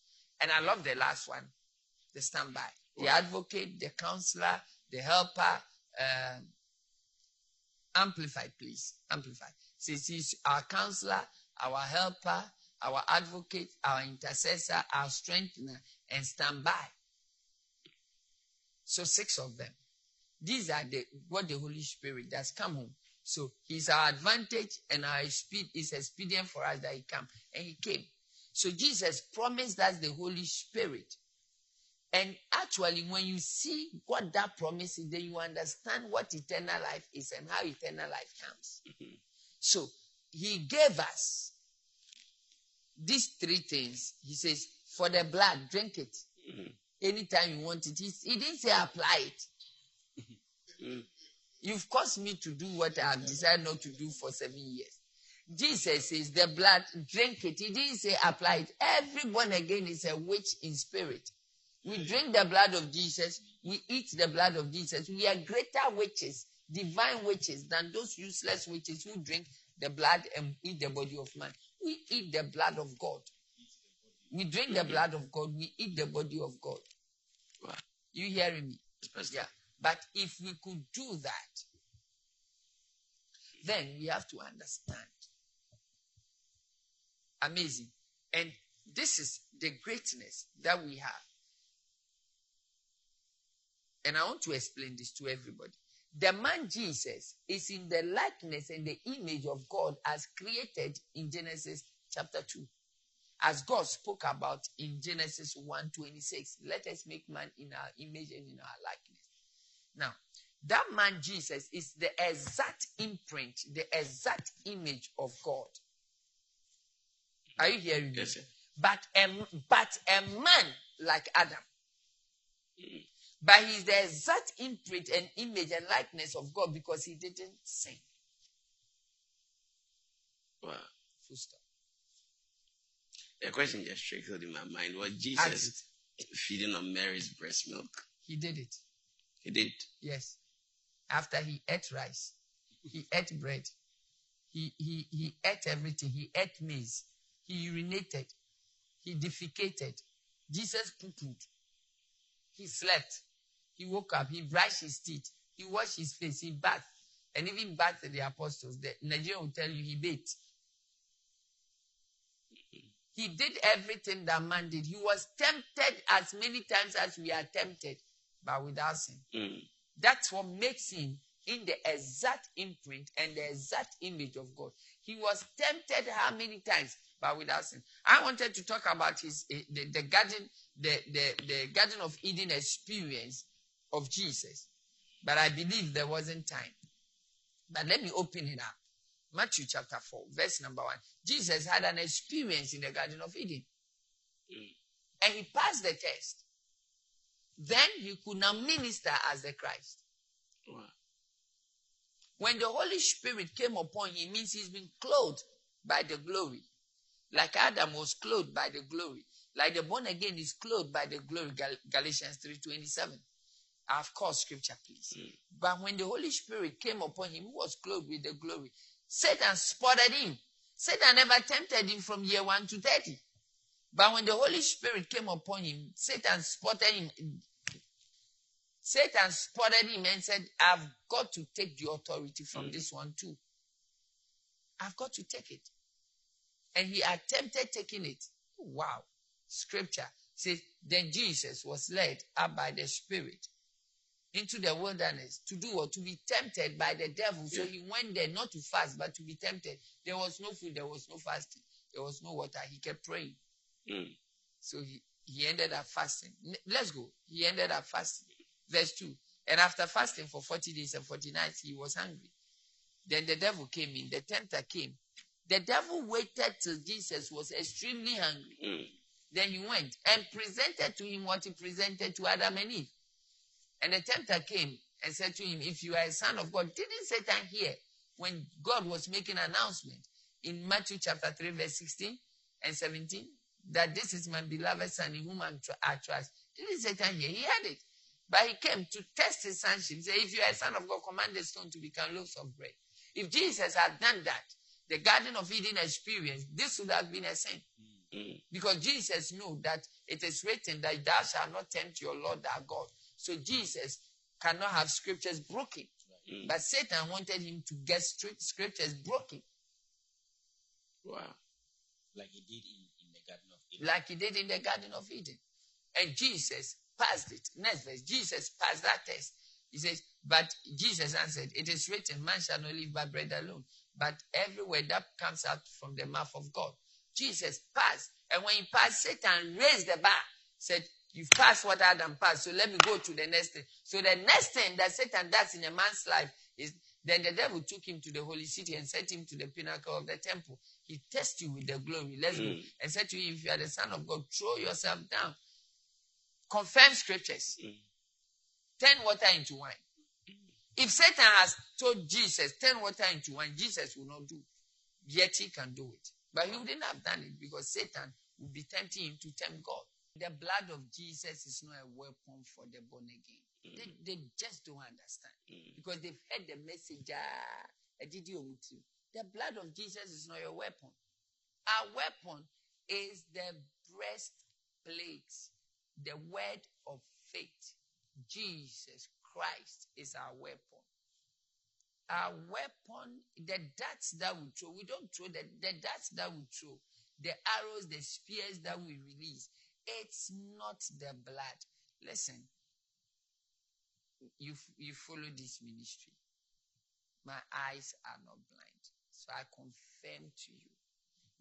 And I love the last one, the standby. The advocate, the counselor, the helper, um, amplify, please. Amplify. Says he's our counselor, our helper, our advocate, our intercessor, our strengthener, and standby. So six of them. These are the what the Holy Spirit does. Come home. So he's our advantage and our speed is expedient for us that he come. And he came. So Jesus promised us the Holy Spirit. And actually, when you see what that promise is, then you understand what eternal life is and how eternal life comes. Mm-hmm. So he gave us these three things. He says, for the blood, drink it. Mm-hmm. Anytime you want it. He, he didn't say apply it. Mm. You've caused me to do what I have decided not to do for seven years. Jesus says, the blood, drink it. He didn't say apply it. Every born again is a witch in spirit. We drink the blood of Jesus. We eat the blood of Jesus. We are greater witches, divine witches, than those useless witches who drink the blood and eat the body of man. We eat the blood of God. We drink the mm-hmm. blood of God. We eat the body of God. You hearing me? Yeah. But if we could do that, then we have to understand. Amazing. And this is the greatness that we have. And I want to explain this to everybody. The man Jesus is in the likeness and the image of God as created in Genesis chapter 2. As God spoke about in Genesis 1:26. Let us make man in our image and in our likeness. Now, that man Jesus is the exact imprint, the exact image of God. Are you hearing me? Yes, sir. But a, but a man like Adam. But he's the exact imprint and image and likeness of God because he didn't sin. Wow. Full stop. A question just trickled in my mind. Was Jesus feeding on Mary's breast milk? He did it. He did. Yes. After he ate rice, he ate bread, he, he, he ate everything. He ate maize, he urinated, he defecated. Jesus poo-pooed. He slept. He woke up. He brushed his teeth. He washed his face. He bathed. And even bathed the apostles. The Nigerian will tell you he bathed. He did everything that man did. He was tempted as many times as we are tempted, but without sin. Mm. That's what makes him in the exact imprint and the exact image of God. He was tempted how many times, but without sin. I wanted to talk about his eh, the, the garden, the, the, the Garden of Eden experience of Jesus, but I believe there wasn't time. But let me open it up. Matthew chapter 4, verse number 1. Jesus had an experience in the Garden of Eden. Mm. And he passed the test. Then he could now minister as the Christ. Wow. When the Holy Spirit came upon him, means he's been clothed by the glory. Like Adam was clothed by the glory. Like the born again is clothed by the glory. Gal- Galatians 3.27. Of course, scripture, please. Mm. But when the Holy Spirit came upon him, he was clothed with the glory. Satan spotted him. Satan never tempted him from year 1 to 30. But when the Holy Spirit came upon him, Satan spotted him Satan spotted him and said, I've got to take the authority from mm. this one too. I've got to take it. And he attempted taking it. Wow. Scripture says, Then Jesus was led up by the Spirit into the wilderness to do what? To be tempted by the devil. So he went there not to fast, but to be tempted. There was no food, there was no fasting, there was no water. He kept praying. Mm. So he, he ended up fasting. Let's go. He ended up fasting. Verse 2. And after fasting for 40 days and 40 nights, he was hungry. Then the devil came in, the tempter came. The devil waited till Jesus was extremely hungry. Mm. Then he went and presented to him what he presented to Adam and Eve. And the tempter came and said to him, If you are a son of God, didn't Satan hear when God was making an announcement in Matthew chapter 3, verse 16 and 17? That this is my beloved son in whom I'm tr- I trust. Didn't Satan hear? He had it. But he came to test his sonship. Say, if you are a son of God, command the stone to become loaves of bread. If Jesus had done that, the Garden of Eden experience, this would have been a sin. Mm. Because Jesus knew that it is written that thou shalt not tempt your Lord thy God. So Jesus cannot have scriptures broken. Mm. But Satan wanted him to get scriptures broken, Wow. like he did in, in the Garden of Eden. like he did in the Garden of Eden. And Jesus passed it. Next verse, Jesus passed that test. He says, But Jesus answered, It is written, Man shall not live by bread alone, but every word that comes out from the mouth of God. Jesus passed. And when he passed, Satan raised the bar, said, You've passed what Adam passed, so let me go to the next thing. So the next thing that Satan does in a man's life is then the devil took him to the holy city and set him to the pinnacle of the temple. He tested you with the glory. Let's go. Mm. And said to him, If you are the son of God, throw yourself down. Confirm scriptures. Mm. Turn water into wine. If Satan has told Jesus, turn water into wine, Jesus will not do. Yet he can do it. But he wouldn't have done it because Satan would be tempting him to tempt God. The blood of Jesus is not a weapon for the born again. They, they just don't understand because they've heard the message. Ah, did you omu too? the blood of Jesus is not your weapon. Our weapon is the breastplate, the word of faith. Jesus Christ is our weapon. Our weapon, the darts that we throw, we don't throw the, the darts that we throw, the arrows, the spears that we release. It's not the blood. Listen, you you follow this ministry. My eyes are not blind. So I confirm to you.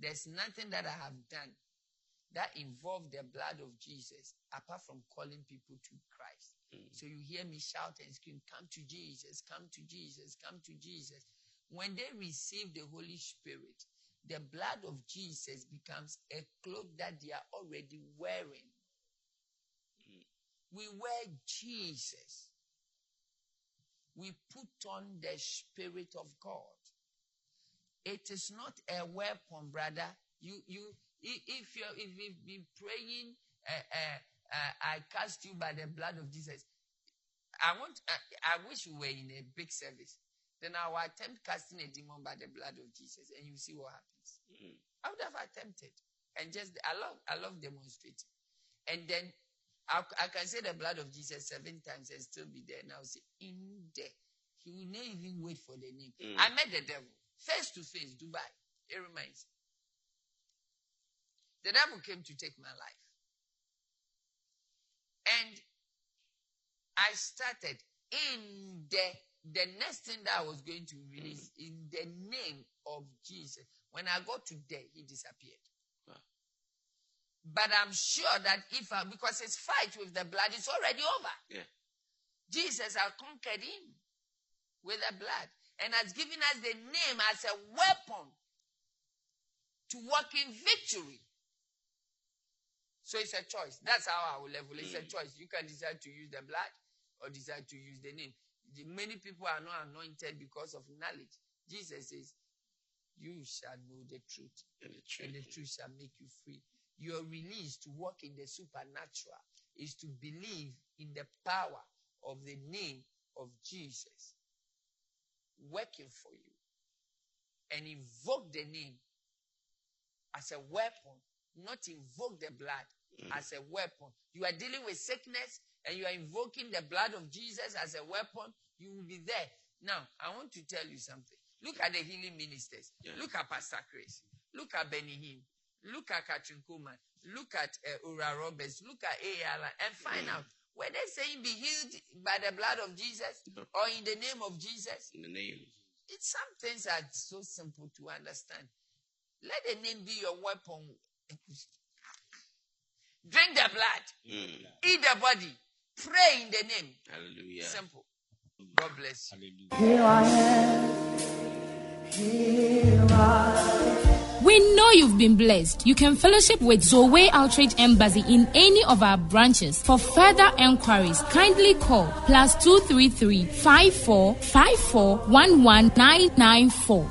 There's nothing that I have done that involved the blood of Jesus apart from calling people to Christ. Hmm. So you hear me shout and scream, Come to Jesus, come to Jesus, come to Jesus. When they receive the Holy Spirit, the blood of Jesus becomes a cloak that they are already wearing. We wear Jesus. We put on the Spirit of God. It is not a weapon, brother. You, you, if you if you've been praying, uh, uh, uh, I cast you by the blood of Jesus. I want, I, I wish we were in a big service. Then I will attempt casting a demon by the blood of Jesus, and you see what happens. Mm. I would have attempted, and just I love, I love demonstrating, and then I, I can say the blood of Jesus seven times and still be there. And I'll say, in there, he will not even wait for the name. Mm. I met the devil face to face, Dubai. It reminds. Me. The devil came to take my life. And I started in the the next thing that I was going to release mm. in the name of Jesus. When I got to there, he disappeared. Wow. But I'm sure that if I, because his fight with the blood is already over. Yeah. Jesus has conquered him with the blood and has given us the name as a weapon to walk in victory. So it's a choice. That's how I will level. It's a mm. choice. You can decide to use the blood or decide to use the name. Many people are not anointed because of knowledge. Jesus says, You shall know the truth, And the and the truth. truth shall make you free. Your release to walk in the supernatural is to believe in the power of the name of Jesus working for you and invoke the name as a weapon, not invoke the blood mm. as a weapon. You are dealing with sickness and you are invoking the blood of Jesus as a weapon, you will be there. Now, I want to tell you something. Look at the healing ministers. Yeah. Look at Pastor Chris. Look at Benny Hinn. Look at Kathryn Kuhlman. Look at uh, Oral Roberts. Look at A.R. and find out were they saying be healed by the blood of Jesus or in the name of Jesus? In the name. It's some things are so simple to understand. Let the name be your weapon. Drink the blood, Mm. eat the body, pray in the name. Hallelujah. Simple. God bless you. Hallelujah. We know you've been blessed. You can fellowship with Zoe Outreach Embassy in any of our branches. For further enquiries, kindly call plus 233 54 54 11994.